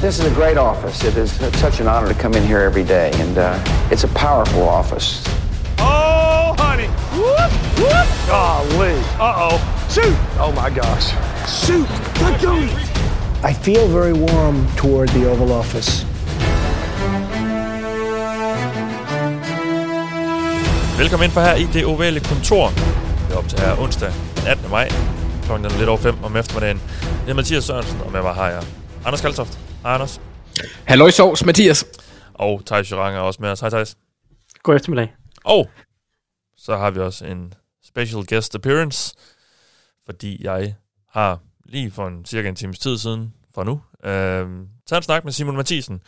This is a great office. It is such an honor to come in here every day, and uh, it's a powerful office. Oh, honey. Whoop, whoop. Golly. Uh-oh. Shoot. Oh, my gosh. Shoot. Let go. I feel very warm toward the Oval Office. Velkommen ind for her i det ovale kontor. Det er op til her onsdag den 18. maj. Klokken er lidt over 5 om eftermiddagen. Det er Mathias Sørensen, og med mig har jeg Anders Kaltoft. Hej Anders. Halløj sovs, Mathias. Og Thijs Jurang er også med os. Hej Thijs. God eftermiddag. Og så har vi også en special guest appearance, fordi jeg har lige for en cirka en times tid siden fra nu øh, taget en snak med Simon Mathisen,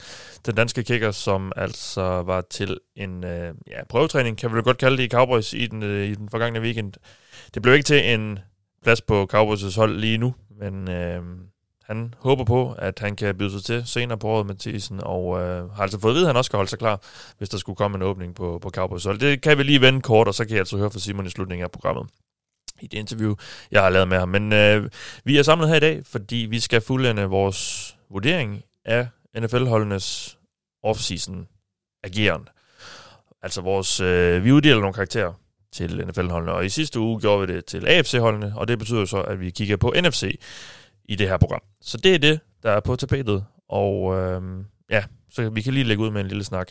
den danske kicker, som altså var til en øh, ja, prøvetræning, kan vi godt kalde det, i Cowboys i den, øh, i den forgangne weekend. Det blev ikke til en plads på Cowboys' hold lige nu, men øh, han håber på, at han kan byde sig til senere på året, Mathisen, og øh, har altså fået at vide, at han også skal holde sig klar, hvis der skulle komme en åbning på, på Cowboys hold. Det kan vi lige vende kort, og så kan jeg altså høre fra Simon i slutningen af programmet i det interview, jeg har lavet med ham. Men øh, vi er samlet her i dag, fordi vi skal fuldende vores vurdering af NFL-holdenes off-season ageren. Altså vores, øh, vi uddeler nogle karakterer til NFL-holdene, og i sidste uge gjorde vi det til AFC-holdene, og det betyder så, at vi kigger på NFC i det her program. Så det er det, der er på tapetet, og øh, ja, så vi kan lige lægge ud med en lille snak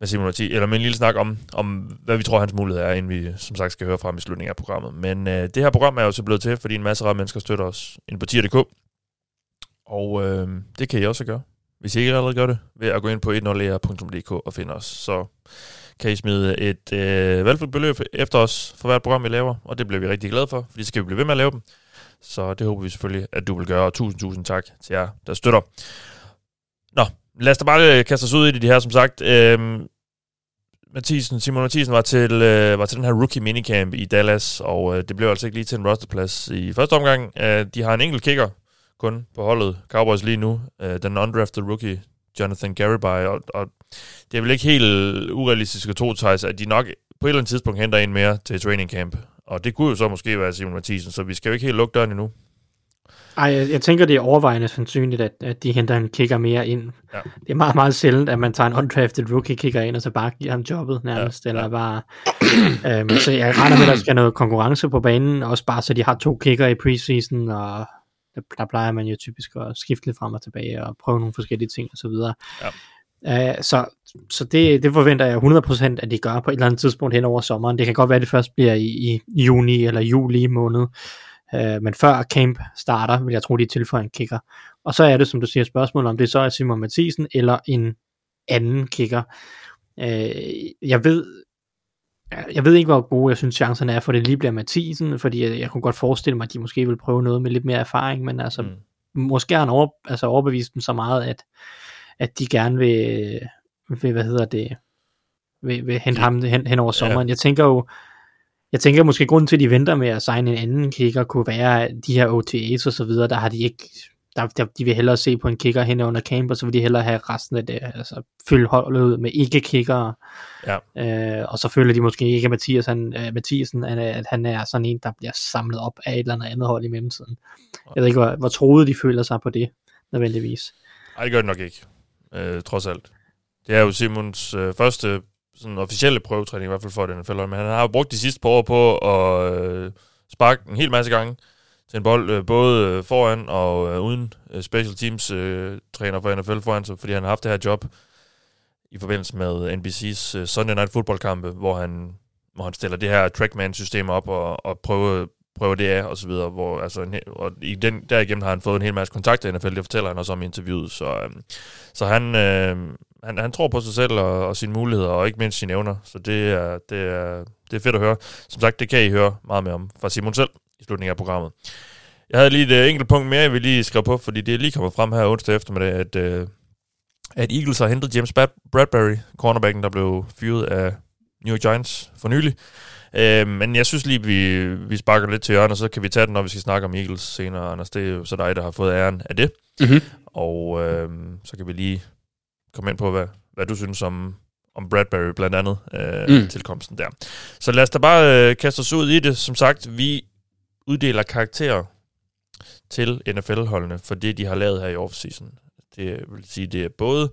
med Simon Marti, eller med en lille snak om, om, hvad vi tror, hans mulighed er, inden vi som sagt skal høre frem i slutningen af programmet. Men øh, det her program er jo så blevet til, fordi en masse rare mennesker støtter os ind på tier.dk, og øh, det kan I også gøre, hvis I ikke allerede gør det, ved at gå ind på 10 og finde os. Så kan I smide et øh, valgfuldt beløb efter os for hvert program, vi laver, og det bliver vi rigtig glade for, fordi så skal vi blive ved med at lave dem. Så det håber vi selvfølgelig, at du vil gøre, og tusind, tusind tak til jer, der støtter. Nå, lad os da bare øh, kaste os ud i det her, som sagt. Øhm, Mathisen, Simon Mathisen var til, øh, var til den her rookie minicamp i Dallas, og øh, det blev altså ikke lige til en rosterplads i første omgang. Øh, de har en enkelt kicker kun på holdet, Cowboys lige nu, øh, den undrafted rookie, Jonathan Garibay, og, og det er vel ikke helt urealistisk at tro, Thijs, at de nok på et eller andet tidspunkt henter en mere til training camp. Og det kunne jo så måske være Simon Mathisen, så vi skal jo ikke helt lukke døren endnu. Ej, jeg, jeg tænker, det er overvejende sandsynligt, at, at de henter en kicker mere ind. Ja. Det er meget, meget sjældent, at man tager en undrafted rookie kicker ind, og så bare giver ham jobbet nærmest. Ja. Eller bare, øhm, så jeg regner med, at der skal noget konkurrence på banen, også bare så de har to kicker i preseason, og der, der plejer man jo typisk at skifte lidt frem og tilbage, og prøve nogle forskellige ting osv. Ja. Uh, så så det, det forventer jeg 100% at de gør på et eller andet tidspunkt hen over sommeren. Det kan godt være, at det først bliver i, i juni eller juli måned. Øh, men før camp starter, vil jeg tro, de tilføjer en kicker. Og så er det, som du siger, spørgsmål om det så er Simon Mathisen eller en anden kicker. Øh, jeg ved, jeg ved ikke, hvor gode jeg synes chancerne er for, det lige bliver Mathisen, fordi jeg, jeg kunne godt forestille mig, at de måske vil prøve noget med lidt mere erfaring, men altså, mm. måske har han over, altså overbevist dem så meget, at, at de gerne vil, vil hvad hedder det, vil, vil hente ham hen, hen over sommeren. Ja. Jeg tænker jo, jeg tænker måske grunden til, at de venter med at signe en anden kicker, kunne være de her OTA's og så videre, der har de ikke, der, der, de vil hellere se på en kicker hen under camp, og så vil de hellere have resten af det, altså fylde holdet ud med ikke-kickere, ja. øh, og så føler de måske ikke, at Mathias, han, uh, Mathisen, at, at han er sådan en, der bliver samlet op af et eller andet andet hold i mellemtiden. Jeg ved ikke, hvor, hvor troede de føler sig på det, nødvendigvis. Nej, det gør det nok ikke, øh, trods alt. Det er jo Simons øh, første sådan officielle prøvetræning, i hvert fald for den NFL, men han har jo brugt de sidste par år på at øh, sparke en hel masse gange til en bold, øh, både øh, foran og øh, uden øh, special teams øh, træner for NFL foran sig, fordi han har haft det her job i forbindelse med NBC's øh, Sunday Night Football kampe, hvor han, hvor han stiller det her trackman-system op og, og prøver, prøver det af, og så videre, hvor, altså, en, og i den, derigennem har han fået en hel masse kontakter i NFL, det fortæller han også om i interviewet, så, øh, så han, øh, han, han tror på sig selv og, og sine muligheder, og ikke mindst sine evner. Så det er, det, er, det er fedt at høre. Som sagt, det kan I høre meget mere om fra Simon selv i slutningen af programmet. Jeg havde lige et uh, enkelt punkt mere, jeg vil lige skrive på, fordi det er lige kommet frem her onsdag eftermiddag, at, uh, at Eagles har hentet James Bradbury, cornerbacken, der blev fyret af New York Giants for nylig. Uh, men jeg synes lige, vi, vi sparker lidt til hjørnet, og så kan vi tage den, når vi skal snakke om Eagles senere, Anders. Det er jo så dig, der har fået æren af det. Mm-hmm. Og uh, så kan vi lige komme ind på, hvad, hvad du synes om, om Bradbury blandt andet, øh, mm. tilkomsten der. Så lad os da bare øh, kaste os ud i det. Som sagt, vi uddeler karakterer til NFL-holdene for det, de har lavet her i offseason. Det vil sige, det er både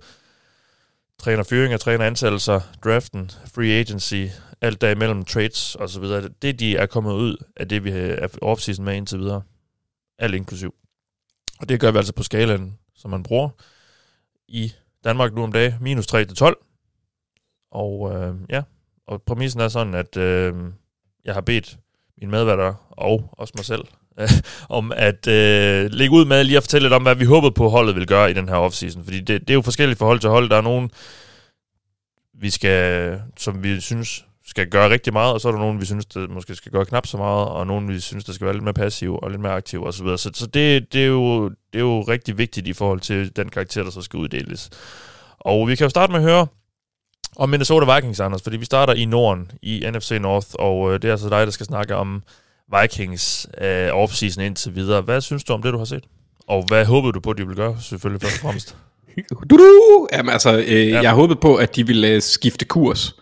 træner og træneransættelser, draften, free agency, alt der imellem trades og så videre. Det, de er kommet ud af det, vi har offseason med indtil videre. Alt inklusiv. Og det gør vi altså på skalaen, som man bruger i Danmark nu om dagen, minus 3 til 12. Og øh, ja, og præmissen er sådan, at øh, jeg har bedt mine medværter og også mig selv øh, om at øh, lægge ud med lige at fortælle lidt om, hvad vi håbede på, holdet vil gøre i den her offseason. Fordi det, det er jo forskelligt forhold til hold. Der er nogen, vi skal, som vi synes skal gøre rigtig meget, og så er der nogen, vi synes, der måske skal gøre knap så meget, og nogen, vi synes, der skal være lidt mere passiv og lidt mere aktiv osv. Så, så, så det, det, er jo, det er jo rigtig vigtigt i forhold til den karakter, der så skal uddeles. Og vi kan jo starte med at høre om Minnesota Vikings, Anders, fordi vi starter i Norden, i NFC North, og øh, det er altså dig, der skal snakke om Vikings øh, offseason indtil videre. Hvad synes du om det, du har set? Og hvad håbede du på, at de vil gøre, selvfølgelig først og fremmest? du, du! Jamen altså, øh, ja. jeg håbede på, at de ville øh, skifte kurs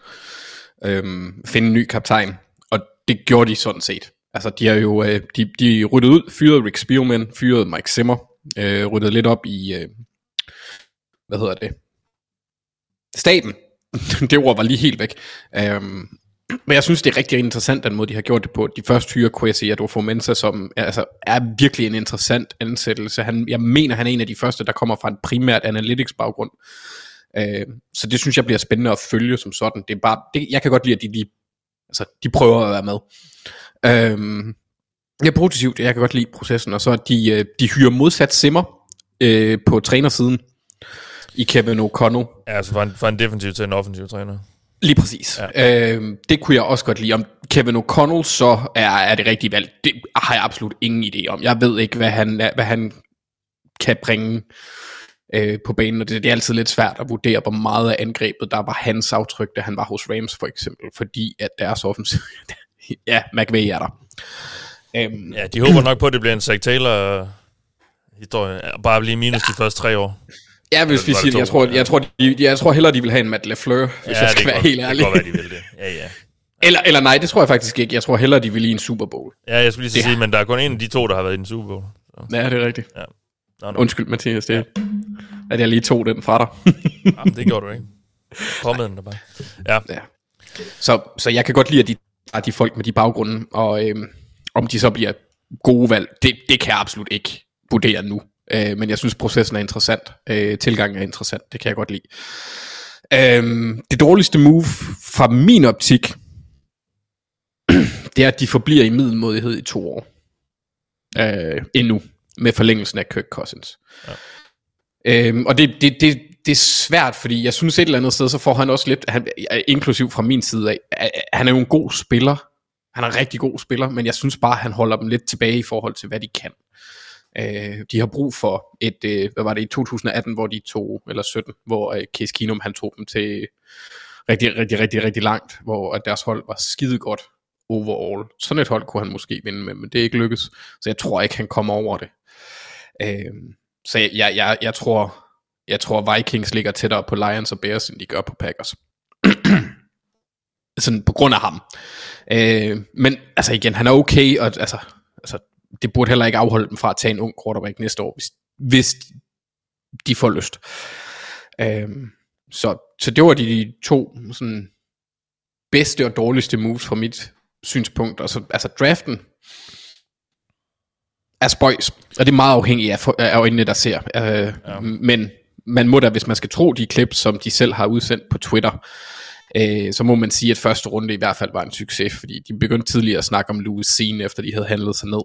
øhm, finde en ny kaptajn. Og det gjorde de sådan set. Altså, de har jo øh, de, de ryddet ud, fyret Rick Spielman, fyret Mike Zimmer, øh, ryddet lidt op i, øh, hvad hedder det, staben. det ord var lige helt væk. Øhm, men jeg synes, det er rigtig interessant, den måde, de har gjort det på. De første hyrer Kwesi Adolfo Mensa, som altså, er virkelig en interessant ansættelse. Han, jeg mener, han er en af de første, der kommer fra en primært analytics baggrund. Øh, så det synes jeg bliver spændende at følge som sådan. Det er bare, det, jeg kan godt lide, at de, de, altså, de prøver at være med. Øh, det er positivt, jeg kan godt lide processen, og så at de, øh, de hyrer modsat Simmer øh, på trænersiden i Kevin O'Connell. Ja, altså fra en, fra en defensiv til en offensiv træner. Lige præcis. Ja. Øh, det kunne jeg også godt lide. Om Kevin O'Connell så er, er det rigtige valg, det har jeg absolut ingen idé om. Jeg ved ikke, hvad han, hvad han kan bringe øh, på banen, og det, det er altid lidt svært at vurdere, hvor meget af angrebet, der var hans aftryk, da han var hos Rams for eksempel, fordi at deres offensiv, ja, McVay er der. Um, ja, de håber nok på, at det bliver en Zach Taylor historie, bare blive minus de første tre år. Ja, hvis vi siger det, jeg tror, jeg, tror, de, jeg tror hellere, de vil have en Matt LeFleur, hvis ja, jeg skal være helt ærlig. Det kan godt være, de vil det. Ja, ja. Eller, eller nej, det tror jeg faktisk ikke. Jeg tror hellere, de vil i en Super Bowl. Ja, jeg skulle lige sige, men der er kun en af de to, der har været i en Super Bowl. Så. Ja, det er rigtigt. Ja. Nå, nå. Undskyld, Mathias, det, ja. at jeg lige tog den fra dig. Jamen, det gjorde du ikke. Kommet den der bare. Ja. ja. Så, så jeg kan godt lide, at de, at de folk med de baggrunde, og øhm, om de så bliver gode valg, det, det kan jeg absolut ikke vurdere nu. Øh, men jeg synes, processen er interessant. Øh, tilgangen er interessant. Det kan jeg godt lide. Øh, det dårligste move fra min optik, det er, at de forbliver i middelmodighed i to år. Øh, endnu med forlængelsen af Kirk Cousins. Ja. Øhm, og det, det, det, det er svært, fordi jeg synes et eller andet sted, så får han også lidt, han, inklusiv fra min side af, han er jo en god spiller, han er en rigtig god spiller, men jeg synes bare, han holder dem lidt tilbage i forhold til, hvad de kan. Øh, de har brug for et, øh, hvad var det, i 2018, hvor de tog, eller 17, hvor øh, Case Keenum, han tog dem til rigtig, rigtig, rigtig, rigtig langt, hvor at deres hold var skide godt overall. Sådan et hold kunne han måske vinde med, men det er ikke lykkedes, så jeg tror ikke, han kommer over det. Øh, så jeg, jeg, jeg, jeg tror, jeg tror Vikings ligger tættere på Lions og Bears, end de gør på Packers. Sådan på grund af ham. Øh, men altså igen, han er okay, og altså, altså, det burde heller ikke afholde dem fra at tage en ung quarterback næste år, hvis, hvis de får lyst. Øh, så, så det var de to sådan, bedste og dårligste moves fra mit synspunkt. Og så, altså draften, er spøjs, og det er meget afhængigt af, af øjnene, der ser. Øh, ja. Men man må da, hvis man skal tro de klip, som de selv har udsendt på Twitter, øh, så må man sige, at første runde i hvert fald var en succes, fordi de begyndte tidligere at snakke om Louis Scene, efter de havde handlet sig ned.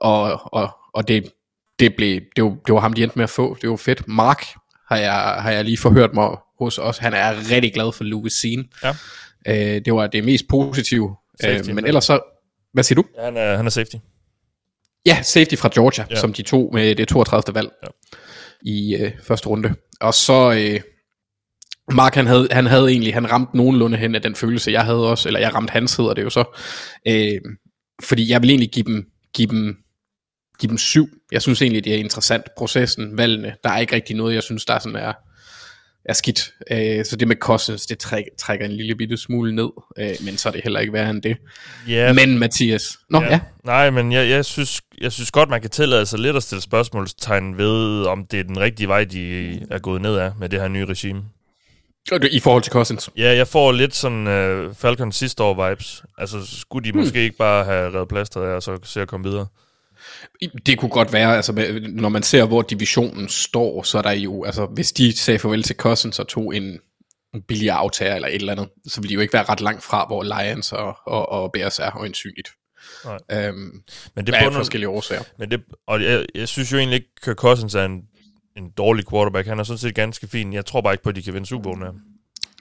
Og, og, og det, det, blev, det, var, det var ham, de endte med at få. Det var fedt. Mark har jeg, har jeg lige forhørt mig hos os. Han er rigtig glad for Louis Scene. Ja. Øh, det var det mest positive. Safety, øh, men ellers så... Hvad siger du? Ja, han, er, han er safety. Ja, safety fra Georgia, ja. som de to med det 32. valg ja. i øh, første runde. Og så, øh, Mark han havde, han havde egentlig, han ramte nogenlunde hen af den følelse, jeg havde også, eller jeg ramte hans hedder det jo så. Øh, fordi jeg vil egentlig give dem, give dem, give dem syv. Jeg synes egentlig, det er interessant, processen, valgene. Der er ikke rigtig noget, jeg synes, der sådan er er skidt. Øh, så det med Cousins, det træk, trækker en lille bitte smule ned, øh, men så er det heller ikke værre end det. Ja, Men Mathias, nå ja, ja. Nej, men jeg, jeg, synes, jeg synes godt, man kan tillade sig lidt at stille spørgsmålstegn ved, om det er den rigtige vej, de er gået ned af med det her nye regime. I forhold til Cousins. Ja, jeg får lidt sådan uh, Falcon sidste år vibes. Altså, skulle de hmm. måske ikke bare have reddet plasteret af, og så se at komme videre? Det kunne godt være, altså når man ser, hvor divisionen står, så er der jo, altså hvis de sagde farvel til Cousins og tog en, en billigere aftager eller et eller andet, så ville de jo ikke være ret langt fra, hvor Lions og, og, og Bears er øjensynligt. Nej. Øhm, Men det af bunder- forskellige årsager. Men det, og jeg, jeg synes jo egentlig ikke, at Kirk Cousins er en, en dårlig quarterback. Han er sådan set ganske fin. Jeg tror bare ikke på, at de kan vinde Super Bowl med ham.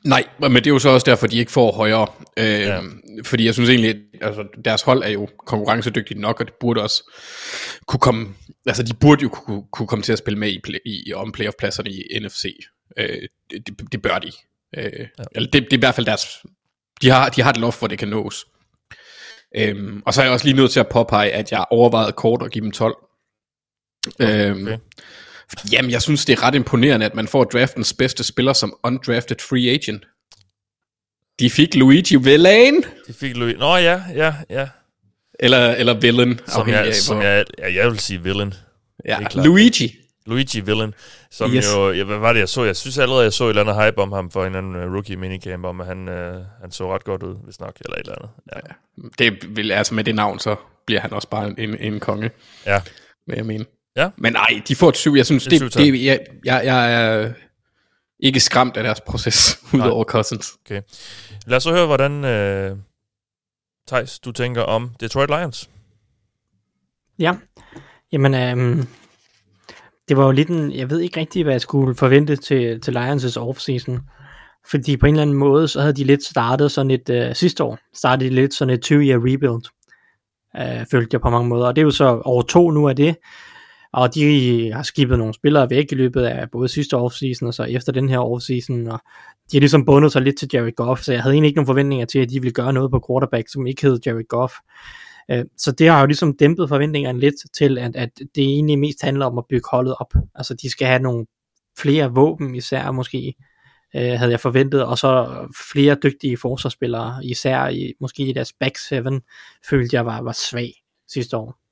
Nej, men det er jo så også derfor, de ikke får højere. Øh, Ja. Fordi jeg synes egentlig, altså deres hold er jo konkurrencedygtigt nok, og det burde også kunne komme, altså de burde jo kunne, kunne komme til at spille med i, play, i om playoff-pladserne i NFC. Øh, det, det, bør de. Øh, ja. Eller det, det er i hvert fald deres, de har, de har et loft, hvor det kan nås. Øhm, og så er jeg også lige nødt til at påpege, at jeg overvejede kort at give dem 12. Øhm, Okay. Jamen, jeg synes, det er ret imponerende, at man får draftens bedste spiller som undrafted free agent. De fik Luigi Villain, De fik Louis... Nå ja, ja, ja. eller, eller Villain, Som, jeg, af, som jeg, ja, jeg vil sige villain. ja. Luigi. Luigi Villain, som Yes. jo, ja, hvad var det, jeg så? Jeg synes allerede, jeg så et eller andet hype om ham for en anden uh, rookie minicamp, om at han, uh, han så ret godt ud, hvis nok, eller et eller andet. Ja, Det vil, altså med det navn, så bliver han også bare en, en konge, ja. vil jeg mene. Ja. Men nej, de får et syv. Jeg synes, Det er det, det, jeg, jeg, jeg er ikke skræmt af deres proces, udover Cousins. okay. Lad os så høre, hvordan, uh, Thijs, du tænker om Detroit Lions. Ja, jamen, øhm, det var jo lidt en, jeg ved ikke rigtig, hvad jeg skulle forvente til, til Lions' offseason. Fordi på en eller anden måde, så havde de lidt startet sådan et, øh, sidste år, startede de lidt sådan et 20-year rebuild, øh, følte jeg på mange måder. Og det er jo så over to nu af det, og de har skibet nogle spillere væk i løbet af både sidste offseason og så efter den her offseason, og de har ligesom bundet sig lidt til Jared Goff, så jeg havde egentlig ikke nogen forventninger til, at de ville gøre noget på quarterback, som ikke hed Jared Goff. Øh, så det har jo ligesom dæmpet forventningerne lidt til, at, at det egentlig mest handler om at bygge holdet op. Altså de skal have nogle flere våben især måske, øh, havde jeg forventet, og så flere dygtige forsvarsspillere, især i, måske i deres back seven, følte jeg var, var svag sidste år.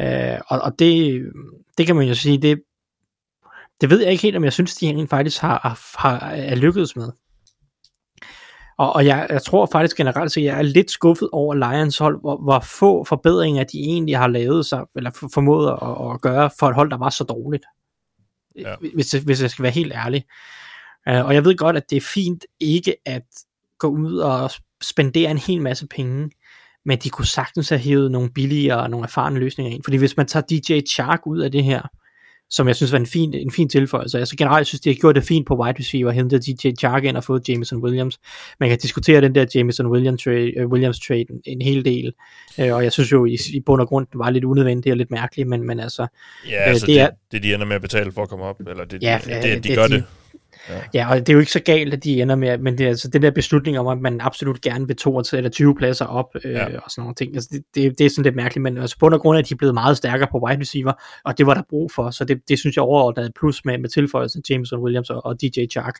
Øh, og og det, det kan man jo sige, det, det ved jeg ikke helt, om jeg synes, de egentlig faktisk har, har, er lykkedes med. Og, og jeg, jeg tror faktisk generelt, at jeg er lidt skuffet over Lions hold, hvor, hvor få forbedringer de egentlig har lavet sig, eller for- formået at, at gøre for et hold, der var så dårligt. Ja. Hvis, hvis jeg skal være helt ærlig. Uh, og jeg ved godt, at det er fint ikke at gå ud og spendere en hel masse penge, men de kunne sagtens have hævet nogle billigere og nogle erfarne løsninger ind. Fordi hvis man tager DJ Chark ud af det her, som jeg synes var en fin, en fin tilføjelse. Altså generelt synes de har gjort det fint på wide receiver, hentet DJ Chark ind og fået Jameson Williams. Man kan diskutere den der Jameson Williams trade, uh, Williams trade en, en hel del, uh, og jeg synes jo i, i bund og grund, det var lidt unødvendigt og lidt mærkeligt, men, men altså, Ja, altså det det, er- det, det, de ender med at betale for at komme op, eller det, Ja, det, ja, det, de det- gør de- det. Ja, og det er jo ikke så galt, at de ender med, men det er altså den der beslutning om, at man absolut gerne vil 22 eller 20 pladser op, øh, Ja. og sådan nogle ting. Altså, det, det, det er sådan lidt mærkeligt, men altså på grund af grund af, at de er blevet meget stærkere på wide receiver, og det var der brug for, så det, det synes jeg overordnet er plus med, med tilføjelsen til Jameson Williams og, og DJ Chark,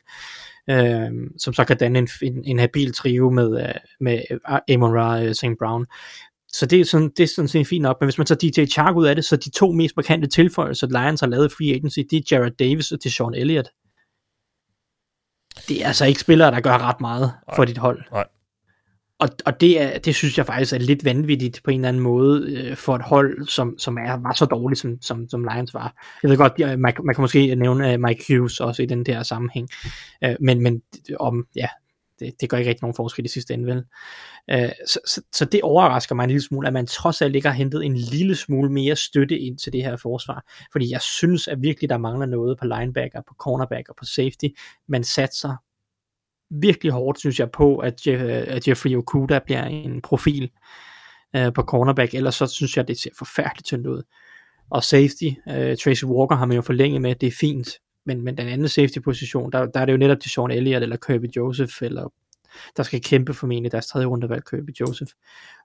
øh, som så kan danne en, en, en habil trio med, øh, med Amon Ra og St. Brown. Så det er sådan, det er sådan set fint nok, men hvis man tager DJ Chark ud af det, så de to mest markante tilføjelser, Lions har lavet i free agency, det er Jared Davis og Sean Elliott det er altså ikke spillere, der gør ret meget Nej. for dit hold. Nej. Og, og det, er, det synes jeg faktisk er lidt vanvittigt på en eller anden måde øh, for et hold, som, som er, var så dårligt, som, som, som Lions var. Jeg ved godt, man, man kan måske nævne uh, Mike Hughes også i den der sammenhæng. Uh, men, men om, ja, det, det gør ikke rigtig nogen forskel i sidste ende, vel? Uh, så, så, så det overrasker mig en lille smule, at man trods alt ikke har hentet en lille smule mere støtte ind til det her forsvar. Fordi jeg synes at virkelig, der mangler noget på linebacker, på cornerback og på safety. Man satser virkelig hårdt, synes jeg, på, at, at Jeffrey Okuda bliver en profil uh, på cornerback, ellers så synes jeg, det ser forfærdeligt tyndt ud. Og safety, uh, Tracy Walker har man jo forlænget med, det er fint, men, men den anden safety position, der, der er det jo netop til Sean Elliott eller Kirby Joseph, eller der skal kæmpe formentlig deres tredje rundevalg, Kirby Joseph.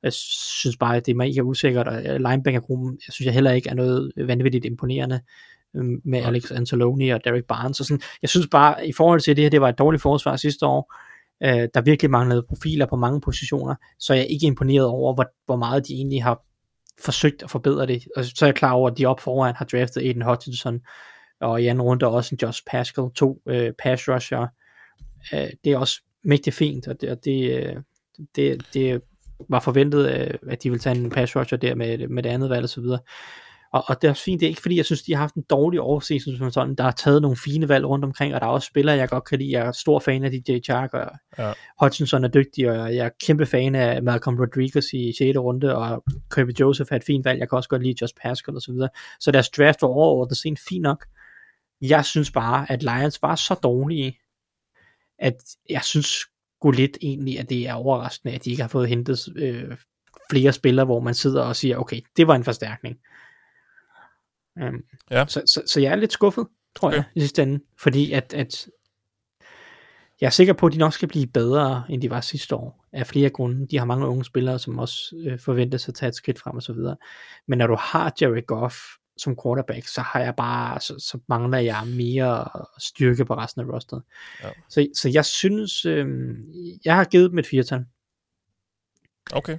Jeg synes bare, at det er mega usikkert, og linebackergruppen, jeg synes jeg heller ikke er noget vanvittigt imponerende. øhm, med Alex Anzalone og Derek Barnes. Og sådan. Jeg synes bare, i forhold til det her, det var et dårligt forsvar sidste år, øh, der virkelig manglede profiler på mange positioner, så er jeg ikke imponeret over, hvor, hvor meget de egentlig har forsøgt at forbedre det. Og så er jeg klar over, at de op foran har draftet Aiden Hutchinson, og i anden runde også en Josh Pascal, to øh, pass rusher. Øh, det er også mægtig fint, og det, og det, øh, det, det var forventet, øh, at de ville tage en pass rusher der med, med det andet valg og så videre. Og, og det er også fint, det er ikke fordi, jeg synes, de har haft en dårlig overseason som sådan. Der har taget nogle fine valg rundt omkring, og der er også spillere, jeg godt kan lide. Jeg er stor fan af DJ Chark, og ja. Hutchinson er dygtig, og jeg er kæmpe fan af Malcolm Rodriguez i 6. runde, og Kirby Joseph er et fint valg. Jeg kan også godt lide Just Pascal og så videre. Så deres draft var overordnet set fint nok. Jeg synes bare, at Lions var så dårlige, at jeg synes lidt egentlig, at det er overraskende, at de ikke har fået hentet øh, flere spillere, hvor man sidder og siger, okay, det var en forstærkning. Um, ja. så, så, så jeg er lidt skuffet, tror okay. jeg, i sidste ende, fordi at, at jeg er sikker på, at de nok skal blive bedre, end de var sidste år, af flere grunde. De har mange unge spillere, som også øh, forventes at tage et skridt frem og så videre. Men når du har Jerry Goff som quarterback, så har jeg bare, så, så mangler jeg mere styrke på resten af rosteret. Ja. Så, så jeg synes, øh, jeg har givet dem et firtal. Okay.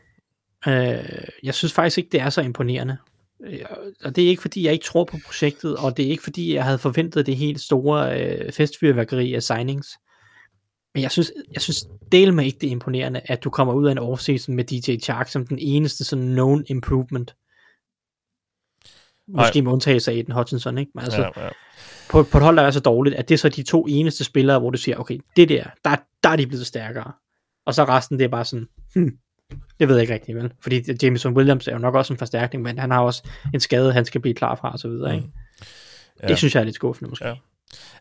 Øh, jeg synes faktisk ikke, det er så imponerende. Øh, og det er ikke fordi, jeg ikke tror på projektet, og det er ikke fordi, jeg havde forventet det helt store øh, festfyrværkeri af signings. Men jeg synes, jeg synes del med ikke det imponerende, at du kommer ud af en offseason med DJ Chark som den eneste sådan known improvement. Måske med undtagelse af Aiden Hutchinson, ikke? Men altså, ja, ja. På, på et hold, der er så dårligt, at det er så de to eneste spillere, hvor du siger, okay, det der, der, der er de blevet stærkere. Og så resten, det er bare sådan, hmm, det ved jeg ikke rigtig, vel? Fordi Jameson Williams er jo nok også en forstærkning, men han har også en skade, han skal blive klar fra, og så videre, ikke? Mm. Ja. Det synes jeg er lidt skuffende, måske. Ja.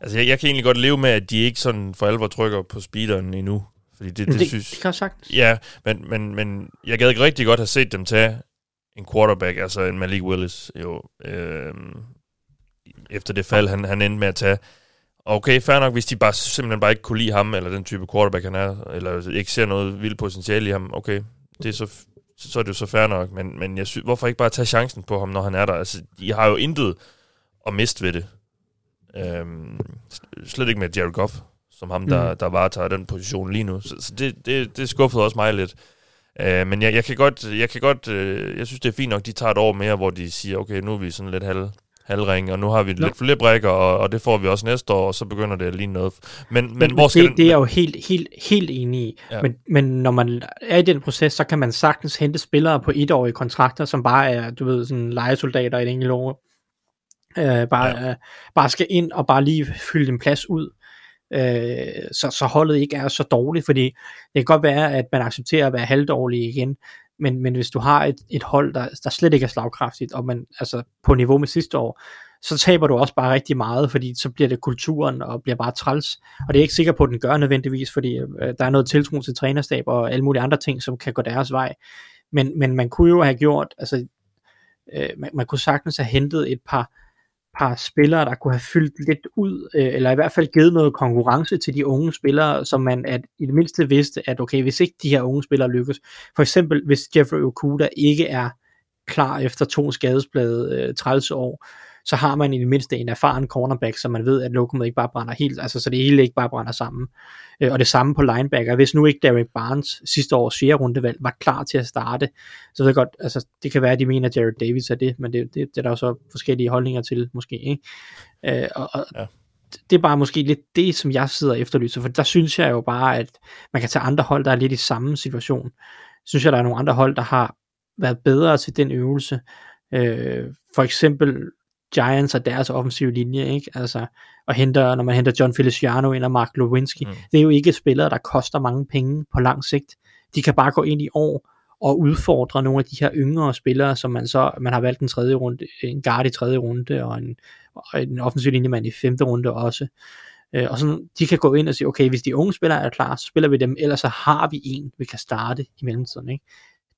Altså, jeg, jeg kan egentlig godt leve med, at de ikke sådan for alvor trykker på speederen endnu. Fordi det, det, det, synes... det kan jeg sagt. Ja, men, men, men jeg gad ikke rigtig godt have set dem tage en quarterback, altså en Malik Willis, jo, øh, efter det fald, han, han endte med at tage. Okay, fair nok, hvis de bare simpelthen bare ikke kunne lide ham, eller den type quarterback han er, eller ikke ser noget vildt potentiale i ham, okay, det er så, så er det jo så fair nok, men, men jeg synes, hvorfor ikke bare tage chancen på ham, når han er der? Altså, de har jo intet at miste ved det. Øhm, slet ikke med Jared Goff, som ham, der, mm. der varetager den position lige nu. Så, så det, det, det skuffede også mig lidt. Øh, men jeg, jeg kan godt, jeg kan godt, øh, jeg synes det er fint nok, de tager et år mere, hvor de siger, okay, nu er vi sådan lidt halv, halvring, og nu har vi no. lidt flere brækker, og, og det får vi også næste år, og så begynder det at ligne noget. Men, men, men hvor skal det, den, det er jeg jo helt, helt, helt enig i. Ja. Men, men når man er i den proces, så kan man sagtens hente spillere på etårige kontrakter, som bare er, du ved, sådan legesoldater i et enkelt år. Øh, bare, ja. øh, bare skal ind og bare lige fylde en plads ud. Øh, så, så holdet ikke er så dårligt, fordi det kan godt være, at man accepterer at være halvdårlig igen, men, men hvis du har et, et hold, der, der slet ikke er slagkraftigt, og man altså på niveau med sidste år, så taber du også bare rigtig meget, fordi så bliver det kulturen og bliver bare træls. Og det er jeg ikke sikker på, at den gør nødvendigvis, fordi øh, der er noget tiltro til trænerstab og alle mulige andre ting, som kan gå deres vej. Men, men man kunne jo have gjort, altså øh, man, man kunne sagtens have hentet et par par spillere, der kunne have fyldt lidt ud, øh, eller i hvert fald givet noget konkurrence til de unge spillere, som man at i det mindste vidste, at okay, hvis ikke de her unge spillere lykkes, for eksempel hvis Jeffrey Okuda ikke er klar efter to skadesblade øh, træls år, så har man i det mindste en erfaren cornerback, så man ved, at lokummet ikke bare brænder helt, altså så det hele ikke bare brænder sammen. Øh, og det samme på linebacker. Hvis nu ikke Derek Barnes sidste års fjerde rundevalg var klar til at starte, så ved jeg godt, altså det kan være, at de mener, at Jared Davis er det, men det, det, det er der jo så forskellige holdninger til, måske. Ikke? Øh, og, og ja det er bare måske lidt det, som jeg sidder og efterlyser, for der synes jeg jo bare, at man kan tage andre hold, der er lidt i samme situation. Synes jeg, der er nogle andre hold, der har været bedre til den øvelse. Øh, for eksempel Giants og deres offensive linje, ikke? Altså, og henter, når man henter John Feliciano ind og Mark Lewinsky, mm. det er jo ikke spillere, der koster mange penge på lang sigt. De kan bare gå ind i år og udfordre nogle af de her yngre spillere, som man så, man har valgt en tredje runde, en guard i tredje runde, og en, og en offensiv linjemand i femte runde også. Øh, og sådan, de kan gå ind og sige, okay, hvis de unge spillere er klar, så spiller vi dem, ellers så har vi en, vi kan starte i mellemtiden, ikke?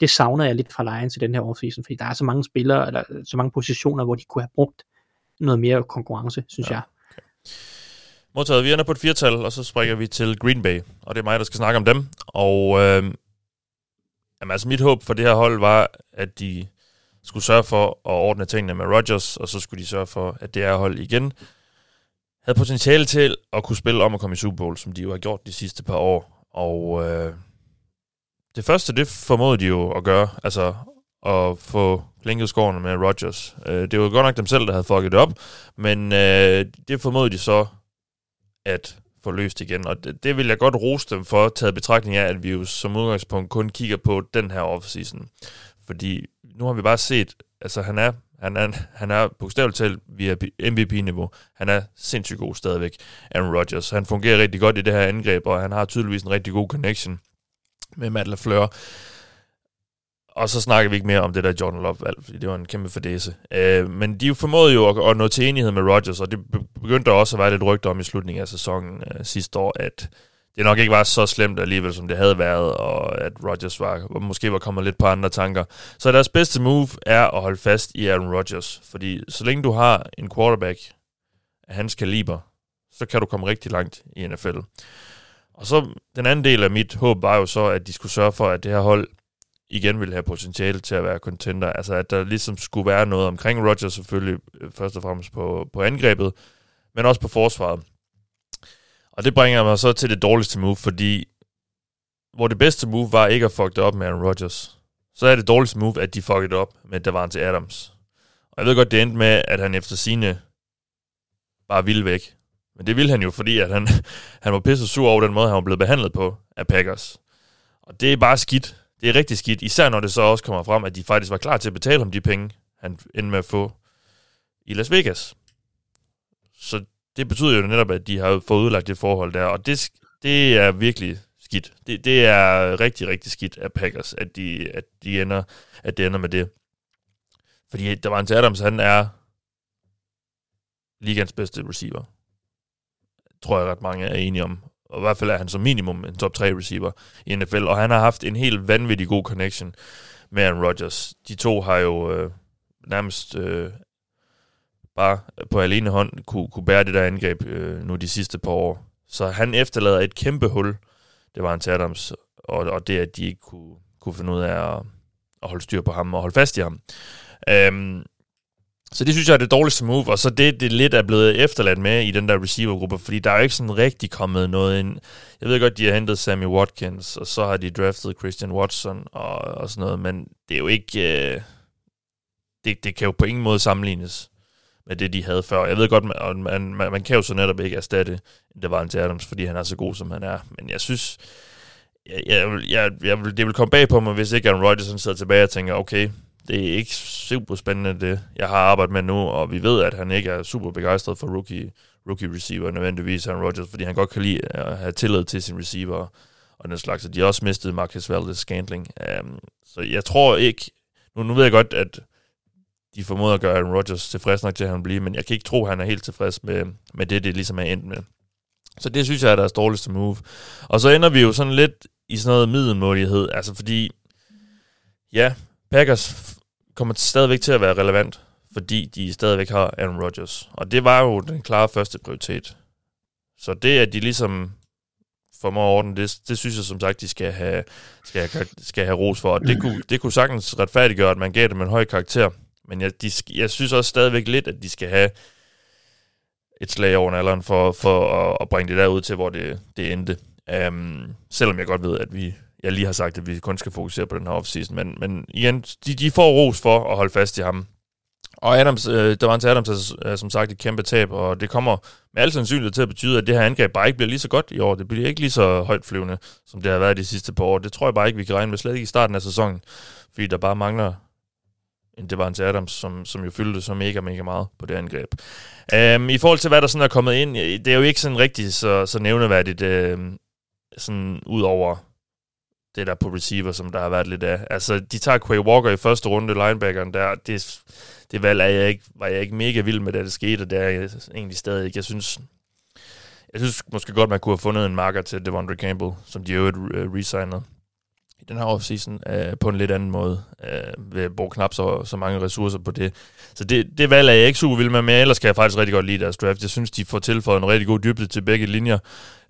Det savner jeg lidt fra Lions i den her offseason, fordi der er så mange spillere, eller så mange positioner, hvor de kunne have brugt noget mere konkurrence, synes ja. jeg. Okay. Modtaget, vi ender på et firtal, og så springer vi til Green Bay, og det er mig, der skal snakke om dem. Og øh, jamen, altså mit håb for det her hold var, at de skulle sørge for at ordne tingene med Rodgers, og så skulle de sørge for, at det er hold igen havde potentiale til at kunne spille om at komme i Super Bowl, som de jo har gjort de sidste par år. Og øh, det første, det formåede de jo at gøre, altså at få lænket skårene med Rodgers. Øh, det var godt nok dem selv, der havde fucket det op, men øh, det formåede de så at få løst igen. Og det, det vil jeg godt rose dem for, taget betragtning af, at vi jo som udgangspunkt kun kigger på den her offseason. Fordi nu har vi bare set, altså han er han er, han er bogstaveligt talt via MVP-niveau. Han er sindssygt god stadigvæk, Aaron Rodgers. Han fungerer rigtig godt i det her angreb, og han har tydeligvis en rigtig god connection med Matt LaFleur. Og så snakker vi ikke mere om det der Jordan Love valg, fordi det var en kæmpe fordæse. Øh, men de formåede jo at, at nå til enighed med Rodgers, og det begyndte også at være lidt rygter om i slutningen af sæsonen øh, sidste år, at det nok ikke var så slemt alligevel, som det havde været, og at Rodgers var, måske var kommet lidt på andre tanker. Så deres bedste move er at holde fast i Aaron Rodgers, fordi så længe du har en quarterback af hans kaliber, så kan du komme rigtig langt i NFL. Og så den anden del af mit håb var jo så, at de skulle sørge for, at det her hold igen ville have potentiale til at være contender. Altså at der ligesom skulle være noget omkring Rodgers selvfølgelig, øh, først og fremmest på, på angrebet, men også på forsvaret. Og det bringer mig så til det dårligste move, fordi hvor det bedste move var ikke at fuck det op med Aaron Rodgers, så er det dårligste move, at de fuckede det op med Davante Adams. Og jeg ved godt, det endte med, at han efter sine bare ville væk. Men det ville han jo, fordi at han, han var pisse sur over den måde, han var blevet behandlet på af Packers. Og det er bare skidt. Det er rigtig skidt, især når det så også kommer frem, at de faktisk var klar til at betale ham de penge, han endte med at få i Las Vegas. Så det betyder jo netop, at de har fået udlagt det forhold der, og det, det er virkelig skidt. Det, det er rigtig, rigtig skidt af Packers, at de, at de ender, at det ender med det. Fordi der var en Adams, han er ligans bedste receiver. Tror jeg ret mange er enige om. Og i hvert fald er han som minimum en top 3 receiver i NFL, og han har haft en helt vanvittig god connection med Aaron Rodgers. De to har jo øh, nærmest øh, bare på alene hånd kunne, kunne bære det der angreb øh, nu de sidste par år. Så han efterlader et kæmpe hul, det var en til Adams, og, og det, at de ikke kunne, kunne finde ud af at, at holde styr på ham og holde fast i ham. Øhm, så det synes jeg er det dårligste move, og så det, det lidt er blevet efterladt med i den der receiver-gruppe, fordi der er jo ikke sådan rigtig kommet noget ind. Jeg ved godt, de har hentet Sammy Watkins, og så har de draftet Christian Watson og, og sådan noget, men det er jo ikke... Øh, det, det kan jo på ingen måde sammenlignes med det, de havde før. Jeg ved godt, man, man, man, man kan jo så netop ikke erstatte det var en til Adams, fordi han er så god, som han er. Men jeg synes, jeg, jeg, jeg, jeg, det vil komme bag på mig, hvis ikke Aaron Rodgers sidder tilbage og tænker, okay, det er ikke super spændende det, jeg har arbejdet med nu, og vi ved, at han ikke er super begejstret for rookie, rookie receiver nødvendigvis, Aaron Rodgers, fordi han godt kan lide at have tillid til sin receiver og den slags. de har også mistet Marcus Valdes Scantling. Um, så jeg tror ikke, nu, nu ved jeg godt, at de formoder at gøre Aaron Rodgers tilfreds nok til, at han bliver, men jeg kan ikke tro, at han er helt tilfreds med, med det, det ligesom er endt med. Så det synes jeg er deres dårligste move. Og så ender vi jo sådan lidt i sådan noget middelmådighed, altså fordi, ja, Packers kommer stadigvæk til at være relevant, fordi de stadigvæk har Aaron Rodgers. Og det var jo den klare første prioritet. Så det, at de ligesom formår orden, det, det synes jeg som sagt, de skal have, skal have, skal have ros for. Og det kunne, det kunne sagtens retfærdiggøre, at man gav dem en høj karakter. Men jeg, de, jeg synes også stadigvæk lidt, at de skal have et slag over alderen for, for at, at bringe det der ud til, hvor det, det endte. Um, selvom jeg godt ved, at vi jeg lige har sagt, at vi kun skal fokusere på den her offseason. Men, men igen, de, de får ros for at holde fast i ham. Og Adams, øh, Davante Adams, er, som sagt et kæmpe tab, og det kommer med al sandsynlighed til at betyde, at det her angreb bare ikke bliver lige så godt i år. Det bliver ikke lige så højt flyvende, som det har været de sidste par år. Det tror jeg bare ikke, vi kan regne med, slet ikke i starten af sæsonen, fordi der bare mangler en det Adams, som, som jo fyldte så mega, mega meget på det angreb. Um, I forhold til, hvad der sådan er kommet ind, det er jo ikke sådan rigtig så, så nævneværdigt, uh, sådan ud over det der på receiver, som der har været lidt af. Altså, de tager Quay Walker i første runde, linebackeren der, det, det valg er jeg ikke, var jeg ikke mega vild med, da det skete, og det er jeg egentlig stadig ikke. Jeg synes, jeg synes måske godt, man kunne have fundet en marker til Devondre Campbell, som de jo øh, re-signede i den her offseason øh, på en lidt anden måde, øh, ved at bruge knap så, så mange ressourcer på det. Så det, det valg er jeg ikke super vild med, men ellers kan jeg faktisk rigtig godt lide deres draft. Jeg synes, de får tilføjet en rigtig god dybde til begge linjer.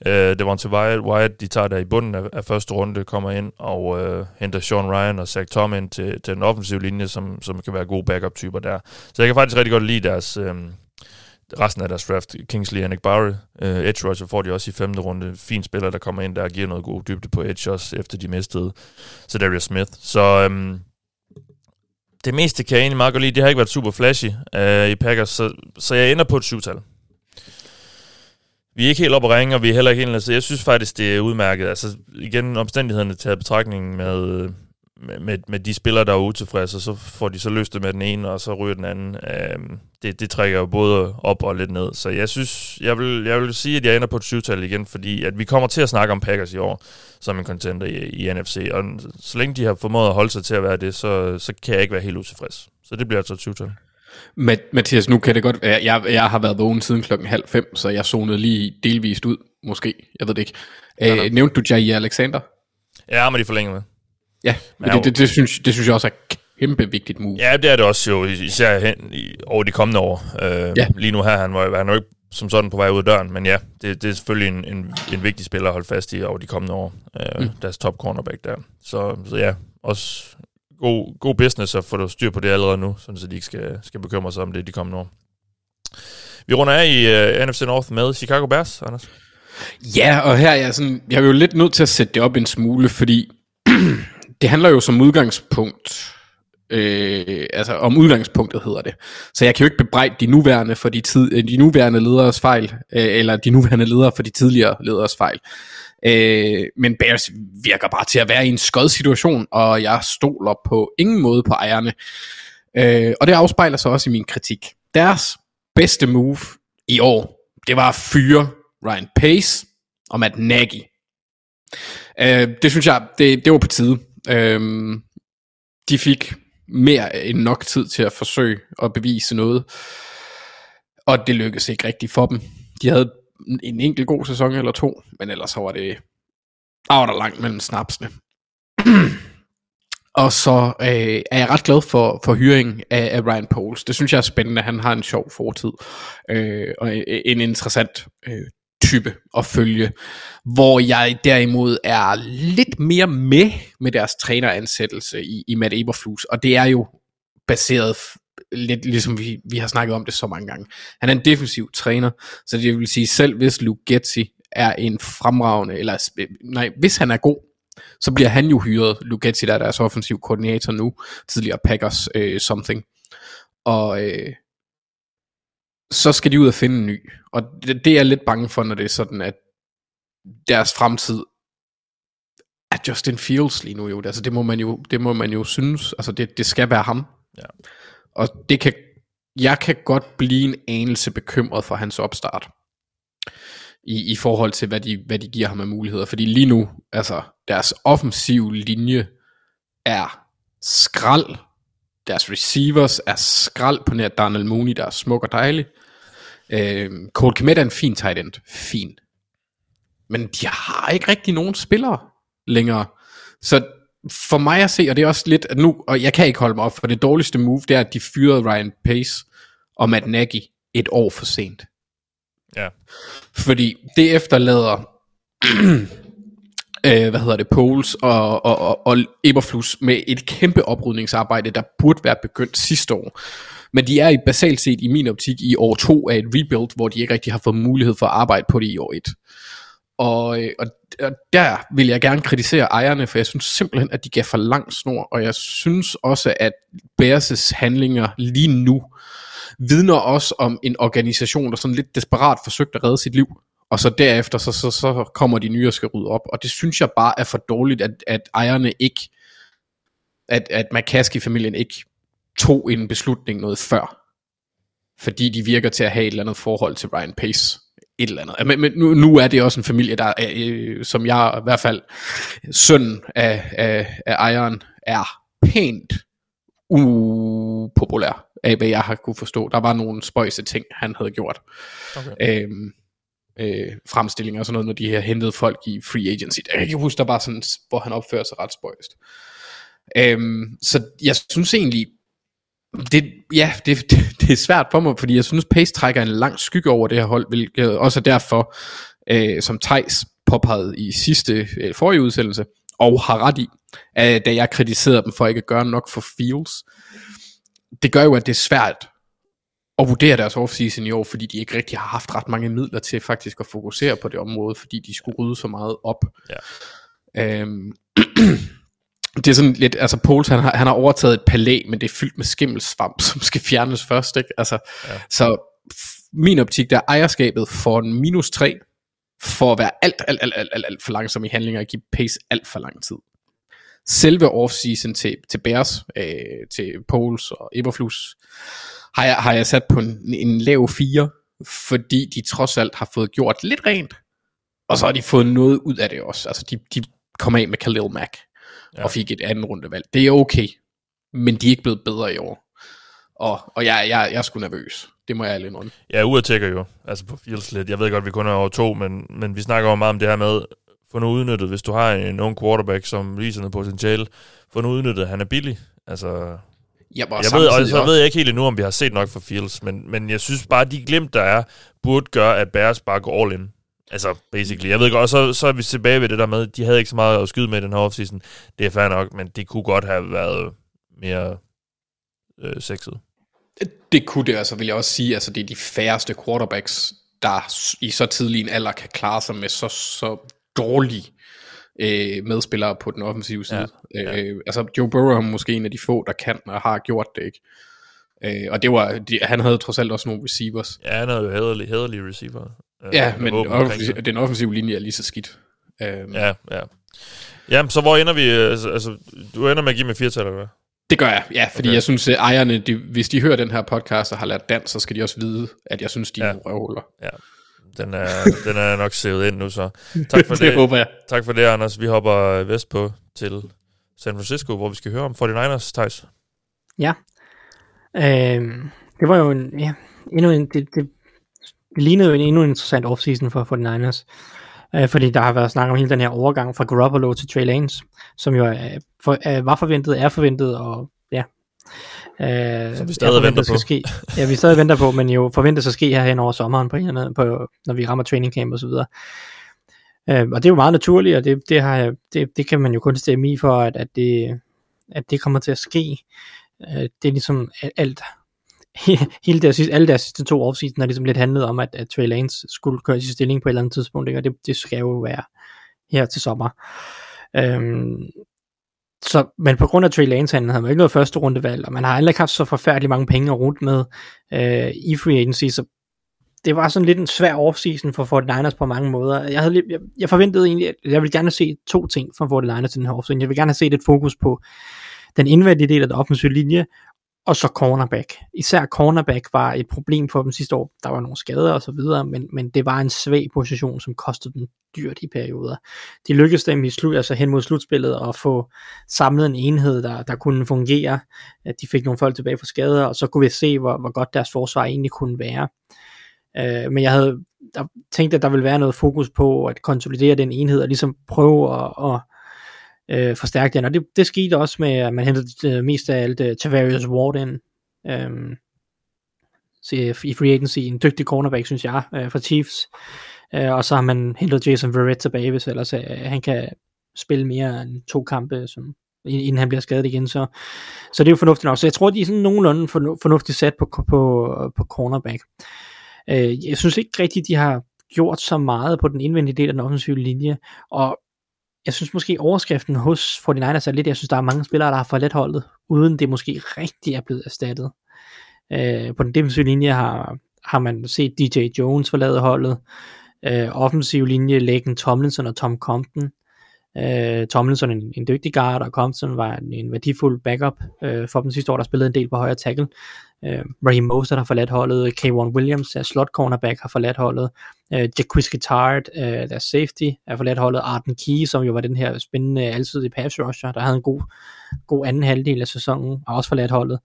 Øh, det var til Wyatt, Wyatt, de tager der i bunden af, af første runde, kommer ind og øh, henter Sean Ryan og Zach Tom ind til, til den offensive linje, som, som kan være gode backup-typer der. Så jeg kan faktisk rigtig godt lide deres... Øh, resten af deres draft, Kingsley og Nick Barry, uh, øh, edge rusher får de også i femte runde. Fin spiller, der kommer ind der og giver noget god dybde på edge også, efter de mistede så Darius Smith. Så um, det meste kan jeg egentlig meget godt lide. Det har ikke været super flashy uh, i Packers, så, så jeg ender på et syvtal. Vi er ikke helt oppe at ringe, og vi er heller ikke helt... Altså, jeg synes faktisk, det er udmærket. Altså, igen, omstændighederne taget betragtning med, med, med de spillere, der er utilfredse, så får de så løst det med den ene, og så ryger den anden. Øhm, det, det trækker jo både op og lidt ned. Så jeg synes, jeg vil, jeg vil sige, at jeg ender på et syvtal igen, fordi at vi kommer til at snakke om Packers i år som en contender i, i NFC, og så længe de har formået at holde sig til at være det, så, så kan jeg ikke være helt utilfreds. Så det bliver altså et syvtal. Mathias, nu kan det godt være, jeg, jeg har været vågen siden klokken halv fem, så jeg zonede lige delvist ud, måske, jeg ved det ikke. Æ, nævnte du Jair Alexander? Ja, men de forlænger med. Ja, men det, det, det, synes, det synes jeg også er kæmpe vigtigt move. Ja, det er det også jo, især hen i, over de kommende år. Øh, ja. Lige nu her, han var, han var ikke som sådan på vej ud af døren, men ja, det, det er selvfølgelig en, en, en vigtig spiller at holde fast i over de kommende år. Øh, mm. Deres top cornerback der. Så, så ja, også god, god business at få styr på det allerede nu, så de ikke skal, skal bekymre sig om det de kommende år. Vi runder af i uh, NFC North med Chicago Bears, Anders. Ja, og her er jeg sådan, jeg er jo lidt nødt til at sætte det op en smule, fordi det handler jo som udgangspunkt, øh, altså om udgangspunktet hedder det. Så jeg kan jo ikke bebrejde de nuværende for de, tid, øh, de nuværende lederes fejl, øh, eller de nuværende ledere for de tidligere lederes fejl. Øh, men Bears virker bare til at være i en skød situation, og jeg stoler på ingen måde på ejerne. Øh, og det afspejler sig også i min kritik. Deres bedste move i år, det var at fyre Ryan Pace og Matt Nagy. Øh, det synes jeg, det, det var på tide. Øhm, de fik mere end nok tid til at forsøge at bevise noget. Og det lykkedes ikke rigtigt for dem. De havde en enkelt god sæson eller to, men ellers så var det, der langt mellem snapsene. og så øh, er jeg ret glad for, for hyringen af, af Ryan Poles. Det synes jeg er spændende. Han har en sjov fortid. Øh, og en interessant øh, type at følge. Hvor jeg derimod er lidt mere med med deres træneransættelse i, i Matt Eberflus, og det er jo baseret lidt ligesom vi, vi har snakket om det så mange gange. Han er en defensiv træner, så det vil sige, selv hvis Luke Getzi er en fremragende, eller nej, hvis han er god, så bliver han jo hyret, Luke Getzi, der er deres offensiv koordinator nu, tidligere Packers øh, something. Og øh, så skal de ud og finde en ny. Og det, det er jeg lidt bange for, når det er sådan, at deres fremtid er Justin Fields lige nu jo. Altså det må man jo, det må man jo synes. Altså det, det skal være ham. Ja. Og det kan, jeg kan godt blive en anelse bekymret for hans opstart. I, i forhold til, hvad de, hvad de giver ham af muligheder. Fordi lige nu, altså deres offensiv linje er skrald. Deres receivers er skrald på nær Daniel Mooney, der er smuk og dejlig. Øh, Cole Kmet er en fin tight end. Fin. Men de har ikke rigtig nogen spillere længere. Så for mig at se, og det er også lidt, at nu, og jeg kan ikke holde mig op, for det dårligste move, det er, at de fyrede Ryan Pace og Matt Nagy et år for sent. Ja. Fordi det efterlader, øh, hvad hedder det, Poles og, og, og, og Eberflus med et kæmpe oprydningsarbejde, der burde være begyndt sidste år. Men de er i basalt set i min optik i år to af et rebuild, hvor de ikke rigtig har fået mulighed for at arbejde på det i år et. Og, øh, og, og der vil jeg gerne kritisere ejerne, for jeg synes simpelthen, at de gav for lang snor, og jeg synes også, at Bears' handlinger lige nu vidner også om en organisation, der sådan lidt desperat forsøgte at redde sit liv, og så derefter, så, så, så kommer de nye og skal rydde op, og det synes jeg bare er for dårligt, at, at ejerne ikke, at, at McCaskey-familien ikke tog en beslutning noget før. Fordi de virker til at have et eller andet forhold til Ryan Pace. Et eller andet. Men, men nu, nu er det også en familie, der er, øh, som jeg i hvert fald, søn af, af, af ejeren, er pænt upopulær af hvad jeg har kunne forstå. Der var nogle spøjse ting, han havde gjort. Okay. Øhm, øh, fremstillinger og sådan noget, når de har hentet folk i free agency. Jeg kan huske, der bare sådan, hvor han opfører sig ret spøjst. Øhm, så jeg synes egentlig, det, ja, det, det, det er svært for mig, fordi jeg synes, Pace trækker en lang skygge over det her hold, hvilket også er derfor, øh, som Tejs påpegede i sidste, øh, forrige udsendelse, og har ret i, øh, da jeg kritiserede dem for ikke at gøre nok for Fields. Det gør jo, at det er svært at vurdere deres offseason i år, fordi de ikke rigtig har haft ret mange midler til faktisk at fokusere på det område, fordi de skulle rydde så meget op. Ja. Øhm, det er sådan lidt, altså Pols han har, han har overtaget et palæ, men det er fyldt med skimmelsvamp, som skal fjernes først, ikke? Altså, ja. så min optik, der er ejerskabet for en minus 3, for at være alt, alt, alt, alt, alt, alt for langsom i handlinger og give pace alt for lang tid. Selve offseason til, til Bears, øh, til Pols og Eberflus, har jeg, har jeg sat på en, en lav 4, fordi de trods alt har fået gjort lidt rent, og så har de fået noget ud af det også. Altså de, de kom af med Khalil Mack, ja. og fik et andet rundevalg. Det er okay, men de er ikke blevet bedre i år. Og, og jeg, jeg, jeg er sgu nervøs. Det må jeg ærligt indrømme. Ja, uret tækker jo, altså på Fields lidt. Jeg ved godt, vi kun er over to, men, men vi snakker jo meget om det her med, få nu udnyttet, hvis du har en ung quarterback, som viser noget potentiale, få nu udnyttet, han er billig. Altså, Ja, jeg ved, og så ved jeg ikke helt endnu, om vi har set nok for Fields, men, men jeg synes bare, at de glimt, der er, burde gøre, at Bears bare går all in. Altså, basically. Jeg ved godt, og så, så er vi tilbage ved det der med, de havde ikke så meget at skyde med i den her offseason. Det er fair nok, men det kunne godt have været mere øh, sexet. Det kunne det, altså vil jeg også sige, altså det er de færreste quarterbacks, der i så tidlig en alder kan klare sig med så, så dårlig øh, medspillere på den offensive side. Ja, ja. Øh, altså Joe Burrow er måske en af de få, der kan og har gjort det, ikke? Øh, og det var, de, han havde trods alt også nogle receivers. Ja, han havde jo hæderlige, hæderlige receiver. Øh, ja, men den offensive, den offensive linje er lige så skidt. Øh, ja, ja. Jamen, så hvor ender vi? Altså, altså du ender med at give mig fire eller hvad? Det gør jeg, ja, fordi okay. jeg synes, at ejerne, de, hvis de hører den her podcast og har lært dansk, så skal de også vide, at jeg synes, de ja. er røvhuller. Ja, den er, den er nok sævet ind nu, så tak for det. det håber jeg. Tak for det, Anders. Vi hopper vestpå til San Francisco, hvor vi skal høre om 49ers, Thijs. Ja. Øh, det var jo en, ja, endnu en, det, det, det lignede jo en endnu en interessant offseason for 49ers. Øh, fordi der har været snak om hele den her overgang fra Garoppolo til Trey Lance, som jo er, for, er, var forventet, er forventet, og ja, Øh, Som vi stadig venter på. Ske. Ja, vi stadig venter på, men jo forventes at ske her hen over sommeren, på en eller anden, på, når vi rammer training camp og så videre. Øh, og det er jo meget naturligt, og det, det, har, det, det kan man jo kun stemme i for, at, at, det, at det kommer til at ske. Øh, det er ligesom alt, hele deres, alle deres sidste to offseason har ligesom lidt handlet om, at, at Trey Lance skulle køre sin stilling på et eller andet tidspunkt, ikke? og det, det skal jo være her til sommer. Øhm, så, men på grund af Trey Lance han havde man ikke noget første rundevalg, og man har aldrig haft så forfærdeligt mange penge at rundt med øh, i free agency, så det var sådan lidt en svær offseason for 49ers på mange måder. Jeg, havde, jeg, jeg forventede egentlig, at jeg ville gerne se to ting fra 49ers i den her offseason. Jeg vil gerne have set et fokus på den indvendige del af den offensive linje, og så cornerback. Især cornerback var et problem for dem sidste år. Der var nogle skader og så videre, men, men det var en svag position, som kostede dem dyrt i perioder. De lykkedes dem i slut, altså hen mod slutspillet at få samlet en enhed, der, der kunne fungere. At de fik nogle folk tilbage fra skader, og så kunne vi se, hvor, hvor godt deres forsvar egentlig kunne være. Uh, men jeg havde der, tænkt, at der ville være noget fokus på at konsolidere den enhed, og ligesom prøve at, at øh, forstærke den, og det, det skete også med, at man hentede øh, mest af alt øh, Tavarius Ward ind, øh, i free agency, en dygtig cornerback, synes jeg, øh, for Chiefs, øh, og så har man hentet Jason Verrett tilbage, hvis ellers øh, han kan spille mere end to kampe, som, inden han bliver skadet igen, så, så det er jo fornuftigt nok. Så jeg tror, de er sådan nogenlunde fornuftigt sat på, på, på cornerback. Øh, jeg synes ikke rigtigt, de har gjort så meget på den indvendige del af den offensive linje, og jeg synes måske overskriften hos 49ers er lidt, jeg synes der er mange spillere, der har forladt holdet, uden det måske rigtig er blevet erstattet. Øh, på den defensive linje har, har man set DJ Jones forlade holdet, øh, offensiv linje Laken Tomlinson og Tom Compton. Øh, Tomlinson en, en dygtig guard, og Compton var en, en værdifuld backup øh, for dem sidste år, der spillede en del på højre tackle. Øh, Raheem Mostert har forladt holdet, K1 Williams, der slot cornerback, har forladt holdet, øh, Jacquizz Guittard, øh, der safety, er forladt holdet, Arden Key, som jo var den her spændende alsidige pass rusher, der havde en god, god anden halvdel af sæsonen, og også forladt holdet.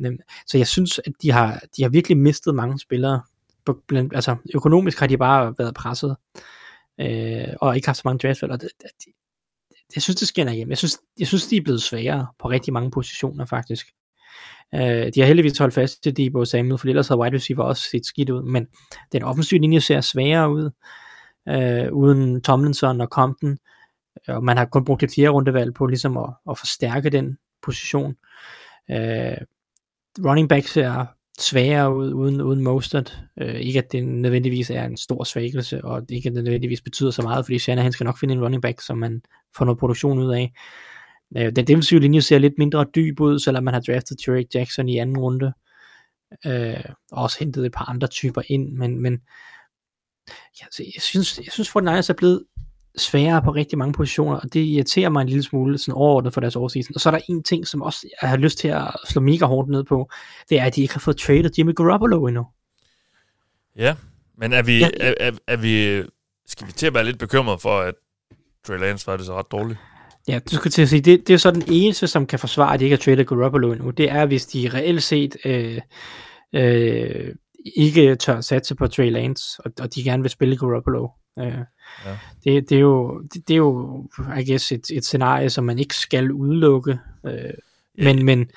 Øhm, så jeg synes, at de har, de har virkelig mistet mange spillere blandt, altså økonomisk har de bare været presset, øh, og ikke haft så mange draftvalg, og det, det, jeg synes, det skinner hjem. Jeg synes, jeg synes, de er blevet sværere på rigtig mange positioner, faktisk. Øh, de har heldigvis holdt fast til Debo Samuel, for ellers havde wide receiver også set skidt ud, men den offensive linje ser sværere ud, øh, uden Tomlinson og Compton, og man har kun brugt et fjerde rundevalg på ligesom at, at forstærke den position. Øh, running back ser sværere ud uden, uden Mostert. Øh, ikke at det nødvendigvis er en stor svækkelse, og ikke at det nødvendigvis betyder så meget, fordi Shanahan skal nok finde en running back, som man får noget produktion ud af. Øh, den defensive linje ser lidt mindre dyb ud, selvom man har draftet Tarek Jackson i anden runde. Øh, og også hentet et par andre typer ind, men, men ja, altså, jeg synes, jeg synes 49ers er blevet sværere på rigtig mange positioner, og det irriterer mig en lille smule sådan overordnet for deres årsidsen. Og så er der en ting, som også jeg har lyst til at slå mega hårdt ned på, det er, at de ikke har fået traded Jimmy Garoppolo endnu. Ja, men er vi, ja. er, er, er vi, skal vi til at være lidt bekymret for, at Trey Lance var det så ret dårligt? Ja, du skal til at sige, det, det er så den eneste, som kan forsvare, at de ikke har traded Garoppolo endnu. Det er, hvis de reelt set øh, øh, ikke tør satse på Trey Lance, og, og de gerne vil spille Garoppolo. Øh, ja. det, det, er jo, det, det er jo, I guess, et, et scenarie, som man ikke skal udelukke. Øh, men, men,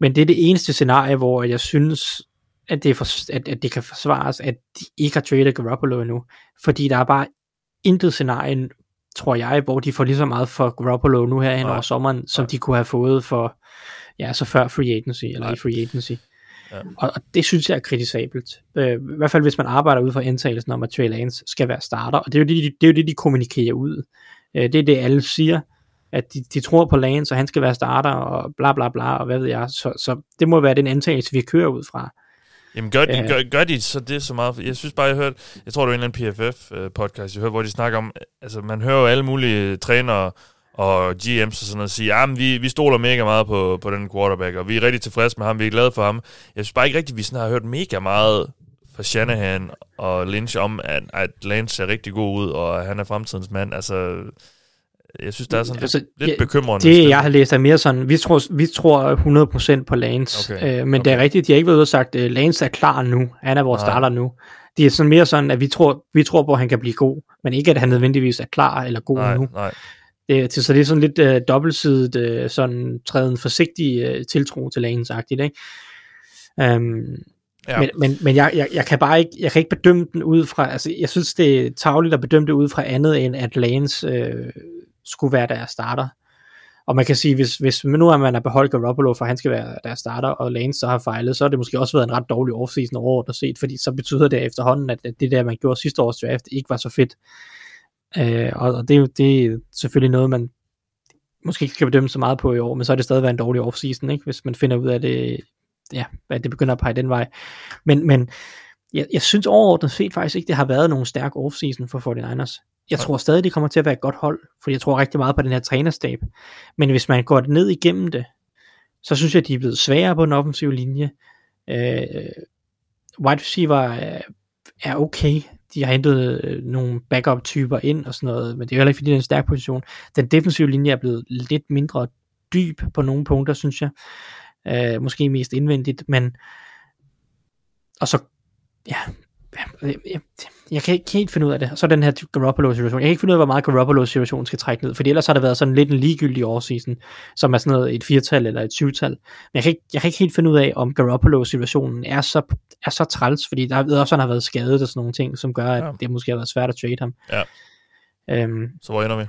men det er det eneste scenarie, hvor jeg synes, at det, for, at, at det kan forsvares, at de ikke har traded Garoppolo endnu. Fordi der er bare intet scenarie, tror jeg, hvor de får lige så meget for Garoppolo nu her hen over sommeren, som Nej. de kunne have fået for, ja, så før free agency, eller Nej. i free agency. Ja. Og, og det synes jeg er kritisabelt. Øh, I hvert fald hvis man arbejder ud fra indtagelsen om, at Trey Lance skal være starter. Og det er jo det, de, det, er jo det, de kommunikerer ud. Øh, det er det, alle siger. At de, de tror på Lance, og han skal være starter, og bla bla bla, og hvad ved jeg. Så, så det må være den antagelse, vi kører ud fra. Jamen gør de, ja. gør, gør de så det så meget? Jeg synes bare, jeg hørte, jeg tror det var en eller anden PFF-podcast, øh, jeg hørte, hvor de snakker om, altså man hører jo alle mulige trænere og GM's og sådan noget sige, at vi, vi stoler mega meget på, på den quarterback, og vi er rigtig tilfredse med ham, vi er glade for ham. Jeg synes bare ikke rigtigt, vi sådan har hørt mega meget fra Shanahan og Lynch om, at, at Lance ser rigtig god ud, og han er fremtidens mand. Altså, jeg synes, der er sådan altså, lidt, ja, lidt bekymrende. Det, jeg har læst, er mere sådan, vi tror, vi tror 100% på Lance, okay. øh, men okay. det er rigtigt, de har ikke været ude og sagt, at Lance er klar nu, han er vores Nej. starter nu. Det er sådan mere sådan, at vi tror, vi tror på, at han kan blive god, men ikke, at han nødvendigvis er klar eller god nej, nu. Nej. Det, så det er sådan lidt øh, dobbeltsidigt, øh, sådan træden forsigtig øh, tiltro til Lance-agtigt, ikke? Um, Ja. Men, men, men jeg, jeg, jeg, kan bare ikke, jeg kan ikke bedømme den ud fra, altså jeg synes det er tageligt at bedømme det ud fra andet end at Lance øh, skulle være der starter. Og man kan sige, hvis, hvis nu er man har beholdt Garoppolo, for han skal være der starter, og Lane så har fejlet, så har det måske også været en ret dårlig offseason overordnet set, fordi så betyder det efterhånden, at det der, man gjorde sidste års draft, ikke var så fedt. Øh, og, og det, er jo, det er selvfølgelig noget, man måske ikke kan bedømme så meget på i år, men så er det stadig været en dårlig offseason, ikke? hvis man finder ud af det, ja, at det begynder at pege den vej. Men, men jeg, jeg synes overordnet set faktisk ikke, det har været nogen stærk offseason for 49ers. Jeg tror stadig, det kommer til at være et godt hold, for jeg tror rigtig meget på den her trænerstab. Men hvis man går ned igennem det, så synes jeg, at de er blevet sværere på den offensive linje. Øh, wide receiver er, er okay. De har hentet øh, nogle backup-typer ind og sådan noget, men det er jo heller ikke, fordi det er en stærk position. Den defensive linje er blevet lidt mindre dyb på nogle punkter, synes jeg. Øh, måske mest indvendigt, men og så ja, ja, ja, ja jeg kan ikke helt finde ud af det. Så den her Garoppolo-situation. Jeg kan ikke finde ud af, hvor meget Garoppolo-situationen skal trække ned, fordi ellers har det været sådan lidt en ligegyldig årseason, som er sådan noget et firtal eller et syvtal. Men jeg kan, ikke, jeg kan ikke helt finde ud af, om Garoppolo-situationen er så, er så træls, fordi der ved også, han har været skadet og sådan nogle ting, som gør, at ja. det måske har været svært at trade ham. Ja. Øhm, så hvor ender vi?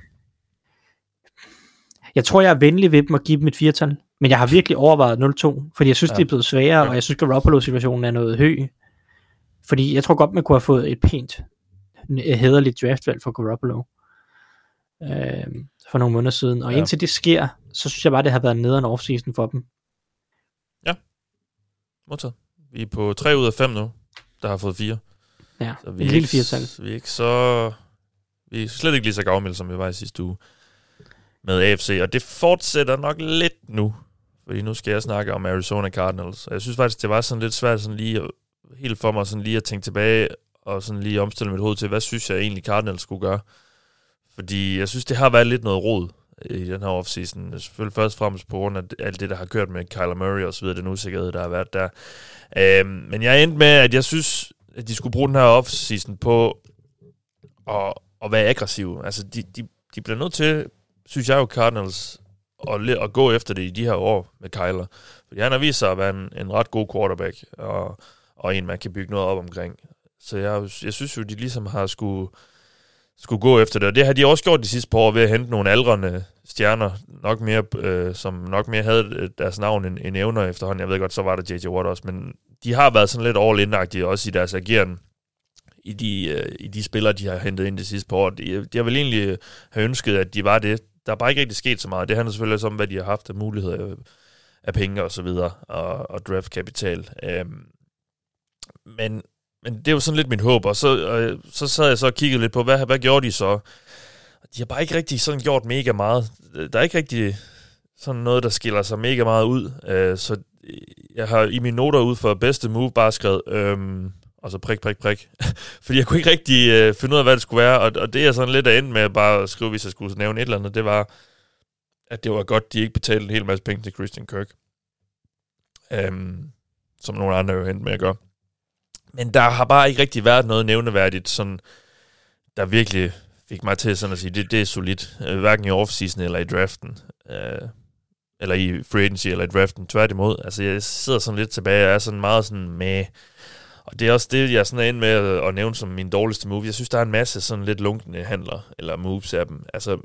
Jeg tror, jeg er venlig ved dem at give dem et firtal, men jeg har virkelig overvejet 0-2, fordi jeg synes, ja. det er blevet sværere, ja. og jeg synes, Garoppolo-situationen er noget høj. Fordi jeg tror godt, man kunne have fået et pænt, hederligt draftvalg for Garoppolo øh, for nogle måneder siden. Og ja. indtil det sker, så synes jeg bare, det har været nederen offseason for dem. Ja, modtaget. Vi er på 3 ud af 5 nu, der har fået 4. Ja, så vi en lille firetal. Vi er ikke så... Vi er slet ikke lige så gavmilde, som vi var i sidste uge med AFC, og det fortsætter nok lidt nu, fordi nu skal jeg snakke om Arizona Cardinals. Og jeg synes faktisk, det var sådan lidt svært sådan lige at helt for mig sådan lige at tænke tilbage og sådan lige omstille mit hoved til, hvad synes jeg egentlig Cardinals skulle gøre? Fordi jeg synes, det har været lidt noget rod i den her offseason. Selvfølgelig først og fremmest på grund af alt det, der har kørt med Kyler Murray og så videre, den usikkerhed, der har været der. Øhm, men jeg endte med, at jeg synes, at de skulle bruge den her offseason på at, at være aggressive. Altså, de, de, de bliver nødt til, synes jeg jo, Cardinals, at, at gå efter det i de her år med Kyler. Fordi han har vist sig at være en, en ret god quarterback, og, og en, man kan bygge noget op omkring. Så jeg, jeg synes jo, de ligesom har skulle, skulle gå efter det. Og det har de også gjort de sidste par år ved at hente nogle aldrende stjerner, nok mere, øh, som nok mere havde øh, deres navn end, end evner efterhånden. Jeg ved godt, så var der J.J. Watt også, men de har været sådan lidt all in også i deres ageren i de, øh, i de spillere, de har hentet ind de sidste par år. De, de har vel egentlig øh, have ønsket, at de var det. Der er bare ikke rigtig sket så meget. Det handler selvfølgelig også om, hvad de har haft af muligheder øh, af penge og så videre, og, og draftkapital. Øhm, men, men det er jo sådan lidt mit håb, og så, øh, så sad jeg så og kiggede lidt på, hvad, hvad gjorde de så? De har bare ikke rigtig sådan gjort mega meget. Der er ikke rigtig sådan noget, der skiller sig mega meget ud. Øh, så jeg har i mine noter ud for bedste move bare skrevet, øhm, og så prik, prik, prik. Fordi jeg kunne ikke rigtig øh, finde ud af, hvad det skulle være, og, og det er sådan lidt af ende med at bare skrive, hvis jeg skulle nævne et eller andet, det var, at det var godt, de ikke betalte en hel masse penge til Christian Kirk. Øhm, som nogle andre jo hent med at gøre. Men der har bare ikke rigtig været noget nævneværdigt, sådan, der virkelig fik mig til sådan at sige, det, det er solidt. Øh, hverken i offseason eller i draften. Øh, eller i free agency eller i draften. Tværtimod. Altså, jeg sidder sådan lidt tilbage og er sådan meget sådan med... Og det er også det, jeg sådan er inde med at, at nævne som min dårligste move. Jeg synes, der er en masse sådan lidt lunkende handler, eller moves af dem. Altså,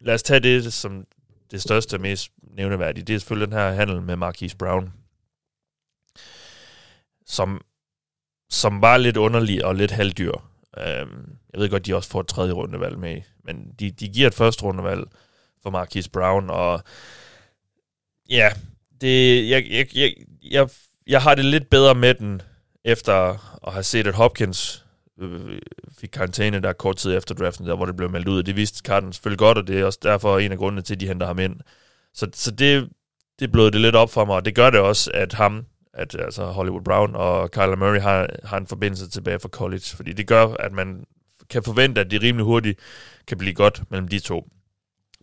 lad os tage det som det største og mest nævneværdige. Det er selvfølgelig den her handel med Marquise Brown. Som, som var lidt underlig og lidt halvdyr. Øhm, jeg ved godt, de også får et tredje rundevalg med, men de, de giver et første rundevalg for Marquis Brown, og ja, det, jeg, jeg, jeg, jeg, jeg har det lidt bedre med den, efter at have set, at Hopkins øh, fik karantæne der kort tid efter draften, der hvor det blev meldt ud. Det viste Cardinals selvfølgelig godt, og det er også derfor en af grundene til, at de henter ham ind. Så, så det, det blød det lidt op for mig, og det gør det også, at ham, at altså Hollywood Brown og Kyler Murray har, har en forbindelse tilbage fra college, fordi det gør, at man kan forvente, at det rimelig hurtigt kan blive godt mellem de to.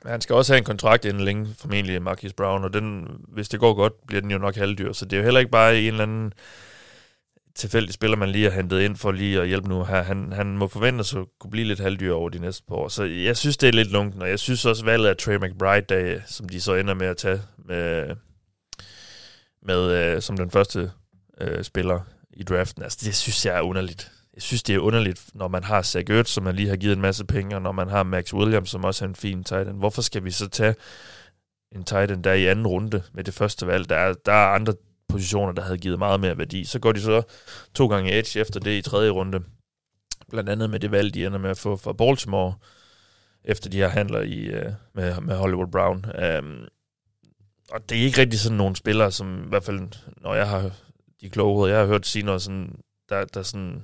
Men han skal også have en kontrakt inden længe, formentlig Marcus Brown, og den, hvis det går godt, bliver den jo nok halvdyr. Så det er jo heller ikke bare en eller anden tilfældig spiller, man lige har hentet ind for lige at hjælpe nu her. Han, han må forvente at kunne blive lidt halvdyr over de næste par år. Så jeg synes, det er lidt lunken, og jeg synes også valget af Trey McBride, der, som de så ender med at tage med, med øh, som den første øh, spiller i draften. Altså, det synes jeg er underligt jeg synes, det er underligt, når man har Zach Ertz, som man lige har givet en masse penge, og når man har Max Williams, som også er en fin tight end. Hvorfor skal vi så tage en tight end der i anden runde med det første valg? Der er, der er andre positioner, der havde givet meget mere værdi. Så går de så to gange edge efter det i tredje runde. Blandt andet med det valg, de ender med at få fra Baltimore, efter de her handler i, øh, med, med Hollywood Brown. Um, og det er ikke rigtig sådan nogle spillere, som i hvert fald, når jeg har de kloge jeg har hørt sige noget sådan, der, der sådan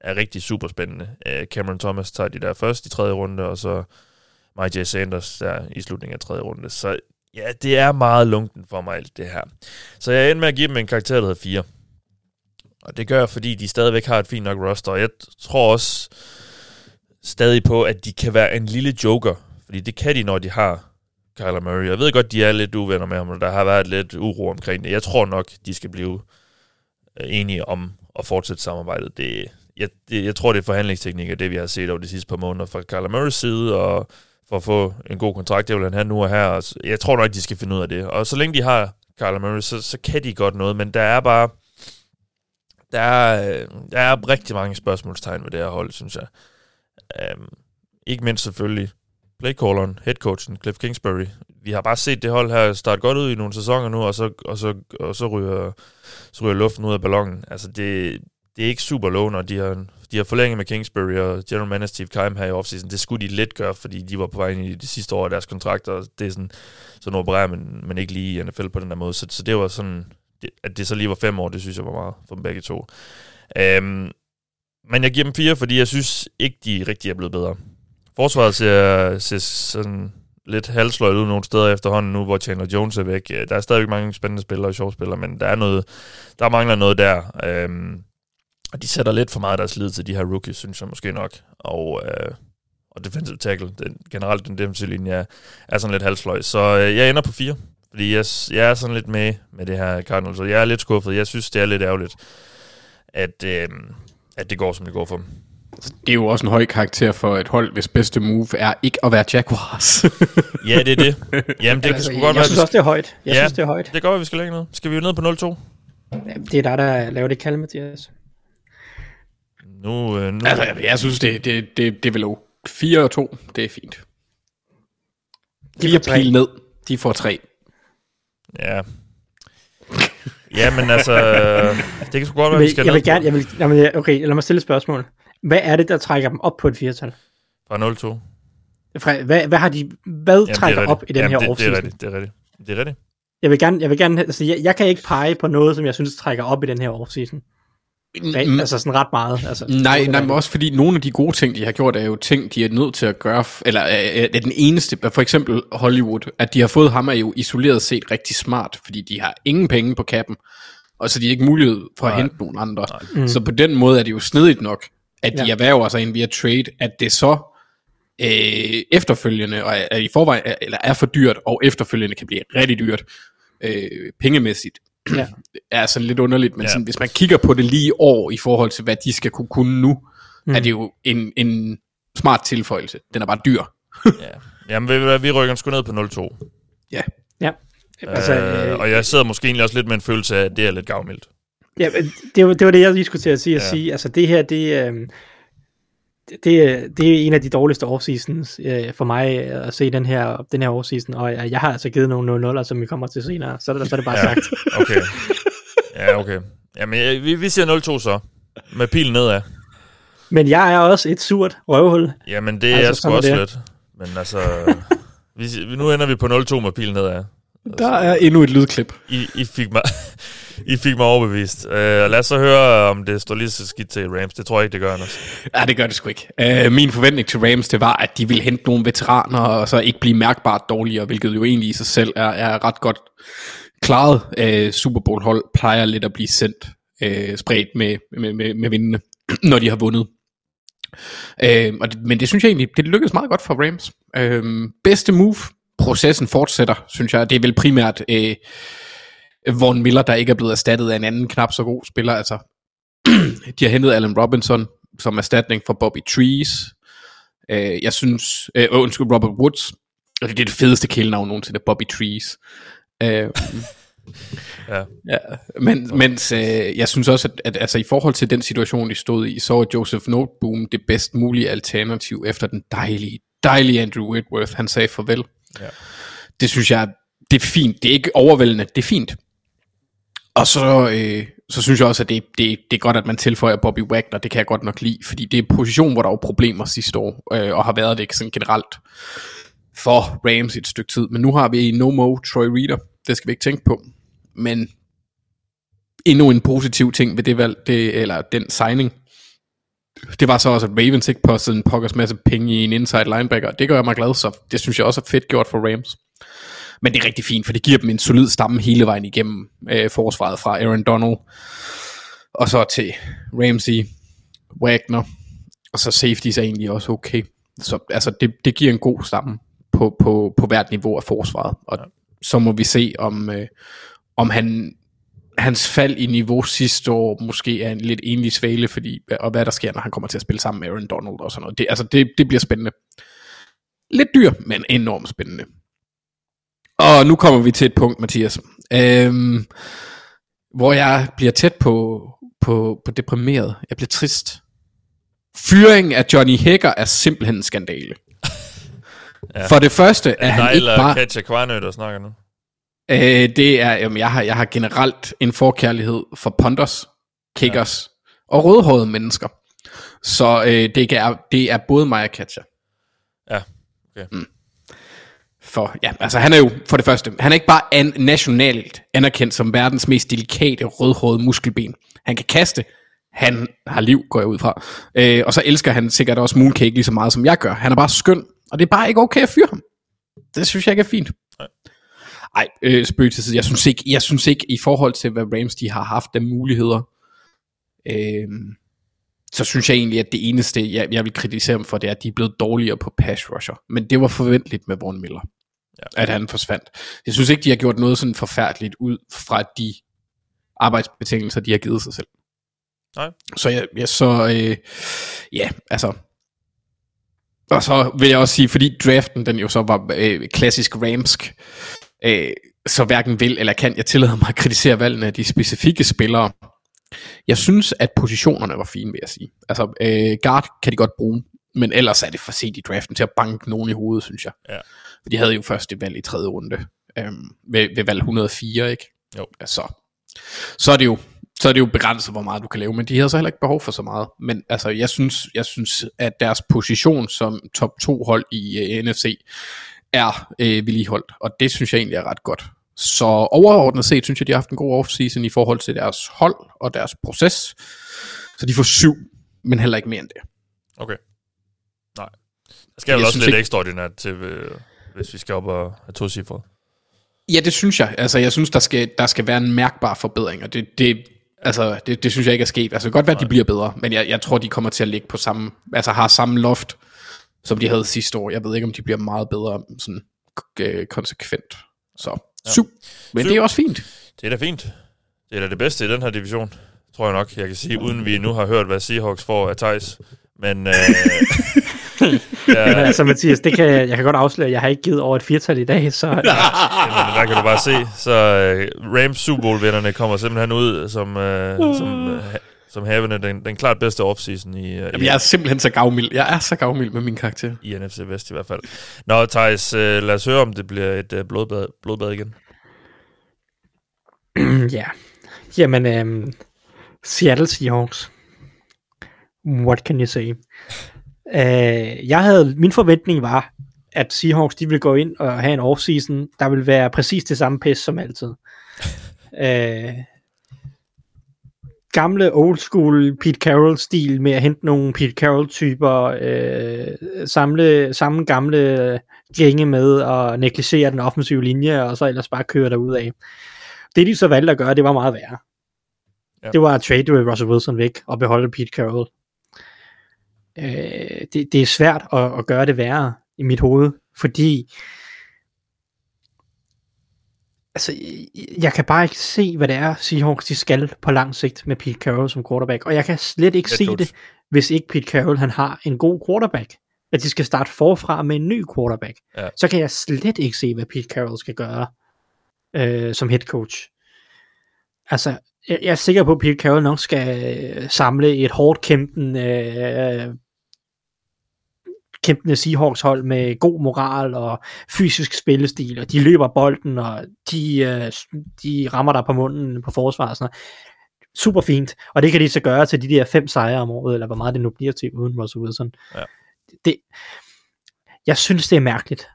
er rigtig super spændende. Øh, Cameron Thomas tager de der først i tredje runde, og så Mike J. Sanders der i slutningen af tredje runde. Så ja, det er meget lunken for mig, alt det her. Så jeg ender med at give dem en karakter, der hedder 4. Og det gør jeg, fordi de stadigvæk har et fint nok roster. Og jeg tror også stadig på, at de kan være en lille joker. Fordi det kan de, når de har Kyler Murray. Jeg ved godt, de er lidt uvenner med ham, og der har været lidt uro omkring det. Jeg tror nok, de skal blive øh, enige om at fortsætte samarbejdet. Det, jeg, det, jeg tror, det er forhandlingsteknik det, vi har set over de sidste par måneder fra Kyler Murrays side, og for at få en god kontrakt, det vil han have nu og her. Og jeg tror nok, de skal finde ud af det. Og så længe de har Kyler Murray, så, så kan de godt noget, men der er bare... Der er, der er rigtig mange spørgsmålstegn ved det her hold, synes jeg. Um, ikke mindst selvfølgelig playcalleren, headcoachen, Cliff Kingsbury. Vi har bare set det hold her starte godt ud i nogle sæsoner nu, og så, og så, og så, ryger, så ryger luften ud af ballonen. Altså, det, det er ikke super lovende, og de har, de har forlænget med Kingsbury og general manager Steve Keim her i offseason. Det skulle de let gøre, fordi de var på vej ind i de sidste år af deres kontrakter, og det er sådan, sådan opererer man, man ikke lige i NFL på den der måde. Så, så det var sådan, det, at det så lige var fem år, det synes jeg var meget for dem begge to. Um, men jeg giver dem fire, fordi jeg synes ikke, de rigtig er blevet bedre. Forsvaret ser, ser sådan lidt halsløjt ud nogle steder efterhånden nu, hvor Chandler Jones er væk. Øh, der er stadigvæk mange spændende spillere og sjove spillere, men der er noget, der mangler noget der. Øhm, og de sætter lidt for meget deres lid til de her rookies, synes jeg måske nok. Og, øh, og defensive tackle, den, generelt den defensive linje, er sådan lidt halsløj. Så øh, jeg ender på fire, fordi jeg, jeg er sådan lidt med med det her Cardinals, så jeg er lidt skuffet. Jeg synes, det er lidt ærgerligt, at, øh, at det går, som det går for dem. Det er jo også en høj karakter for et hold, hvis bedste move er ikke at være Jaguars. ja, det er det. Jamen, det altså, kan sgu godt jeg være... synes også, det er højt. Jeg ja, synes, det er højt. det går, at vi skal lægge noget. Skal vi jo ned på 0-2? Ja, det er dig, der laver det kalde, Mathias. Nu, øh, nu... altså, jeg, jeg synes, det, det, det, det er vel 4 og 2. Det er fint. De 4 får tre. pil ned. De får 3. Ja. Ja, men altså, det kan sgu godt være, Jeg vi skal jeg vil ned gerne, jeg vil, jamen, jeg- okay, lad mig stille et spørgsmål. Hvad er det, der trækker dem op på et firtal? fra 0-2. Fra- Hvad, hvad har de, hvad er trækker op i den Jamen, her det, det er offseason? rigtigt, det er rigtigt. Det er rigtigt. Jeg vil gerne, jeg vil gerne, altså jeg, jeg kan ikke pege på noget, som jeg synes trækker op i den her offseason. Mm. Altså sådan ret meget. Altså, Nej, nej, men også fordi nogle af de gode ting, de har gjort, er jo ting, de er nødt til at gøre, eller er, er den eneste, for eksempel Hollywood, at de har fået ham er jo isoleret set rigtig smart, fordi de har ingen penge på kappen, og så de har ikke mulighed for at Nej. hente nogen andre. Mm. Så på den måde er det jo snedigt nok, at de Ja. erhverver sig en via trade, at det så øh, efterfølgende, og er, er i forvejen, er, eller er for dyrt, og efterfølgende kan blive rigtig dyrt, øh, pengemæssigt, Ja. er sådan lidt underligt, men Ja. sådan, hvis man kigger på det lige år i forhold til, hvad de skal kunne kunne nu, mm. er det jo en, en smart tilføjelse. Den er bare dyr. Ja. Jamen, hvad, vi rykker sgu ned på 0-2. Ja. Ja. Altså, øh, øh, og jeg sidder måske egentlig også lidt med en følelse af, at det er lidt gavmildt. Ja, det, var, det var det, jeg lige skulle til at sige. At Ja. sige. Altså det her, det, øh, det, er- det er en af de dårligste offseasons øh, for mig øh, at se den her, den her offseason, og jeg, jeg har altså givet nogle 0-0'er, som vi kommer til senere, så er det, så er det bare Ja. sagt. Okay. Ja, okay. Jamen, jeg- vi, vi siger 0-2 så. Med pilen nedad. Men jeg er også et surt røvhul. Jamen, det Altså, er sgu sådan er også det. lidt. Men altså, vi, nu ender vi på 0-2 med pilen nedad. Der er endnu et lydklip. I, I, fik mig, i fik mig overbevist. Uh, lad os så høre, om det står lige så skidt til Rams. Det tror jeg ikke, det gør, Anders. Ja, det gør det sgu ikke. Uh, min forventning til Rams, det var, at de ville hente nogle veteraner, og så ikke blive mærkbart dårligere, hvilket jo egentlig i sig selv er, er ret godt klaret. Uh, Super Bowl hold plejer lidt at blive sendt uh, spredt med, med, med, med vindene, når de har vundet. Uh, og det, men det synes jeg egentlig, det lykkedes meget godt for Rams. Uh, bedste move, processen fortsætter, synes jeg. Det er vel primært uh, Von Miller, der ikke er blevet erstattet af en anden knap så god spiller. Altså, de har hentet Allen Robinson som erstatning for Bobby Trees. Uh, jeg synes, uh, undskyld, Robert Woods. Og det er det fedeste kælenavn nogensinde, Bobby Trees. Uh, Ja. Ja, men, mens øh, jeg synes også, at, at altså, i forhold til den situation, de stod i, så var Joseph Noteboom det bedst mulige alternativ efter den dejlige, dejlige Andrew Whitworth, han sagde farvel. Ja. Det synes jeg, det er fint. Det er ikke overvældende, det er fint. Og så, øh, så synes jeg også, at det, det, det er godt, at man tilføjer Bobby Wagner. Det kan jeg godt nok lide, fordi det er en position, hvor der var problemer sidste år, øh, og har været det ikke sådan generelt for Rams i et stykke tid. Men nu har vi No Mo Troy Reader. Det skal vi ikke tænke på. Men endnu en positiv ting ved det valg, det, eller den signing, det var så også, at Ravens ikke postede en pokkers masse penge i en inside linebacker. Det gør jeg mig glad, så det synes jeg også er fedt gjort for Rams. Men det er rigtig fint, for det giver dem en solid stamme hele vejen igennem øh, forsvaret fra Aaron Donald, og så til Ramsey, Wagner, og så safeties er egentlig også okay. Så altså, det, det giver en god stamme på, på, på hvert niveau af forsvaret, og så må vi se, om, øh, om han, hans fald i niveau sidste år måske er en lidt enlig svale, fordi, og hvad der sker, når han kommer til at spille sammen med Aaron Donald og sådan noget. Det, altså, det, det bliver spændende. Lidt dyr, men enormt spændende. Og nu kommer vi til et punkt, Mathias, øhm, hvor jeg bliver tæt på, på, på deprimeret. Jeg bliver trist. Fyringen af Johnny Hager er simpelthen en skandale. ja. For det første er, Er han ikke bare... Katja Kvarnø, der snakker nu? Øh, det er, jamen, jeg, har, jeg har generelt en forkærlighed for ponders, kickers ja. og rødhårede mennesker. Så øh, det, er, det er både mig og Katja. Ja, okay. Mm. For, ja, altså han er jo, for det første, han er ikke bare an, nationalt anerkendt som verdens mest delikate rødhårede muskelben. Han kan kaste, han har liv, går jeg ud fra. Øh, og så elsker han sikkert også mooncake lige så meget, som jeg gør. Han er bare skøn, og det er bare ikke okay at fyre ham. Det synes jeg ikke er fint. Ej, øh, spøg til side. Jeg synes, ikke, jeg synes ikke, i forhold til, hvad Rams de har haft af muligheder, øh, så synes jeg egentlig, at det eneste, jeg, jeg vil kritisere dem for, det er, at de er blevet dårligere på pass rusher. Men det var forventeligt med Von Miller, ja. at han forsvandt. Jeg synes ikke, de har gjort noget sådan forfærdeligt ud fra de arbejdsbetingelser, de har givet sig selv. Nej. Så ja, ja så øh, ja, altså og så vil jeg også sige, fordi draften den jo så var øh, klassisk ramsk, øh, så hverken vil eller kan jeg tillade mig at kritisere valgene af de specifikke spillere. Jeg synes, at positionerne var fine, vil jeg sige. Altså, øh, guard kan de godt bruge, men ellers er det for sent i draften til at banke nogen i hovedet, synes jeg. Ja. For de havde jo først et valg i tredje runde, øh, ved, ved valg 104, ikke? Jo. Så. så er det jo så er det jo begrænset, hvor meget du kan lave, men de havde så heller ikke behov for så meget. Men altså, jeg synes, jeg synes at deres position som top 2 hold i uh, NFC er uh, vedligeholdt, og det synes jeg egentlig er ret godt. Så overordnet set synes jeg, de har haft en god offseason i forhold til deres hold og deres proces. Så de får syv, men heller ikke mere end det. Okay. Nej. Der skal Jeg også synes lidt ikke- ekstraordinært til, øh, hvis vi skal op og have to cifre. Ja, det synes jeg. Altså, jeg synes, der skal, der skal være en mærkbar forbedring, og det, det, altså, det, det synes jeg ikke er sket. Altså, det kan godt være, at de bliver bedre, men jeg, jeg tror, de kommer til at ligge på samme, altså har samme loft, som de havde sidste år. Jeg ved ikke, om de bliver meget bedre sådan øh, konsekvent. Så, syv. Men Syv. det er også fint. Det er da fint. Det er da det bedste i den her division, tror jeg nok, jeg kan sige, uden vi nu har hørt, hvad Seahawks får af Thijs. Men øh, Men ja, altså Mathias, det kan, jeg kan godt afsløre, at jeg har ikke givet over et firtal i dag, så jamen, der kan du bare se. Så øh, Rams Super Bowl-vinderne kommer simpelthen ud som, øh, som, ha- som havende den, den klart bedste offseason i, øh, Jamen, i, jeg er simpelthen så gavmild. Jeg er så gavmild med min karakter. i NFC Vest i hvert fald. Nå, Thijs, øh, lad os høre, om det bliver et øh, blodbad, blodbad igen. ja. Jamen, øhm, Seattle Seahawks. What can you say? Øh, jeg havde, min forventning var, at Seahawks de ville gå ind og have en offseason, der vil være præcis det samme pis som altid. øh, gamle old school Pete Carroll stil med at hente nogle Pete Carroll typer, øh, samle samme gamle gænge med og negligere den offensive linje, og så ellers bare køre derud af. Det de så valgte at gøre, det var meget værre. Ja. Det var at trade med Russell Wilson væk og beholde Pete Carroll. Øh, det, det er svært at, at gøre det værre i mit hoved, fordi altså, jeg kan bare ikke se, hvad det er, Seahawks de skal på lang sigt med Pete Carroll som quarterback, og jeg kan slet ikke se det, hvis ikke Pete Carroll han har en god quarterback. At de skal starte forfra med en ny quarterback. Ja. Så kan jeg slet ikke se, hvad Pete Carroll skal gøre øh, som head coach. Altså, jeg, er sikker på, at Pete Carroll nok skal samle et hårdt kæmpende, øh, kæmpende Seahawks hold med god moral og fysisk spillestil, og de løber bolden, og de, øh, de rammer dig på munden på forsvar og sådan noget. Super fint, og det kan de så gøre til de der fem sejre om året, eller hvor meget det nu bliver til uden Russell Wilson. Ja. Det, jeg synes, det er mærkeligt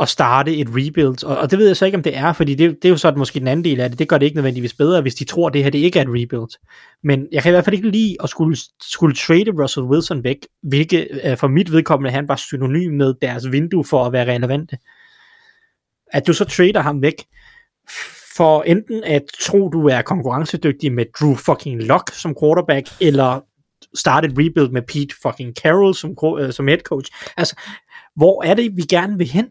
at starte et rebuild, og, og det ved jeg så ikke, om det er, fordi det, det er jo så måske den anden del af det, det gør det ikke nødvendigvis bedre, hvis de tror, at det her det ikke er et rebuild. Men jeg kan i hvert fald ikke lide at skulle, skulle trade Russell Wilson væk, hvilket øh, for mit vedkommende, han var synonym med deres vindue for at være relevante. At du så trader ham væk, for enten at tro, du er konkurrencedygtig med Drew fucking Lock som quarterback, eller starte et rebuild med Pete fucking Carroll som, øh, som head coach. Altså, hvor er det, vi gerne vil hen,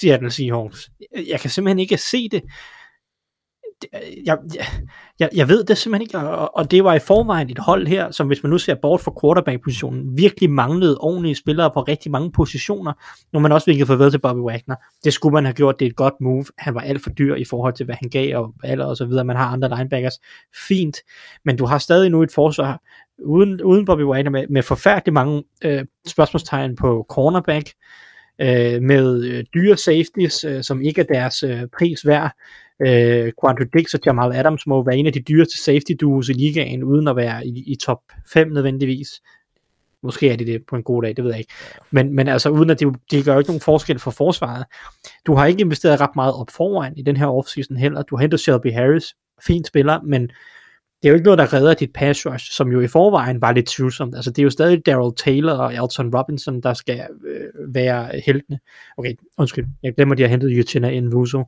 Seattle Seahawks? Jeg kan simpelthen ikke se det. Øh, jeg, jeg, jeg ved det simpelthen ikke, og, det var i forvejen et hold her, som hvis man nu ser bort fra quarterback-positionen, virkelig manglede ordentlige spillere på rigtig mange positioner, når man også virkelig forved til Bobby Wagner. Det skulle man have gjort, det er et godt move. Han var alt for dyr i forhold til, hvad han gav og alder og så videre. Man har andre linebackers. Fint. Men du har stadig nu et forsvar uden, uden Bobby Wagner med, med forfærdelig mange øh, spørgsmålstegn på cornerback, øh, Øh, med øh, dyre safeties, øh, som ikke er deres øh, pris værd. Øh, Quandre Dix og Jamal Adams må være en af de dyreste safety duos i ligaen, uden at være i, i top 5 nødvendigvis. Måske er de det på en god dag, det ved jeg ikke. Men, men altså uden at det, det gør ikke nogen forskel for forsvaret. Du har ikke investeret ret meget op foran i den her offseason heller. Du har hentet Shelby Harris, fint spiller, men det er jo ikke noget, der redder dit pass rush, som jo i forvejen var lidt tvivlsomt. Altså, det er jo stadig Daryl Taylor og Elton Robinson, der skal øh, være heltene. Okay, undskyld. Jeg glemmer, at de har hentet Yuchina Nvuso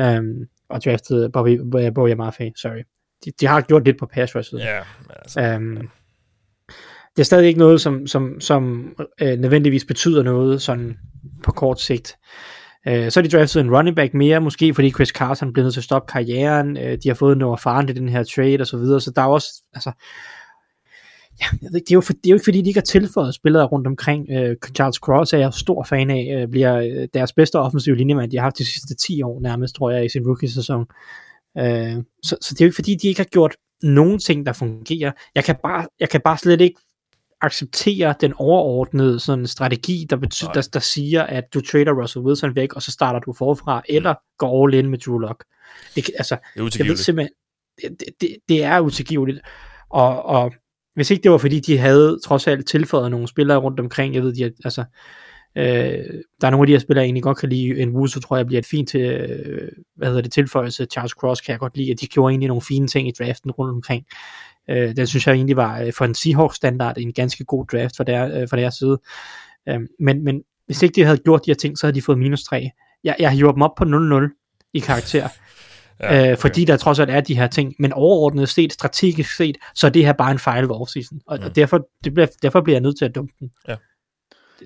um, og draftet Bobby, Bobby Mafe, sorry. De, de, har gjort lidt på pass rush. Ja, men altså, Um, det er stadig ikke noget, som, som, som øh, nødvendigvis betyder noget sådan på kort sigt. Øh, så har de draftet en running back mere, måske fordi Chris Carson blev nødt til at stoppe karrieren. Øh, de har fået noget erfaren i den her trade og så videre, så der er også, altså, ja, det, er jo for, det er jo ikke fordi, de ikke har tilføjet spillere rundt omkring. Øh, Charles Cross er jeg stor fan af, øh, bliver øh, deres bedste offensive linjemand, de har haft de sidste 10 år nærmest, tror jeg, i sin rookie-sæson. Uh, så, så det er jo ikke fordi, de ikke har gjort nogen ting, der fungerer. Jeg kan bare, jeg kan bare slet ikke acceptere den overordnede sådan strategi, der, betyder, der, der siger, at du trader Russell Wilson væk, og så starter du forfra, mm. eller går all in med Drew Lock. Det, altså, det er jeg ved simpelthen, det, det, det er utilgiveligt. Og, og hvis ikke det var fordi, de havde trods alt tilføjet nogle spillere rundt omkring, jeg ved, de, altså, øh, der er nogle af de her spillere, jeg egentlig godt kan lide, en Wusu tror jeg bliver et fint til, øh, hvad hedder det, tilføjelse, Charles Cross kan jeg godt lide, at de gjorde egentlig nogle fine ting i draften rundt omkring. Øh, den synes jeg egentlig var øh, for en Seahawks standard en ganske god draft for der, øh, for deres side. Øh, men, men hvis ikke de havde gjort de her ting, så havde de fået minus 3. Jeg, jeg hiver dem op på 0-0 i karakter. Ja, okay. øh, fordi der trods alt er de her ting, men overordnet set, strategisk set, så er det her bare en fejl ved offseason, og, mm. og derfor, det bliver, derfor bliver jeg nødt til at dumpe den. Ja.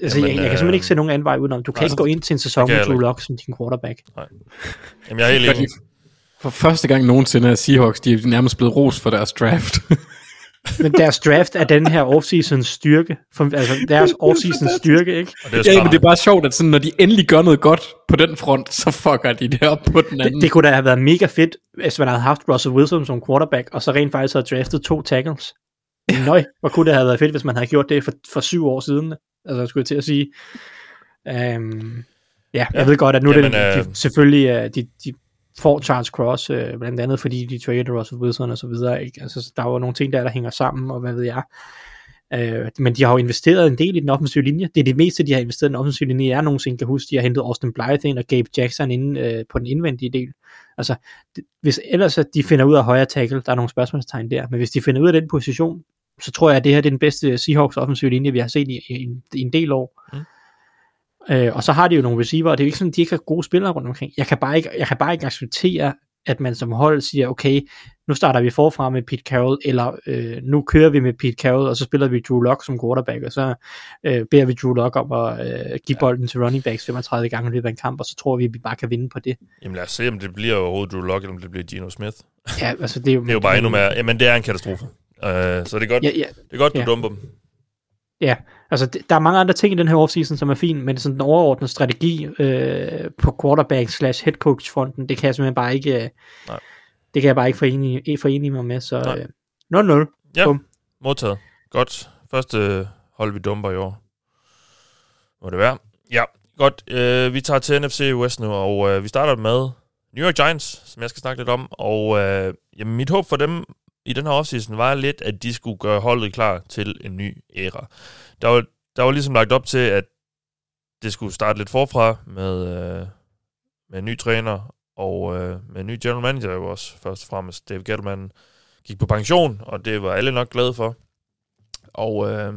Altså, Jamen, jeg, jeg kan simpelthen ikke se nogen anden vej udenom. Du kan ikke gå ind til en sæson med Drew Lock som din quarterback. Nej. Jamen, jeg er helt enig. For første gang nogensinde er Seahawks, de er nærmest blevet ros for deres draft. Men deres draft er den her offseason styrke. For, altså deres offseason styrke, ikke? Og det er ja, men det er bare sjovt, at sådan, når de endelig gør noget godt på den front, så fucker de det op på den anden. Det, det kunne da have været mega fedt, hvis man havde haft Russell Wilson som quarterback, og så rent faktisk havde draftet to tackles. Nøj, hvor kunne det have været fedt, hvis man havde gjort det for, for syv år siden. Altså, jeg skulle til at sige. Um, ja, jeg ved godt, at nu Jamen, er det øh... de, selvfølgelig, uh, de, de får Charles Cross, øh, blandt andet fordi de trader Russell Wilson og så videre. Ikke? Altså, der var nogle ting der, der hænger sammen, og hvad ved jeg. Øh, men de har jo investeret en del i den offensive linje. Det er det meste, de har investeret i den offensive linje, jeg nogensinde kan huske. De har hentet Austin Blythe ind og Gabe Jackson ind øh, på den indvendige del. Altså, det, hvis ellers at de finder ud af højre tackle, der er nogle spørgsmålstegn der, men hvis de finder ud af den position, så tror jeg, at det her er den bedste Seahawks offensive linje, vi har set i, i, i en del år. Mm. Øh, og så har de jo nogle receiver, og det er jo ikke sådan, at de ikke har gode spillere rundt omkring. Jeg kan bare ikke, jeg kan bare ikke acceptere, at man som hold siger, okay, nu starter vi forfra med Pete Carroll, eller øh, nu kører vi med Pete Carroll, og så spiller vi Drew Lock som quarterback, og så øh, beder vi Drew Lock om at øh, give bolden til running backs 35 gange i løbet af en kamp, og så tror vi, at vi bare kan vinde på det. Jamen lad os se, om det bliver overhovedet Drew Lock, eller om det bliver Geno Smith. Ja, altså det er jo... det er jo bare endnu mere... Jamen det er en katastrofe. Uh, så det er godt, ja, ja, det er godt du ja. dumper dem. Ja, altså der er mange andre ting i den her offseason, som er fin, men sådan den overordnede strategi øh, på quarterback slash head coach fronten, det kan jeg simpelthen bare ikke, øh, Nej. det kan jeg bare ikke forene, forene mig med, så øh, 0-0. Ja, Bum. modtaget. Godt. Første hold, vi dumper i år. Må det være. Ja, godt. Øh, vi tager til NFC West nu, og øh, vi starter med New York Giants, som jeg skal snakke lidt om, og øh, jamen, mit håb for dem i den her offseason var lidt, at de skulle gøre holdet klar til en ny æra. Der var, der var ligesom lagt op til, at det skulle starte lidt forfra med, øh, med en ny træner og øh, med en ny general manager jo også først og fremmest. Dave Gettleman gik på pension, og det var alle nok glade for. Og, øh,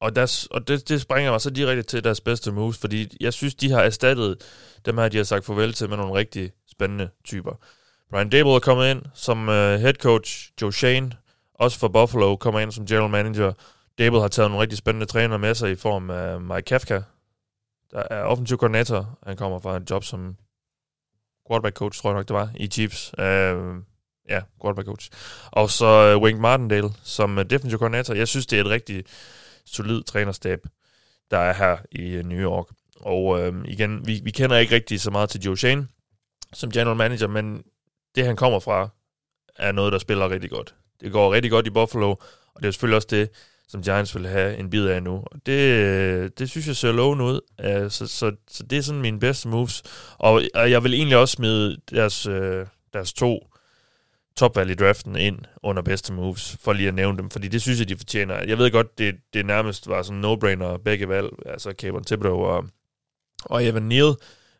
og, deres, og det, det springer mig så direkte til deres bedste moves, fordi jeg synes, de har erstattet dem her, de har sagt farvel til med nogle rigtig spændende typer. Brian Dable er kommet ind som uh, head coach. Joe Shane, også for Buffalo, kommer ind som general manager. Dable har taget nogle rigtig spændende træner med sig i form af Mike Kafka, der er offensiv koordinator. Han kommer fra en job som quarterback coach, tror jeg nok det var, i Chiefs. Uh, ja, quarterback coach. Og så uh, Wink Martindale som uh, defensive koordinator. Jeg synes, det er et rigtig solid trænerstab, der er her i uh, New York. Og uh, igen, vi, vi kender ikke rigtig så meget til Joe Shane som general manager, men det, han kommer fra, er noget, der spiller rigtig godt. Det går rigtig godt i Buffalo, og det er selvfølgelig også det, som Giants vil have en bid af nu. Og det, øh, det synes jeg ser lovende ud. Så, så, så det er sådan mine bedste moves. Og, og jeg vil egentlig også smide deres, øh, deres to topvalg i draften ind under bedste moves, for lige at nævne dem, fordi det synes jeg, de fortjener. Jeg ved godt, det, det nærmest var sådan no-brainer begge valg, altså Cameron Thibodeau og, og Evan Neal,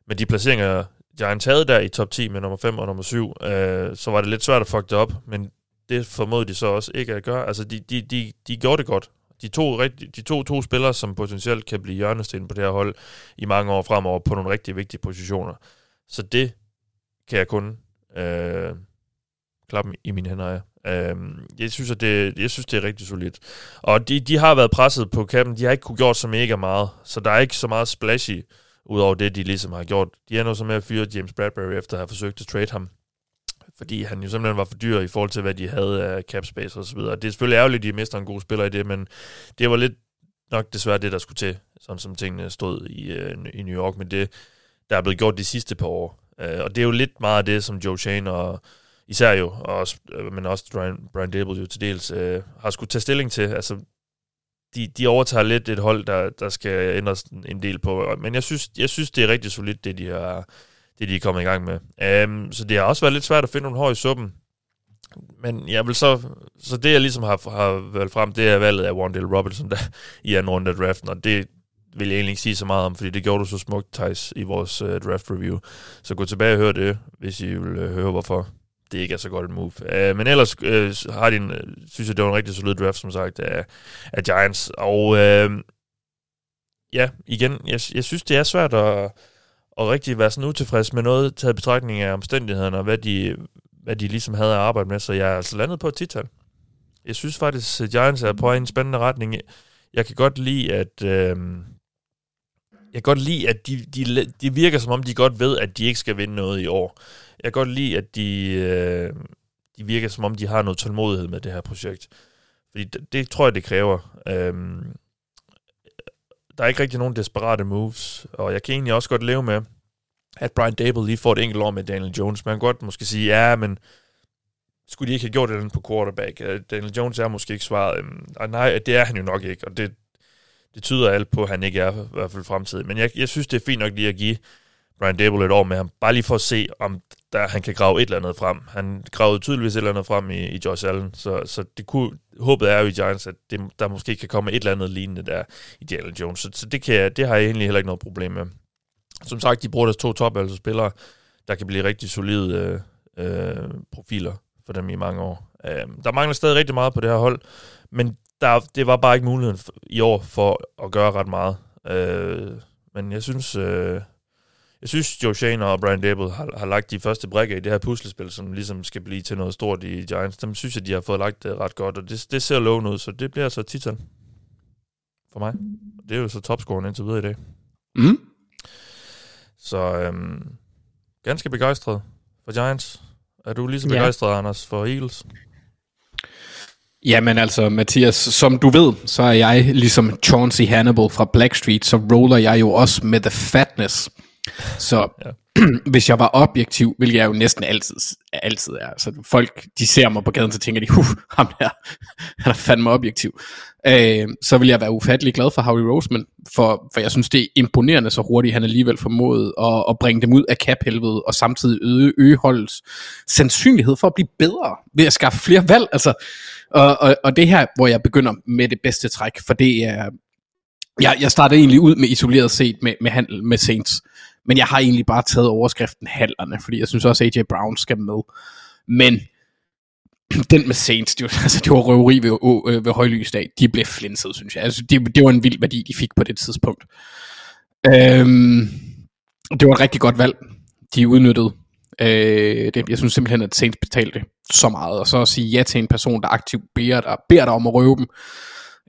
men de placeringer, Giants havde der i top 10 med nummer 5 og nummer 7, øh, så var det lidt svært at fuck det op, men det formodede de så også ikke at gøre. Altså, de, de, de, de gjorde det godt. De to, de to, to spillere, som potentielt kan blive hjørnesten på det her hold i mange år fremover på nogle rigtig vigtige positioner. Så det kan jeg kun øh, klappe i mine hænder af. Øh, jeg, synes, at det, jeg synes, det er rigtig solidt. Og de, de har været presset på kappen. De har ikke kunne gjort så mega meget, så der er ikke så meget splashy Udover det, de ligesom har gjort. De er nu så med at fyre James Bradbury efter at have forsøgt at trade ham fordi han jo simpelthen var for dyr i forhold til, hvad de havde af cap space og så videre. Det er selvfølgelig ærgerligt, at de mister en god spiller i det, men det var lidt nok desværre det, der skulle til, sådan som tingene stod i, øh, i New York, men det, der er blevet gjort de sidste par år. Øh, og det er jo lidt meget af det, som Joe Shane og især jo, og øh, men også Brian, Brian Dable jo til dels, øh, har skulle tage stilling til. Altså, de, de overtager lidt et hold, der, der skal ændres en del på. Men jeg synes, jeg synes det er rigtig solidt, det de har, det de er kommet i gang med. Um, så det har også været lidt svært at finde nogle hår i suppen. Men jeg vil så, så det jeg ligesom har, har valgt frem, det er valget af Wandale Robinson der, i anden runde af draften, og det vil jeg egentlig ikke sige så meget om, fordi det gjorde du så smukt, Thijs, i vores uh, draft review. Så gå tilbage og hør det, hvis I vil uh, høre, hvorfor det ikke er så godt et move. Uh, men ellers uh, har de en, uh, synes jeg, det var en rigtig solid draft, som sagt, af, af Giants. Og uh, ja, igen, jeg, jeg synes, det er svært at, at rigtig være sådan utilfreds med noget, taget betragtning af omstændighederne, og hvad de, hvad de ligesom havde at arbejde med, så jeg er altså landet på et tital. Jeg synes faktisk, at Giants er på en spændende retning. Jeg kan godt lide, at... Øh, jeg kan godt lide, at de, de, de virker som om, de godt ved, at de ikke skal vinde noget i år. Jeg kan godt lide, at de, øh, de virker som om, de har noget tålmodighed med det her projekt. Fordi det, det tror jeg, det kræver. Øhm, der er ikke rigtig nogen desperate moves, og jeg kan egentlig også godt leve med, at Brian Dable lige får et enkelt år med Daniel Jones. Man kan godt måske sige, ja, men skulle de ikke have gjort det på quarterback? Øh, Daniel Jones er måske ikke svaret. Øhm, og nej, det er han jo nok ikke, og det, det tyder alt på, at han ikke er i hvert fald fremtidig. Men jeg, jeg synes, det er fint nok lige at give Brian Dable et år med ham, bare lige for at se, om der, han kan grave et eller andet frem. Han gravede tydeligvis et eller andet frem i, i Josh Allen, så, så det kunne, håbet er jo i Giants, at det, der måske kan komme et eller andet lignende der i Daniel Jones. Så, så det, kan jeg, det har jeg egentlig heller ikke noget problem med. Som sagt, de bruger deres to top altså spillere, der kan blive rigtig solide øh, øh, profiler for dem i mange år. Øh, der mangler stadig rigtig meget på det her hold, men der, det var bare ikke muligheden i år for at gøre ret meget. Øh, men jeg synes, øh, jeg synes, Joe Shane og Brian Dable har, har lagt de første brækker i det her puslespil, som ligesom skal blive til noget stort i Giants. Dem synes jeg, de har fået lagt det ret godt, og det, det ser lovende ud, så det bliver så titan for mig. Det er jo så topscoren indtil videre i dag. Mm. Så øhm, ganske begejstret for Giants. Er du lige så begejstret, ja. Anders, for Eagles? Jamen altså, Mathias, som du ved, så er jeg ligesom Chauncey Hannibal fra Blackstreet, så roller jeg jo også med the fatness. Så ja. hvis jeg var objektiv, hvilket jeg jo næsten altid, altid er, altså folk, de ser mig på gaden, så tænker de, huh, ham der, han er fandme objektiv. Øh, så vil jeg være ufattelig glad for Howie Roseman, for, for jeg synes, det er imponerende så hurtigt, han alligevel formået at, at bringe dem ud af cap-helvede, og samtidig øge, øge holdets sandsynlighed for at blive bedre, ved at skaffe flere valg, altså, og, og, og det her, hvor jeg begynder med det bedste træk, for det er, jeg, jeg startede egentlig ud med isoleret set med, med handel med Saints, men jeg har egentlig bare taget overskriften handlerne, fordi jeg synes også, at AJ Brown skal med. Men den med Saints, det var, altså, det var røveri ved, øh, ved højlysdag. De blev flinset, synes jeg. Altså, det, det var en vild værdi, de fik på det tidspunkt. Øhm, det var et rigtig godt valg, de udnyttede. Øh, det, jeg synes simpelthen, at Saints betalte så meget. Og så at sige ja til en person, der aktivt beder dig, beder dig om at røve dem.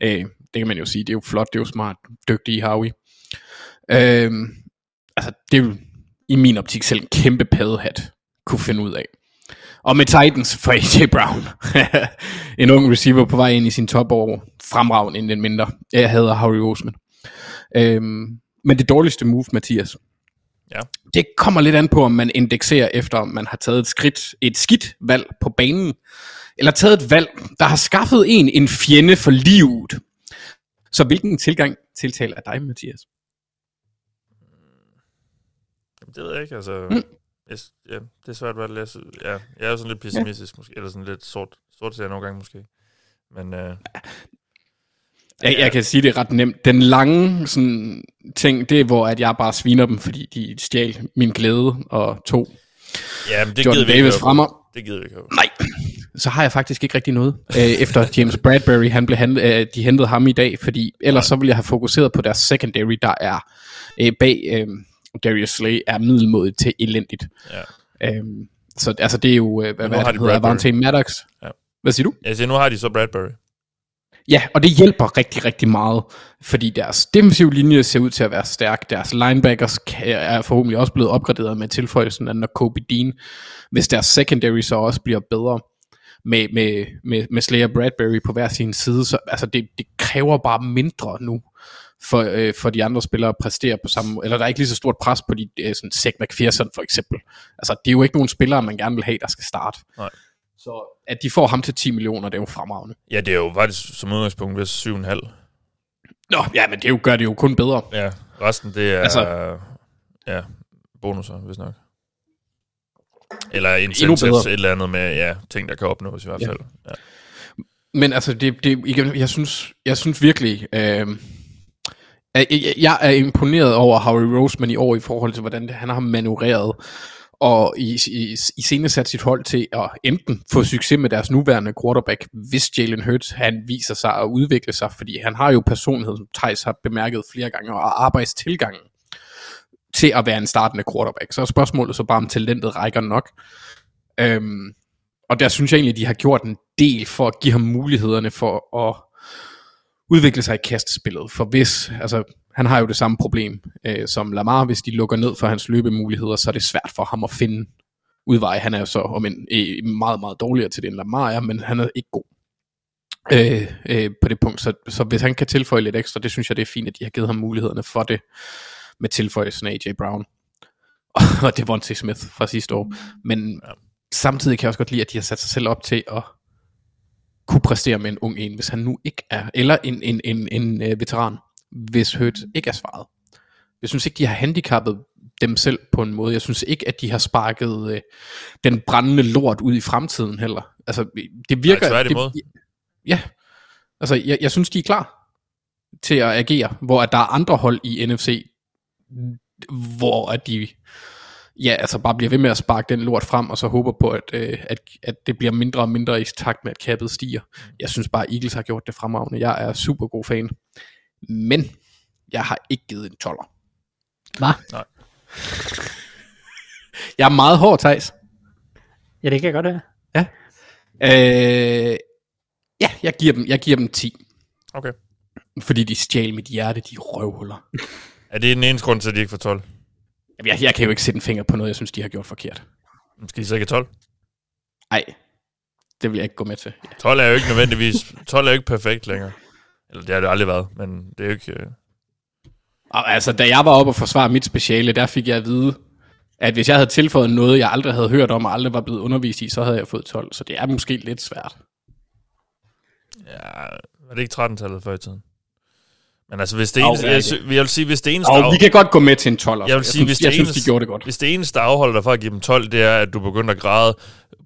Øh, det kan man jo sige, det er jo flot, det er jo smart, dygtig Harvey. Øh, altså, det er jo i min optik selv en kæmpe paddehat kunne finde ud af. Og med Titans for AJ Brown. en ung receiver på vej ind i sin topår. Fremragende end den mindre. Jeg hader Harry Osman. Øhm, men det dårligste move, Mathias. Ja. Det kommer lidt an på, om man indekserer efter, om man har taget et skridt, et skidt valg på banen, eller taget et valg, der har skaffet en en fjende for livet. Så hvilken tilgang tiltaler dig, Mathias? Det ved jeg ikke, altså... Mm. Jeg, ja, det er svært at læse. Ja, jeg er jo sådan lidt pessimistisk, ja. måske, eller sådan lidt sort, sort nogle gange måske. Men... Øh, jeg, jeg kan sige det ret nemt. Den lange sådan, ting, det er, hvor at jeg bare sviner dem, fordi de stjal min glæde og to Ja, men det Jordan gider vi ikke fremmer. Det gider vi ikke Nej, så har jeg faktisk ikke rigtig noget. øh, efter James Bradbury, han blev handlet, øh, de hentede ham i dag, fordi ellers så ville jeg have fokuseret på deres secondary, der er øh, bag øh, Darius Slay, er middelmodigt til elendigt. Ja. Øhm, så altså det er jo, øh, hvad, hvad det hedder, Avante Maddox. Ja. Hvad siger du? Jeg siger, nu har de så Bradbury. Ja, og det hjælper rigtig, rigtig meget, fordi deres defensive linje ser ud til at være stærk. Deres linebackers er forhåbentlig også blevet opgraderet med tilføjelsen af Kobe Dean, hvis deres secondary så også bliver bedre med, med, med, med Slayer Bradbury på hver sin side. Så altså det, det kræver bare mindre nu for, øh, for de andre spillere at præstere på samme eller der er ikke lige så stort pres på de, øh, sådan Zach McPherson for eksempel. Altså det er jo ikke nogen spillere, man gerne vil have, der skal starte. Nej. Så at de får ham til 10 millioner, det er jo fremragende. Ja, det er jo faktisk som udgangspunkt ved 7,5. Nå, ja, men det jo, gør det jo kun bedre. Ja, resten det er altså, ja, bonusser, hvis nok. Eller incentives, et eller andet med ja, ting, der kan opnås i hvert fald. Ja. Ja. Men altså, det, det, igen, jeg, synes, jeg synes virkelig, øh, jeg, jeg er imponeret over Harry Roseman i år i forhold til, hvordan han har manøvreret og i, i, i scene sat sit hold til at enten få succes med deres nuværende quarterback, hvis Jalen Hurts han viser sig at udvikle sig, fordi han har jo personlighed, som Thijs har bemærket flere gange, og arbejdstilgangen til at være en startende quarterback. Så er spørgsmålet så bare, om talentet rækker nok. Øhm, og der synes jeg egentlig, de har gjort en del for at give ham mulighederne for at udvikle sig i kastespillet. For hvis, altså han har jo det samme problem øh, som Lamar, hvis de lukker ned for hans løbemuligheder, så er det svært for ham at finde udveje. Han er jo så om en, øh, meget, meget dårligere til det end Lamar er, men han er ikke god øh, øh, på det punkt. Så, så hvis han kan tilføje lidt ekstra, det synes jeg, det er fint, at de har givet ham mulighederne for det med tilføjelsen af AJ Brown og Devontae Smith fra sidste år. Men samtidig kan jeg også godt lide, at de har sat sig selv op til at kunne præstere med en ung en, hvis han nu ikke er, eller en, en, en, en, uh, veteran hvis Hurt ikke er svaret. Jeg synes ikke, de har handicappet dem selv på en måde. Jeg synes ikke, at de har sparket øh, den brændende lort ud i fremtiden heller. Altså, det virker... Nej, det, ja, altså, jeg, jeg synes, de er klar til at agere, hvor at der er andre hold i NFC, hvor at de ja, altså bare bliver ved med at sparke den lort frem, og så håber på, at, øh, at, at det bliver mindre og mindre i takt med, at kappet stiger. Jeg synes bare, Eagles har gjort det fremragende. Jeg er super god fan. Men jeg har ikke givet en toller. Hvad? Nej. jeg er meget hård, Thijs. Ja, det kan jeg godt høre. Ja. Øh, ja, jeg giver, dem, jeg giver dem 10. Okay. Fordi de stjal mit hjerte, de røvhuller. Er det den eneste grund til, at de ikke får 12? Jamen, jeg, jeg kan jo ikke sætte en finger på noget, jeg synes, de har gjort forkert. Skal de så ikke 12? Nej, det vil jeg ikke gå med til. 12 er jo ikke nødvendigvis, 12 er jo ikke perfekt længere. Eller det har det aldrig været, men det er jo ikke... Øh... Altså, da jeg var oppe og forsvare mit speciale, der fik jeg at vide, at hvis jeg havde tilføjet noget, jeg aldrig havde hørt om, og aldrig var blevet undervist i, så havde jeg fået 12. Så det er måske lidt svært. Ja, var det ikke 13-tallet før i tiden? Men altså, hvis det eneste, jeg, jeg, jeg vil sige, hvis det eneste... Og vi kan godt gå med til en 12. Jeg vil jeg sige, hvis jeg det synes, eneste, de gjorde det godt. Hvis det eneste, der afholder dig fra at give dem 12, det er, at du begynder at græde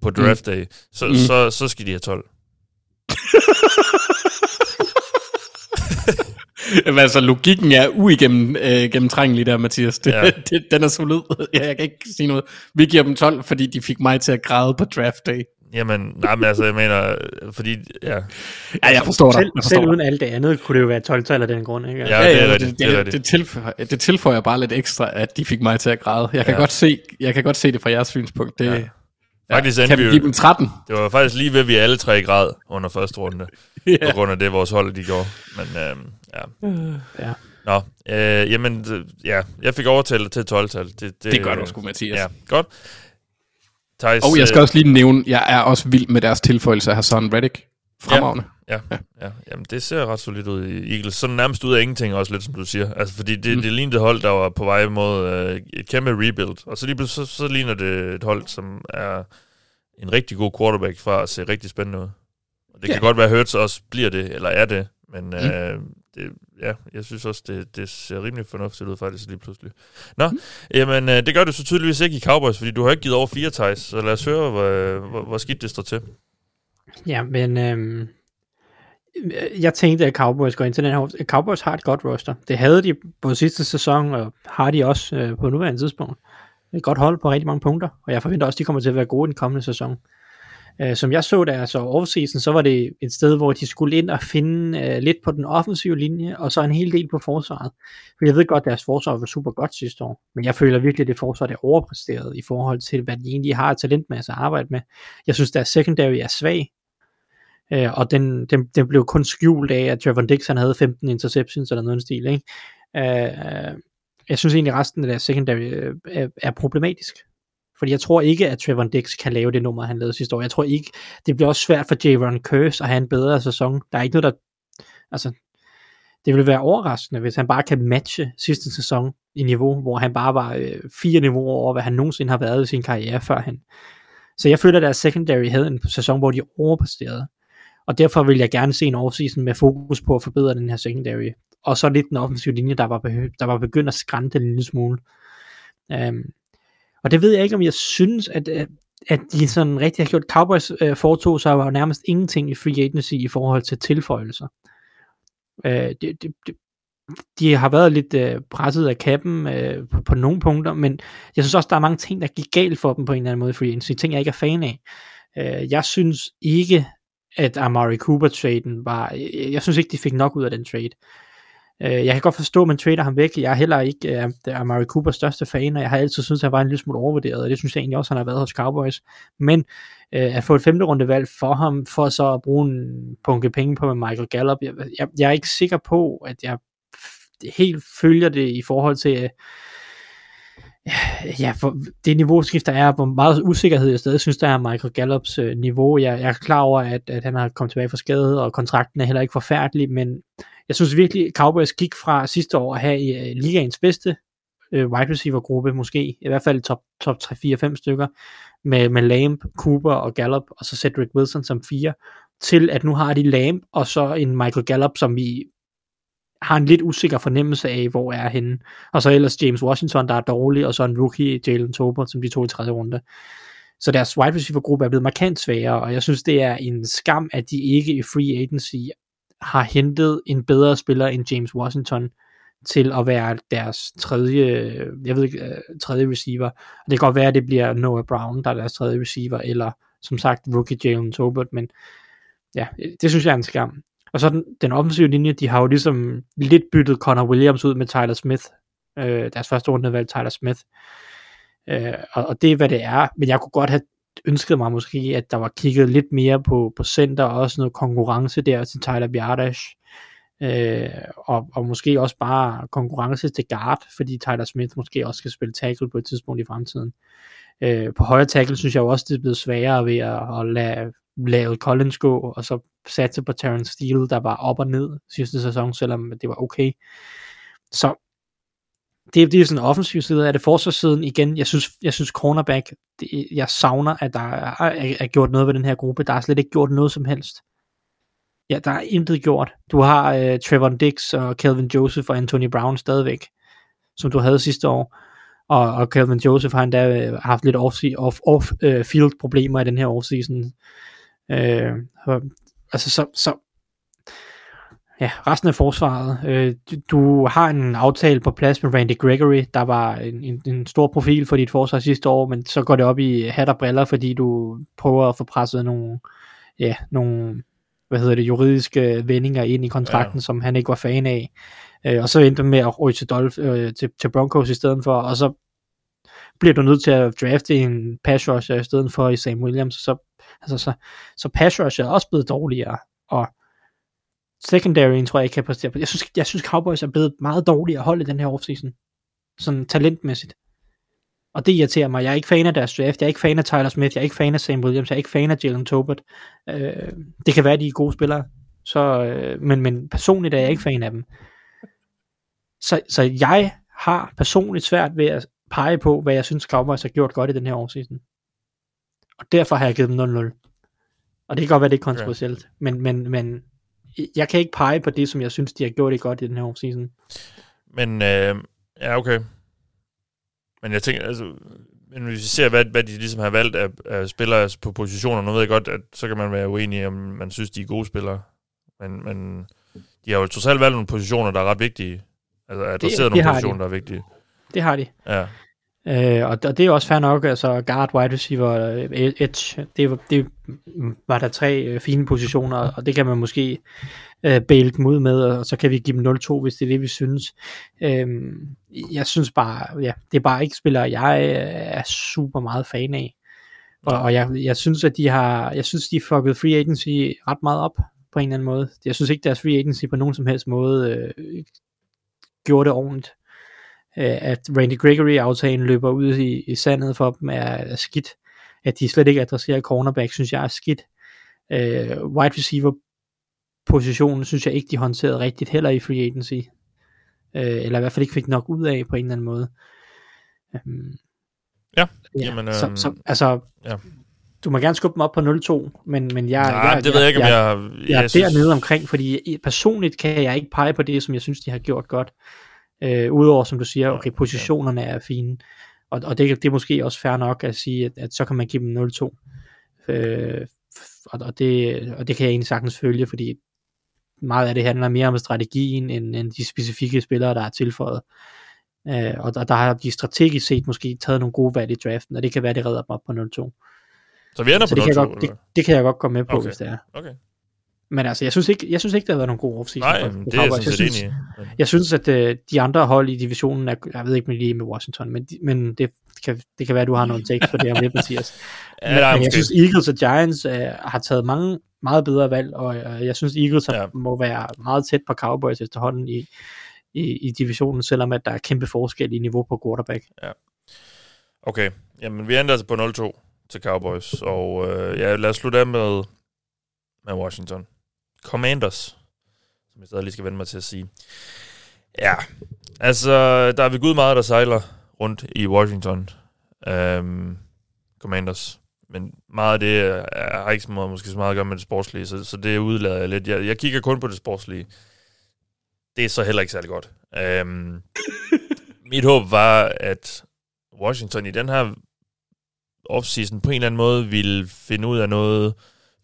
på draft day, mm. så, mm. så, så skal de have 12. Jamen, altså, logikken er uigennemtrængelig øh, der, Mathias. Det, ja. det, den er solid. Ja, jeg kan ikke sige noget. Vi giver dem 12, fordi de fik mig til at græde på draft day. Jamen, nej, men altså, jeg mener, fordi, ja. Ja, jeg forstår selv, dig. Jeg forstår selv uden alt det andet, kunne det jo være 12 tal af den grund, ikke? Ja, det er rigtigt. Det, det, det, det, tilføjer, det tilføjer bare lidt ekstra, at de fik mig til at græde. Jeg kan, ja. godt, se, jeg kan godt se det fra jeres synspunkt. Det, ja. Faktisk ja, kan vi give dem 13? Det var faktisk lige ved, at vi alle tre grad under første runde, ja. på grund af det, vores hold de gjorde. Men øhm, ja. ja. Nå, øh, jamen, ja, jeg fik overtalt til 12-tal. Det, det, det gør du sgu, Mathias. Ja, godt. Thijs, og jeg skal øh, også lige nævne, jeg er også vild med deres tilføjelse af Hassan Reddick. Fremragende. Ja, ja, ja. Jamen, det ser ret solidt ud i Eagles. Sådan nærmest ud af ingenting også lidt, som du siger. Altså, fordi det, mm. det lignede et hold, der var på vej mod øh, et kæmpe rebuild. Og så, lige så, så ligner det et hold, som er en rigtig god quarterback fra at se rigtig spændende ud. Og det ja. kan godt være, at Hurts også bliver det, eller er det. Men mm. øh, det, ja, jeg synes også, det, det ser rimelig fornuftigt ud faktisk lige pludselig. Nå, mm. jamen øh, det gør du så tydeligvis ikke i Cowboys, fordi du har ikke givet over fire ties, så lad os høre, hvor, hvor, hvor skidt det står til. Ja, men øhm, jeg tænkte, at Cowboys går ind til den her Cowboys har et godt roster. Det havde de på sidste sæson, og har de også øh, på nuværende tidspunkt. Et godt hold på rigtig mange punkter, og jeg forventer også, at de kommer til at være gode i den kommende sæson. Øh, som jeg så der, så offseason, så var det et sted, hvor de skulle ind og finde uh, lidt på den offensive linje, og så en hel del på forsvaret. For jeg ved godt, at deres forsvar var super godt sidste år, men jeg føler virkelig, at det forsvar er overpræsteret i forhold til, hvad de egentlig har talentmasse at arbejde med. Jeg synes, deres secondary er svag. Øh, og den, den, den blev kun skjult af, at Trevor Dix havde 15 interceptions eller noget stil. Ikke? Øh, øh, jeg synes egentlig, at resten af deres secondary øh, er, er problematisk. Fordi jeg tror ikke, at Trevor Dix kan lave det nummer, han lavede sidste år. Jeg tror ikke, det bliver også svært for Javon Curse at have en bedre sæson. Der er ikke noget, der... Altså, det ville være overraskende, hvis han bare kan matche sidste sæson i niveau, hvor han bare var øh, fire niveauer over, hvad han nogensinde har været i sin karriere førhen. Så jeg føler, at deres secondary havde en sæson, hvor de overpræsterede. Og derfor vil jeg gerne se en offseason med fokus på at forbedre den her secondary. Og så lidt den offensive linje, der var, der var begyndt at skrænte en lille smule. Øhm, og det ved jeg ikke, om jeg synes, at, øh, at de sådan rigtig har gjort. Cowboys øh, foretog sig jo nærmest ingenting i free agency i forhold til tilføjelser. Øh, det, det, det, de har været lidt øh, presset af kappen øh, på, på nogle punkter, men jeg synes også, der er mange ting, der gik galt for dem på en eller anden måde i free agency. Ting, jeg ikke er fan af. Øh, jeg synes ikke, at Amari Cooper-traden var... Jeg synes ikke, de fik nok ud af den trade. Øh, jeg kan godt forstå, at man trader ham væk. Jeg er heller ikke uh, Amari Coopers største fan, og jeg har altid syntes, at han var en lille smule overvurderet, og det synes jeg egentlig også, han har været hos Cowboys. Men uh, at få et femte runde valg for ham, for så at bruge en punke penge på med Michael Gallup, jeg, jeg, jeg er ikke sikker på, at jeg helt følger det i forhold til... Øh, ja, for det niveauskift, der er, hvor meget usikkerhed jeg stadig synes, der er Michael Gallups øh, niveau. Jeg, jeg er klar over, at, at han har kommet tilbage fra skade, og kontrakten er heller ikke forfærdelig, men jeg synes virkelig, Cowboys gik fra sidste år at have uh, ligaens bedste uh, wide receiver gruppe, måske i hvert fald top, top 3, 4, 5 stykker, med, med Lamb, Cooper og Gallup, og så Cedric Wilson som fire, til at nu har de Lamb, og så en Michael Gallup, som vi har en lidt usikker fornemmelse af, hvor er henne. Og så ellers James Washington, der er dårlig, og så en rookie, Jalen Tober, som de tog i tredje runde. Så deres wide receiver gruppe er blevet markant svagere, og jeg synes, det er en skam, at de ikke i free agency har hentet en bedre spiller end James Washington til at være deres tredje, jeg ved ikke, øh, tredje receiver. Og det kan godt være, at det bliver Noah Brown, der er deres tredje receiver, eller som sagt rookie Jalen Tolbert, men ja, det synes jeg er en skam. Og så den, den offensive linje, de har jo ligesom lidt byttet Connor Williams ud med Tyler Smith. Øh, deres første rundevalg Tyler Smith. Øh, og, og det er, hvad det er. Men jeg kunne godt have ønskede mig måske, at der var kigget lidt mere på, på center, og også noget konkurrence der til Tyler Bjardash. Øh, og, og måske også bare konkurrence til guard, fordi Tyler Smith måske også skal spille tackle på et tidspunkt i fremtiden. Øh, på højre tackle synes jeg også, det er blevet sværere ved at, at lade lade Collins gå, og så satse på Terrence Steele, der var op og ned sidste sæson, selvom det var okay. Så det, det er sådan en offensiv side er det. Forsvarssiden igen, jeg synes, jeg synes cornerback, det, jeg savner, at der er, er, er gjort noget ved den her gruppe. Der er slet ikke gjort noget som helst. Ja, der er intet gjort. Du har øh, Trevor Dix og Calvin Joseph og Anthony Brown stadigvæk, som du havde sidste år. Og, og Calvin Joseph har endda øh, haft lidt off-field off, off, uh, field problemer i den her offseason. Øh, altså så, så ja, resten af forsvaret. Øh, du, har en aftale på plads med Randy Gregory, der var en, en, en stor profil for dit forsvar sidste år, men så går det op i hat og briller, fordi du prøver at få presset nogle, ja, nogle hvad hedder det, juridiske vendinger ind i kontrakten, ja. som han ikke var fan af. Øh, og så endte med at ryge til, Dolph, øh, til, til Broncos i stedet for, og så bliver du nødt til at drafte en pass rusher i stedet for i Sam Williams, så Altså, så, så pass rush er også blevet dårligere, og secondary tror jeg ikke kan præstere på. Jeg synes, jeg synes Cowboys er blevet meget dårligere at holde i den her offseason. Sådan talentmæssigt. Og det irriterer mig. Jeg er ikke fan af deres draft. Jeg er ikke fan af Tyler Smith. Jeg er ikke fan af Sam Williams. Jeg er ikke fan af Jalen Tobert. Øh, det kan være, at de er gode spillere. Så, øh, men, men personligt er jeg ikke fan af dem. Så, så jeg har personligt svært ved at pege på, hvad jeg synes Cowboys har gjort godt i den her offseason. Og derfor har jeg givet dem 0-0. Og det kan godt være, det er kontroversielt. Ja. Men, men, men jeg kan ikke pege på det, som jeg synes, de har gjort det godt i den her offseason. Men, øh, ja, okay. Men jeg tænker, altså, men hvis vi ser, hvad, hvad de ligesom har valgt af, af spillere på positioner, nu ved jeg godt, at så kan man være uenig om man synes, de er gode spillere. Men, men de har jo totalt valgt nogle positioner, der er ret vigtige. Altså adresseret nogle positioner, de. der er vigtige. Det har de. Ja. Øh, og, og det er også fair nok, altså guard, wide receiver, øh, e- edge, det, det var der tre øh, fine positioner, og det kan man måske øh, bæle dem ud med, og så kan vi give dem 0-2, hvis det er det, vi synes. Øh, jeg synes bare, ja, det er bare ikke spillere, jeg øh, er super meget fan af. Og, og jeg, jeg synes, at de har, jeg synes, de fucket free agency ret meget op på en eller anden måde. Jeg synes ikke, deres free agency på nogen som helst måde øh, gjorde det ordentligt. Øh, at Randy Gregory-aftalen løber ud i, i sandet for dem er, er skidt. At de slet ikke adresserer cornerback, synes jeg er skidt. Øh, wide receiver positionen, synes jeg ikke, de håndterede rigtigt heller i free agency. Øh, eller i hvert fald ikke fik nok ud af på en eller anden måde. Um, ja, ja, jamen... Øh, så, så, altså, ja. du må gerne skubbe dem op på 0-2, men, men jeg, Nej, jeg, det ved jeg ikke, om jeg... Jeg, jeg, jeg er synes... dernede omkring, fordi personligt kan jeg ikke pege på det, som jeg synes, de har gjort godt. Øh, Udover, som du siger, okay, positionerne er fine, og, og det, det er måske også fair nok at sige, at, at så kan man give dem 0-2. Øh, og, og, det, og det kan jeg egentlig sagtens følge, fordi meget af det handler mere om strategien, end, end de specifikke spillere, der er tilføjet. Øh, og, og der har de strategisk set måske taget nogle gode valg i draften, og det kan være, det redder dem op på 0-2. Så vi ender så på 0-2? Det, det, det kan jeg godt komme med på, okay. hvis det er. Okay. Men altså, jeg synes ikke, jeg synes ikke der har været nogen god offseason. Nej, for, det er jeg sådan set enig. Jeg synes, at uh, de andre hold i divisionen, er, jeg ved ikke lige med Washington, men, men det, kan, det kan være, at du har nogle takes for det om lidt, Mathias. ja, men, men jeg synes, Eagles og Giants uh, har taget mange meget bedre valg, og uh, jeg synes, Eagles ja. må være meget tæt på Cowboys efterhånden i, i, i divisionen, selvom at der er kæmpe forskel i niveau på quarterback. Ja. Okay, jamen vi ender altså på 0-2 til Cowboys, og uh, ja, lad os slutte af med, med Washington. Commanders, som jeg stadig lige skal vende mig til at sige. Ja, altså, der er ved Gud meget, der sejler rundt i Washington. Um, Commanders. Men meget af det er, har ikke så meget, måske så meget at gøre med det sportslige, så, så det udlader jeg lidt. Jeg, jeg kigger kun på det sportslige. Det er så heller ikke særlig godt. Um, mit håb var, at Washington i den her offseason på en eller anden måde ville finde ud af noget,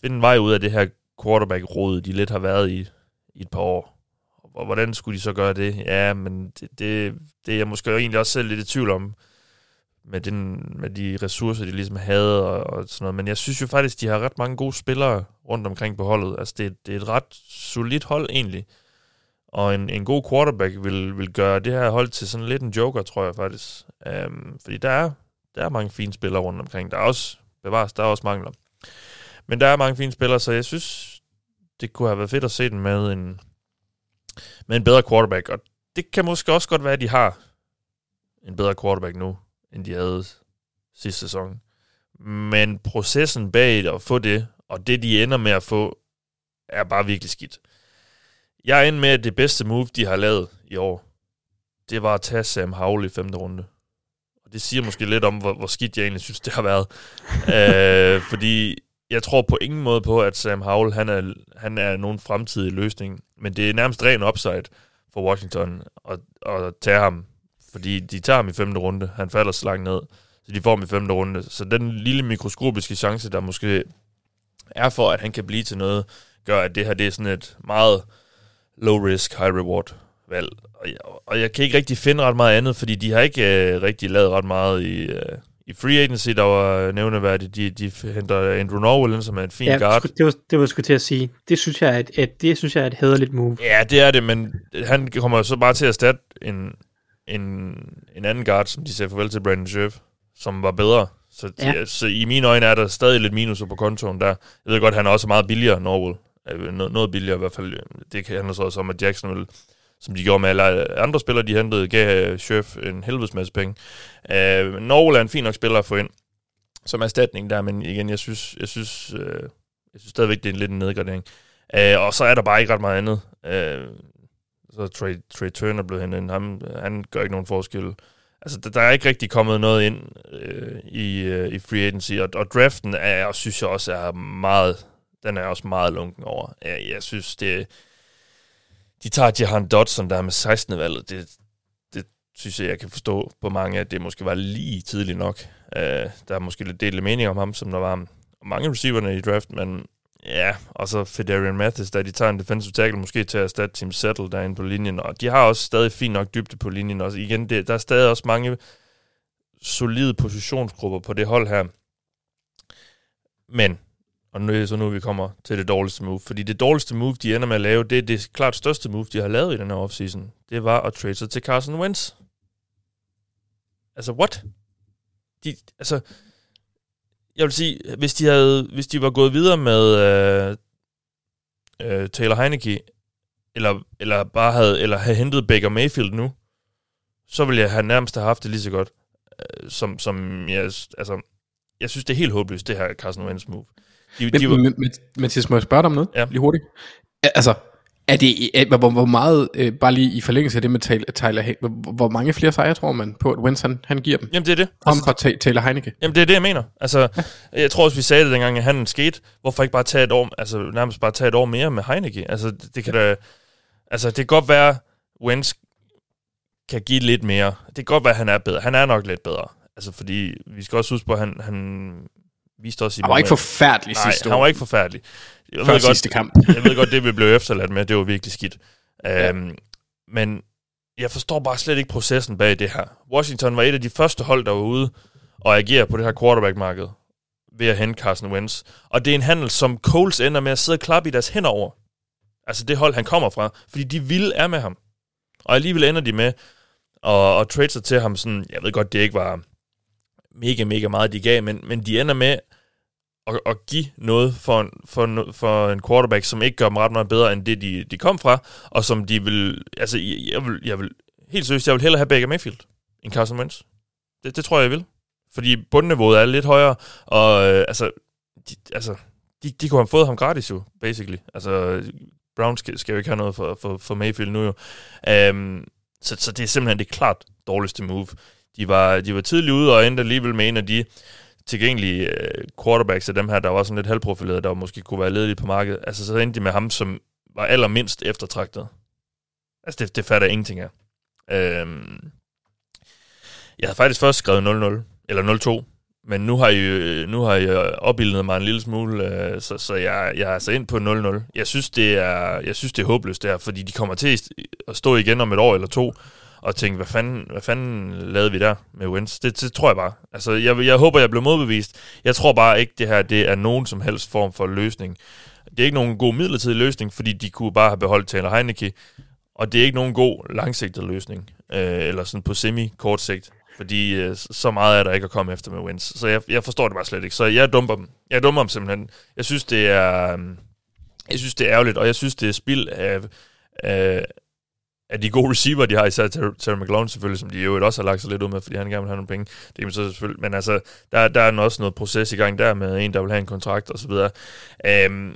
finde en vej ud af det her quarterback-rådet, de lidt har været i, i et par år. Og hvordan skulle de så gøre det? Ja, men det, det, det er jeg måske egentlig også selv lidt i tvivl om, med, den, med de ressourcer, de ligesom havde og, og sådan noget. Men jeg synes jo faktisk, de har ret mange gode spillere rundt omkring på holdet. Altså, det, det er et ret solidt hold egentlig. Og en, en god quarterback vil, vil gøre det her hold til sådan lidt en joker, tror jeg faktisk. Um, fordi der er, der er mange fine spillere rundt omkring. Der er også, bevares, der er også mangler. Men der er mange fine spillere, så jeg synes, det kunne have været fedt at se den med en, med en bedre quarterback. Og det kan måske også godt være, at de har en bedre quarterback nu, end de havde sidste sæson. Men processen bag at få det, og det de ender med at få, er bare virkelig skidt. Jeg er inde med, at det bedste move, de har lavet i år, det var at tage Sam Howell i femte runde. Og det siger måske lidt om, hvor, hvor skidt jeg egentlig synes, det har været. øh, fordi jeg tror på ingen måde på, at Sam Howell han er, han er nogen fremtidig løsning. Men det er nærmest ren upside for Washington at, at tage ham. Fordi de tager ham i femte runde. Han falder så langt ned. Så de får ham i femte runde. Så den lille mikroskopiske chance, der måske er for, at han kan blive til noget, gør, at det her det er sådan et meget low risk, high reward valg. Og jeg, og jeg kan ikke rigtig finde ret meget andet, fordi de har ikke øh, rigtig lavet ret meget i, øh, i free agency, der var nævneværdigt. De, de henter Andrew Norwell, som er en fin ja, guard. Det var, det var skulle til at sige. Det synes jeg er et, et, det synes jeg er et hederligt move. Ja, det er det, men han kommer så bare til at erstatte en, en, en anden guard, som de siger farvel til Brandon Scherf, som var bedre. Så, ja. så i mine øjne er der stadig lidt minus på kontoen der. Jeg ved godt, han er også meget billigere, Norwell. Noget billigere i hvert fald. Det handler så også om, at Jacksonville som de gjorde med alle andre spillere, de hentede, gav øh, Chef en helvedes masse penge. Øh, Norge er en fin nok spiller at få ind som erstatning der, men igen, jeg synes, jeg synes, øh, jeg synes stadigvæk, det er en lidt en nedgradering. Øh, og så er der bare ikke ret meget andet. Øh, så Trey, Trey Turner blev hentet ind. Han, han gør ikke nogen forskel. Altså, der, der er ikke rigtig kommet noget ind øh, i, øh, i free agency, og, og draften er, synes jeg også er meget, den er også meget lunken over. Jeg, jeg synes, det de tager Jahan Dodson, der er med 16. valget. Det, det synes jeg, jeg kan forstå på mange, at det måske var lige tidligt nok. Uh, der er måske lidt delt mening om ham, som der var mange receiverne i draft, men ja, og så Federian Mathis, der de tager en defensive tackle måske til at erstatte Team Settle derinde på linjen, og de har også stadig fint nok dybde på linjen. Og igen, det, der er stadig også mange solide positionsgrupper på det hold her. Men og nu er så nu, vi kommer til det dårligste move. Fordi det dårligste move, de ender med at lave, det er det klart største move, de har lavet i den her offseason. Det var at trade sig til Carson Wentz. Altså, what? De, altså, jeg vil sige, hvis de, havde, hvis de var gået videre med øh, øh, Taylor Heineke, eller, eller bare havde, eller havde hentet Baker Mayfield nu, så ville jeg have nærmest have haft det lige så godt, øh, som, som jeg, altså, jeg synes, det er helt håbløst, det her Carson Wentz move. De, men, de var... men, Mathias, må jeg spørge dig om noget? Ja. Lige hurtigt. Altså, er det, hvor, hvor meget, øh, bare lige i forlængelse af det med Taylor, Tyler hvor, hvor mange flere sejre tror man på, at Wentz han, han giver dem? Jamen det er det. Om for Taylor Heineke? Jamen det er det, jeg mener. Altså, ja. jeg tror også, vi sagde det dengang, at han skete. Hvorfor ikke bare tage et år, altså nærmest bare tage et år mere med Heineke? Altså, det kan da, altså, det kan godt være, Wentz kan give lidt mere. Det kan godt være, at han er bedre. Han er nok lidt bedre. Altså, fordi vi skal også huske på, at han, han viste os i Han var ikke forfærdelig Nej, sidste han var ikke forfærdelig. Jeg Før ved sidste godt, kamp. jeg ved godt, det vi blev efterladt med, det var virkelig skidt. Ja. Um, men jeg forstår bare slet ikke processen bag det her. Washington var et af de første hold, der var ude og agere på det her quarterback-marked ved at hente Carson Wentz. Og det er en handel, som Coles ender med at sidde og klappe i deres hænder over. Altså det hold, han kommer fra. Fordi de vil er med ham. Og alligevel ender de med at, at trade sig til ham sådan, jeg ved godt, det ikke var mega, mega meget, de gav, men, men de ender med at, at give noget for en, for, en, for en quarterback, som ikke gør dem ret meget bedre, end det, de, de kom fra, og som de vil, altså, jeg vil, jeg vil helt seriøst, jeg vil hellere have Baker Mayfield end Carson Wentz. Det, det tror jeg, jeg vil. Fordi bundniveauet er lidt højere, og øh, altså, de, altså de, de kunne have fået ham gratis jo, basically. Altså, Browns skal, skal jo ikke have noget for, for, for Mayfield nu jo. Um, så, så det er simpelthen det klart dårligste move. De var, de var tidligt ude og endte alligevel med en af de tilgængelige øh, quarterbacks af dem her, der var sådan lidt halvprofilerede, der måske kunne være ledige på markedet. Altså så endte de med ham, som var allermindst eftertragtet. Altså det, det fatter jeg ingenting af. Øhm, jeg havde faktisk først skrevet 0-0, eller 0-2, men nu har I, øh, nu har jeg øh, opbildet mig en lille smule, så, så jeg, jeg er altså ind på 0-0. Jeg synes, det er, jeg synes, det er håbløst der, fordi de kommer til at stå igen om et år eller to, og tænke, hvad fanden, hvad fanden lavede vi der med Wentz? Det, det tror jeg bare. Altså, jeg, jeg håber, jeg blev modbevist. Jeg tror bare ikke, det her det er nogen som helst form for løsning. Det er ikke nogen god midlertidig løsning, fordi de kunne bare have beholdt Taylor Heineke, og det er ikke nogen god langsigtet løsning, øh, eller sådan på semi-kort sigt fordi øh, så meget er der ikke at komme efter med wins. Så jeg, jeg forstår det bare slet ikke. Så jeg dumper dem. Jeg dumper dem simpelthen. Jeg synes, det er, øhm, jeg synes, det er ærgerligt, og jeg synes, det er spild af, af, af de gode receiver, de har, især Terry McLaurin selvfølgelig, som de jo også har lagt sig lidt ud med, fordi han gerne vil have nogle penge. Det kan man så selvfølgelig, men altså, der, der er også noget proces i gang der med en, der vil have en kontrakt og så videre. Um,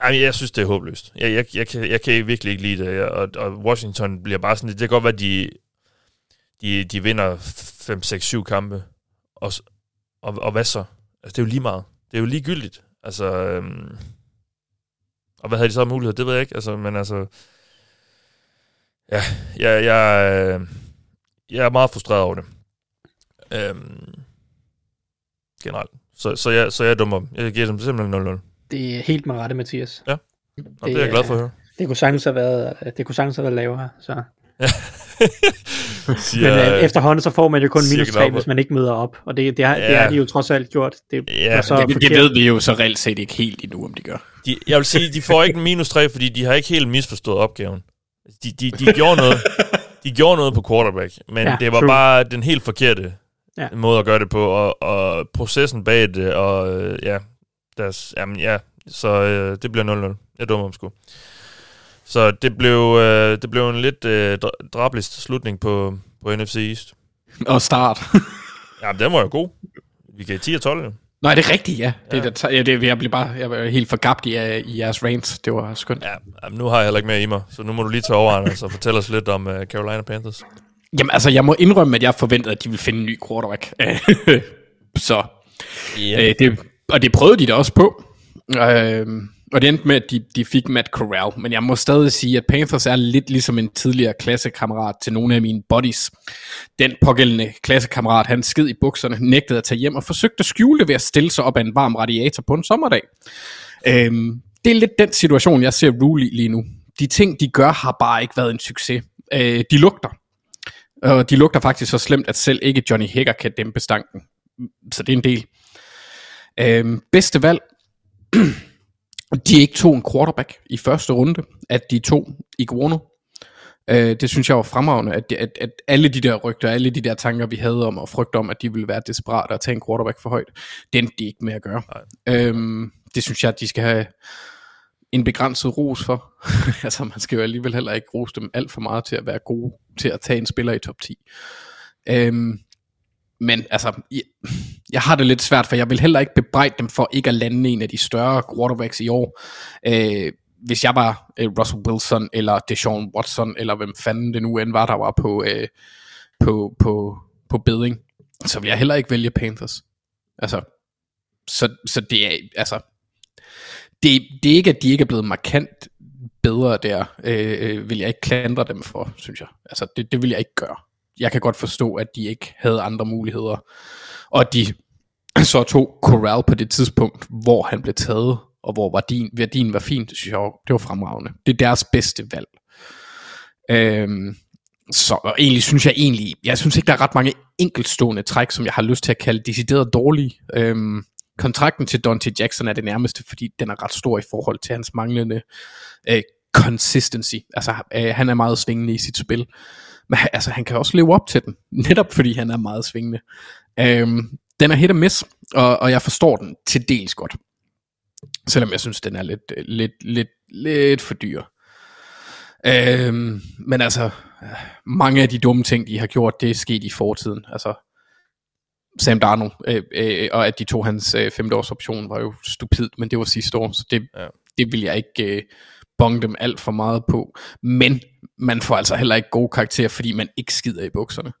Ej, jeg synes, det er håbløst. Jeg, jeg, jeg, kan, jeg kan virkelig ikke lide det, og, og Washington bliver bare sådan, det kan godt være, at de de, de vinder 5, 6, 7 kampe, og, og, og hvad så? Altså, det er jo lige meget. Det er jo ligegyldigt. Altså, øhm, og hvad havde de så mulighed? Det ved jeg ikke. Altså, men altså, ja, jeg, jeg, øh, jeg er meget frustreret over det. Øhm, generelt. Så, så, jeg, så jeg dummer Jeg giver dem simpelthen 0-0. Det er helt med rette, Mathias. Ja, og det, det er jeg glad for at høre. Det kunne sagtens have været, det kunne sagtens have været lavere, så... siger, Men øh, efterhånden så får man jo kun minus 3, hvis man ikke møder op. Og det, det, har, ja. det har de jo trods alt gjort. Det, ja, så det, det ved vi jo så reelt set ikke helt endnu, om de gør. De, jeg vil sige, de får ikke minus 3, fordi de har ikke helt misforstået opgaven. De, de, de, gjorde noget, de gjorde noget på quarterback, men ja, det var true. bare den helt forkerte ja. måde at gøre det på, og, og processen bag det, og øh, ja, deres, jamen, ja, så øh, det bliver 0-0. Jeg dummer om sgu. Så det blev, øh, det blev en lidt øh, drablist slutning på, på NFC East. Og start. ja, den var jo god. Vi gav 10 og 12. Nej, det er rigtigt, ja. Det, ja. Det, ja, det, jeg blev bare jeg var helt forgabt i, i jeres rant. Det var skønt. Ja, jamen, nu har jeg heller ikke mere i mig, så nu må du lige tage over, og så fortælle os lidt om uh, Carolina Panthers. Jamen, altså, jeg må indrømme, at jeg forventede, at de ville finde en ny quarterback. så, yeah. øh, det, og det prøvede de da også på. Øh, og det endte med, at de, de fik Matt Corral. Men jeg må stadig sige, at Panthers er lidt ligesom en tidligere klassekammerat til nogle af mine buddies. Den pågældende klassekammerat, han sked i bukserne, nægtede at tage hjem og forsøgte at skjule det ved at stille sig op af en varm radiator på en sommerdag. Øhm, det er lidt den situation, jeg ser Rule lige nu. De ting, de gør, har bare ikke været en succes. Øh, de lugter. Og de lugter faktisk så slemt, at selv ikke Johnny Hager kan dæmpe stanken. Så det er en del. Øhm, bedste valg de ikke tog en quarterback i første runde, at de tog Iguono. Øh, det synes jeg var fremragende, at, at, at alle de der rygter, alle de der tanker, vi havde om og frygte om, at de ville være desperate og tage en quarterback for højt, endte de ikke med at gøre. Øhm, det synes jeg, at de skal have en begrænset ros for. altså man skal jo alligevel heller ikke rose dem alt for meget til at være gode til at tage en spiller i top 10. Øhm, men altså, jeg, jeg har det lidt svært, for jeg vil heller ikke bebrejde dem for ikke at lande en af de større quarterbacks i år. Øh, hvis jeg var øh, Russell Wilson, eller Deshaun Watson, eller hvem fanden det nu end var, der var på, øh, på, på, på beding, så vil jeg heller ikke vælge Panthers. Altså, så, så det er, altså, det, det er ikke, at de ikke er blevet markant bedre der, øh, øh, vil jeg ikke klandre dem for, synes jeg. Altså, det, det vil jeg ikke gøre. Jeg kan godt forstå, at de ikke havde andre muligheder, og de så tog Corral på det tidspunkt, hvor han blev taget, og hvor værdien, værdien var fint, det synes jeg det var fremragende. Det er deres bedste valg. Øhm, så og egentlig synes jeg egentlig, jeg synes ikke, der er ret mange enkeltstående træk, som jeg har lyst til at kalde decideret dårlige. Øhm, kontrakten til Dante Jackson er det nærmeste, fordi den er ret stor i forhold til hans manglende øh, consistency. Altså, øh, han er meget svingende i sit spil. Men altså, han kan også leve op til den, netop fordi han er meget svingende. Øhm, den er hit og miss, og, og jeg forstår den til dels godt. Selvom jeg synes, den er lidt, lidt, lidt, lidt for dyr. Øhm, men altså, mange af de dumme ting, de har gjort, det er sket i fortiden. Altså, Sam Darnold, øh, øh, og at de tog hans øh, femteårs option, var jo stupid, men det var sidste år, så det, ja. det vil jeg ikke øh, bonge dem alt for meget på. Men man får altså heller ikke gode karakterer, fordi man ikke skider i bukserne.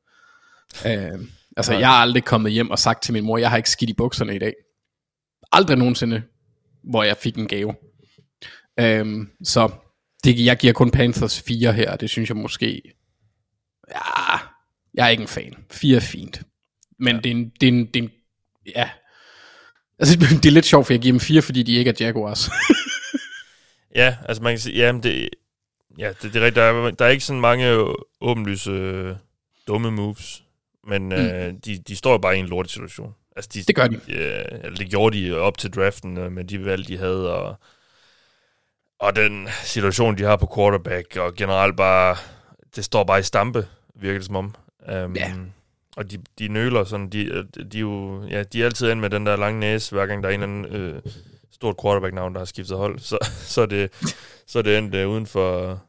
Øh, altså, jeg har aldrig kommet hjem og sagt til min mor, jeg har ikke skidt i bukserne i dag. Aldrig nogensinde, hvor jeg fik en gave. Øh, så det, jeg giver kun Panthers 4 her, det synes jeg måske... Ja, jeg er ikke en fan. 4 er fint. Men ja. det, er en, det, er en, det er en... Ja. Altså, det er lidt sjovt, for jeg giver dem 4, fordi de ikke er Jaguars. ja, altså man kan sige... Ja, det, ja, det, det er rigtigt. Der er, der er ikke sådan mange åbenlyse øh, dumme moves. Men mm. øh, de, de står jo bare i en lortet situation. Altså, de, det gør de. Ja, eller det gjorde de op til draften øh, med de valg, de havde, og, og den situation, de har på quarterback, og generelt bare, det står bare i stampe, virker det som om. Um, ja. Og de, de nøler sådan, de, de, jo, ja, de er altid ind med den der lange næse, hver gang der er en eller anden øh, stort quarterback-navn, der har skiftet hold. Så, så, er, det, så er det endt uh, uden, for,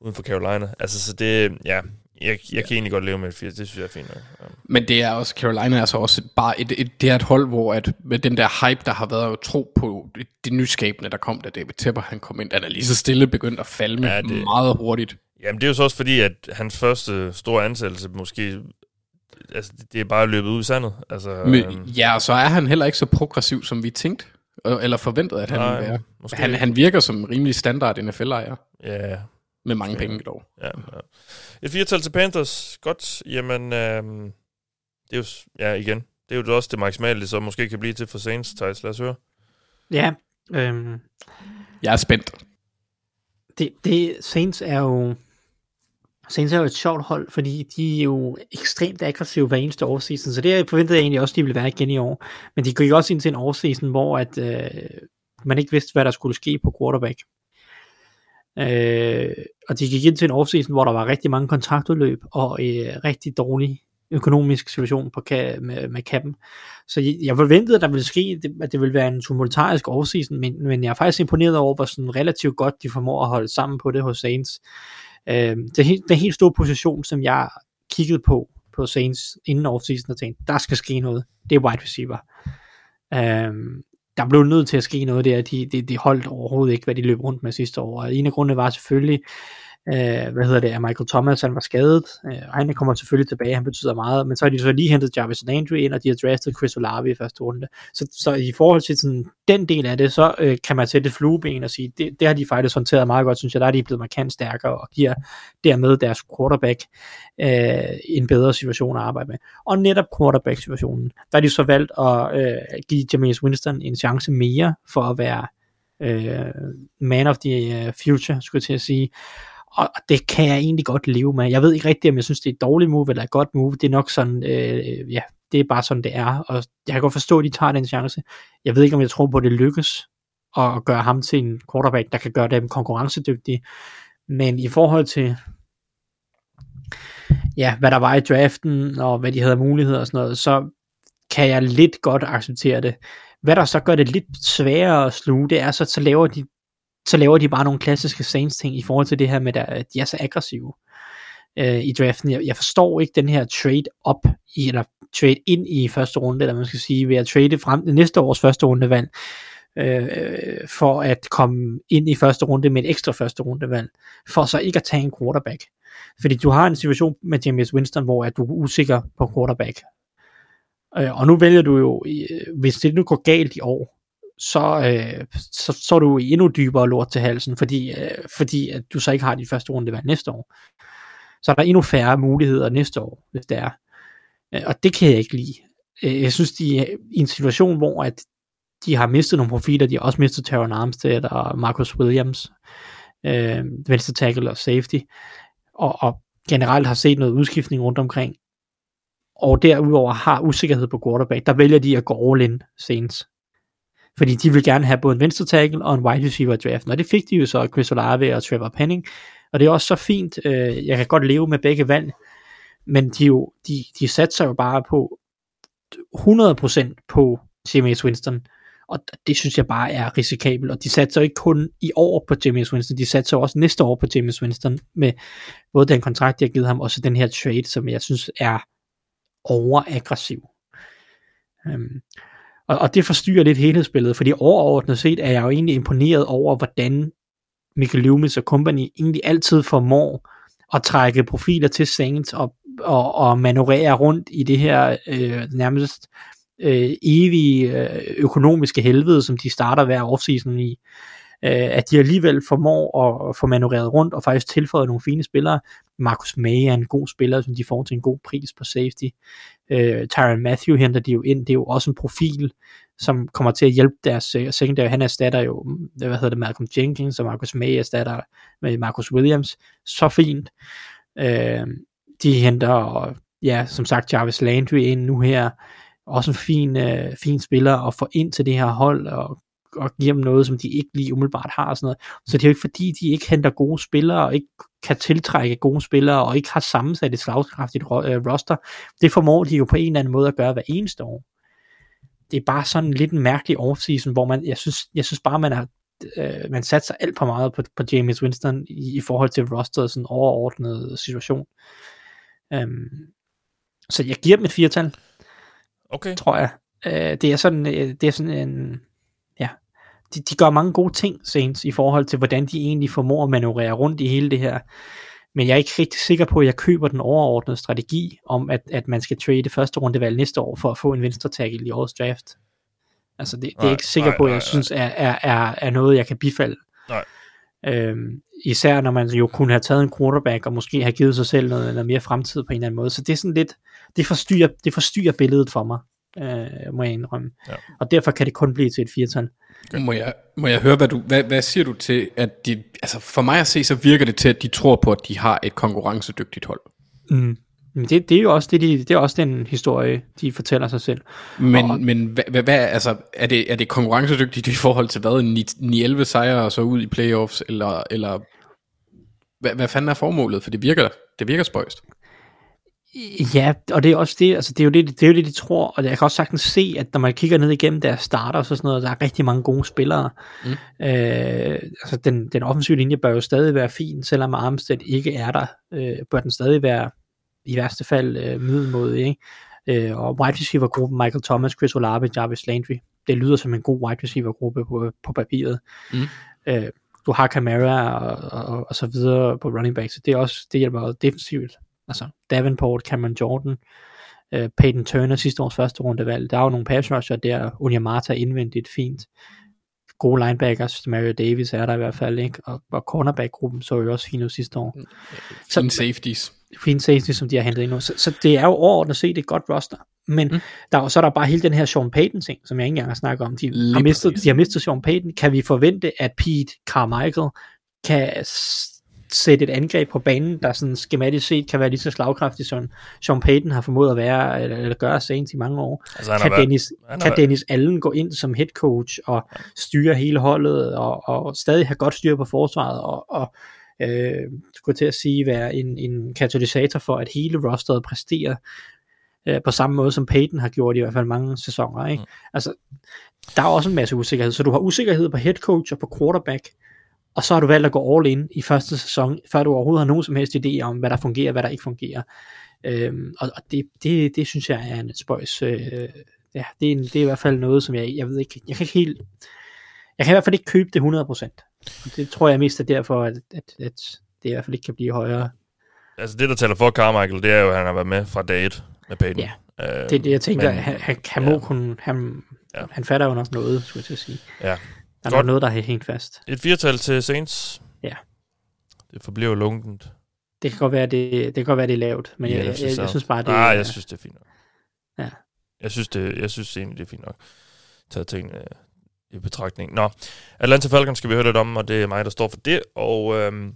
uden for Carolina. Altså, så det, ja, jeg, jeg ja. kan egentlig godt leve med et 80, det synes jeg er fint nok. Ja. Men det er også, Carolina er så også bare et, et, det er et hold, hvor at, med den der hype, der har været at tro på det, det nyskabende, der kom, da David Tepper han kom ind, den er lige så stille begyndt at falde ja, det, meget hurtigt. Jamen det er jo så også fordi, at hans første store ansættelse måske altså, det er bare løbet ud i sandet. Altså, Men, øhm, ja, og så er han heller ikke så progressiv, som vi tænkte, eller forventede, at han nej, ville være. Han, han virker som en rimelig standard NFL-ejer. Ja. Med mange ja. penge dog. Ja, ja. Et firetal til Panthers. Godt. Jamen, øhm, det er jo, ja igen, det er jo også det maksimale, det så måske kan blive til for Saints, Thijs. Lad os høre. Ja. Øhm, jeg er spændt. Det, det, Saints er jo Saints er jo et sjovt hold, fordi de er jo ekstremt aggressive hver eneste årseason, så det forventede jeg egentlig også, at de ville være igen i år. Men de gik også ind til en offseason, hvor at, øh, man ikke vidste, hvad der skulle ske på quarterback. Øh, og de gik ind til en offseason, hvor der var rigtig mange kontraktudløb og øh, rigtig dårlig økonomisk situation på ka- med, med kappen. Så jeg, jeg forventede, at der ville ske, at det ville være en tumultarisk offseason, men, men jeg er faktisk imponeret over, hvor sådan relativt godt de formår at holde sammen på det hos Saints. Øh, det, er den helt store position, som jeg kiggede på på Saints inden offseason og tænkte, der skal ske noget. Det er wide receiver. Øh, der blev nødt til at ske noget der. De, de, de holdt overhovedet ikke, hvad de løb rundt med sidste år. Og en af grundene var selvfølgelig, øh, Øh, hvad hedder det, at Michael Thomas, han var skadet, øh, og han kommer selvfølgelig tilbage, han betyder meget, men så har de så lige hentet Jarvis Landry ind, og de har draftet Chris Olave i første runde. Så, så i forhold til sådan, den del af det, så øh, kan man sætte flueben og sige, det, det har de faktisk håndteret meget godt, synes jeg, der er de blevet markant stærkere, og giver dermed deres quarterback øh, en bedre situation at arbejde med. Og netop quarterback-situationen, der har de så valgt at øh, give Jameis Winston en chance mere for at være øh, man of the øh, future, skulle jeg til at sige og det kan jeg egentlig godt leve med. Jeg ved ikke rigtigt, om jeg synes, det er et dårligt move eller et godt move. Det er nok sådan, øh, ja, det er bare sådan, det er. Og jeg kan godt forstå, at de tager den chance. Jeg ved ikke, om jeg tror på, at det lykkes at gøre ham til en quarterback, der kan gøre dem konkurrencedygtige. Men i forhold til ja, hvad der var i draften, og hvad de havde muligheder og sådan noget, så kan jeg lidt godt acceptere det. Hvad der så gør det lidt sværere at sluge, det er så, så laver de så laver de bare nogle klassiske Saints ting i forhold til det her med, at de er så aggressive øh, i draften. Jeg, jeg forstår ikke den her trade op i, eller trade ind i første runde, eller man skal sige, ved at trade frem næste års første rundevalg, øh, øh, for at komme ind i første runde med et ekstra første rundevalg, for så ikke at tage en quarterback. Fordi du har en situation med James Winston, hvor at du er usikker på quarterback. Øh, og nu vælger du jo, øh, hvis det nu går galt i år, så, øh, så, så er du endnu dybere lort til halsen, fordi, øh, fordi at du så ikke har dit første rundevalg næste år. Så er der endnu færre muligheder næste år, hvis det er. Øh, og det kan jeg ikke lide. Øh, jeg synes, de er i en situation, hvor at de har mistet nogle profiler, de har også mistet Taron Armstead og Marcus Williams, øh, venstre tackle og safety, og, og generelt har set noget udskiftning rundt omkring, og derudover har usikkerhed på quarterback, der vælger de at gå all in senest. Fordi de vil gerne have både en venstre tackle og en wide receiver draft. Og det fik de jo så Chris Olave og Trevor Penning. Og det er også så fint. Øh, jeg kan godt leve med begge valg. Men de, jo, de, de satser jo bare på 100% på James Winston. Og det synes jeg bare er risikabelt. Og de satser ikke kun i år på James Winston, de satser også næste år på James Winston, med både den kontrakt, de har givet ham, og så den her trade, som jeg synes er overaggressiv. Øhm, og, og det forstyrrer lidt helhedsbilledet, fordi overordnet set er jeg jo egentlig imponeret over, hvordan Michael Loomis og company egentlig altid formår at trække profiler til Saints og, og, og manøvrere rundt i det her øh, nærmest øh, evige øh, økonomiske helvede, som de starter hver offseason i øh, at de alligevel formår at få manøvreret rundt og faktisk tilføjet nogle fine spillere. Marcus May er en god spiller, som de får til en god pris på safety. Øh, Tyron Matthew henter de jo ind, det er jo også en profil, som kommer til at hjælpe deres uh, secondary. Han erstatter jo, øh, hvad hedder det, Malcolm Jenkins, og Marcus May erstatter med Marcus Williams. Så fint. Øh, de henter, ja, som sagt, Jarvis Landry ind nu her. Også en fin, øh, fin spiller at få ind til det her hold, og og give dem noget, som de ikke lige umiddelbart har og sådan noget. Så det er jo ikke fordi, de ikke henter gode spillere, og ikke kan tiltrække gode spillere, og ikke har sammensat et slagkraftigt øh, roster. Det formår de jo på en eller anden måde at gøre hver eneste år. Det er bare sådan lidt en mærkelig offseason, hvor man, jeg synes, jeg synes bare, man har øh, man satser alt for meget på, på James Winston i, i forhold til rosteret sådan overordnet situation. Um, så jeg giver dem et firtal. Okay. Tror jeg. Uh, det er sådan, øh, det er sådan en, de, de gør mange gode ting, Saints, i forhold til, hvordan de egentlig formår at manøvrere rundt i hele det her. Men jeg er ikke rigtig sikker på, at jeg køber den overordnede strategi om, at, at man skal trade første rundevalg næste år for at få en venstre tackle i årets draft. Altså, det, det er jeg ikke sikker nej, på, at jeg nej, synes er, er, er, er noget, jeg kan bifalde. Nej. Øhm, især når man jo kunne have taget en quarterback og måske have givet sig selv noget, noget mere fremtid på en eller anden måde. Så det er sådan lidt, det forstyrrer, det forstyrrer billedet for mig, øh, må jeg indrømme. Ja. Og derfor kan det kun blive til et firtal. Okay. Må, jeg, må jeg høre, hvad, du, hvad, hvad siger du til, at de, altså for mig at se, så virker det til, at de tror på, at de har et konkurrencedygtigt hold. Mm. Men det, det er jo også, det, de, det er også den historie, de fortæller sig selv. Men, og, men hvad, hvad, hvad, altså, er, det, er det konkurrencedygtigt i forhold til hvad? 9-11 sejre og så ud i playoffs? Eller, eller hvad, hvad fanden er formålet? For det virker, det virker spøjst. Ja, og det er også det, altså det er jo det, det er jo det, de tror, og jeg kan også sagtens se, at når man kigger ned igennem deres starter og sådan noget, der er rigtig mange gode spillere. Mm. Øh, altså den, den offensive linje bør jo stadig være fin, selvom Armstead ikke er der, øh, bør den stadig være i værste fald øh, middelmodig, ikke? Øh, og wide receiver gruppen, Michael Thomas, Chris Olave, Jarvis Landry, det lyder som en god wide receiver gruppe på, på papiret. Mm. Øh, du har Camara og, og, og så videre på running back, så det er også, det hjælper også defensivt altså Davenport, Cameron Jordan, uh, Peyton Turner sidste års første rundevalg. Der er jo nogle pass rusher der, Unyamata indvendigt fint. Gode linebackers, Mario Davis er der i hvert fald, ikke? Og, og cornerback-gruppen så jo også fint ud sidste år. Fine safeties. Fine safeties, som de har hentet ind nu. Så, så det er jo overordnet set et godt roster. Men mm. der, så er der bare hele den her Sean Payton ting, som jeg ikke engang har snakket om. De har, mistet, de har mistet Sean Payton. Kan vi forvente, at Pete Carmichael kan sætte et angreb på banen, der sådan skematisk set kan være lige så slagkraftigt, som Sean Payton har formået at være, eller, eller gøre sent i mange år. Altså, kan, været, Dennis, kan Dennis Allen gå ind som head coach og styre hele holdet, og, og stadig have godt styr på forsvaret, og, og øh, skulle til at sige, være en, en katalysator for, at hele rosteret præsterer øh, på samme måde, som Peyton har gjort i hvert fald mange sæsoner. Ikke? Mm. Altså, der er også en masse usikkerhed. Så du har usikkerhed på head coach og på quarterback, og så har du valgt at gå all in i første sæson, før du overhovedet har nogen som helst idé om, hvad der fungerer, hvad der ikke fungerer. Øhm, og og det, det, det synes jeg er en spøjs. Øh, ja, det er, en, det er i hvert fald noget, som jeg, jeg ved ikke, jeg kan ikke helt, jeg kan i hvert fald ikke købe det 100%. Og det tror jeg mest er derfor, at, at, at det i hvert fald ikke kan blive højere. Altså det, der taler for Carmichael, det er jo, at han har været med fra dag 1 med Peyton. Ja, øh, det er det, jeg tænker. Men, han, han, han, må ja. kunne, han, ja. han fatter jo nok noget, skulle jeg til at sige. Ja. Der er Godt. noget, der er helt fast. Et firtal til Saints. Ja. Det forbliver lunkent. Det kan godt være, det, det, kan godt være, det er lavt, men ja, jeg, jeg, jeg, jeg, synes bare, det Nej, jeg synes, det er fint nok. Ja. Jeg synes, det, jeg synes egentlig, det er fint nok. Taget tingene i betragtning. Nå, Atlanta Falcons skal vi høre lidt om, og det er mig, der står for det. Og øhm,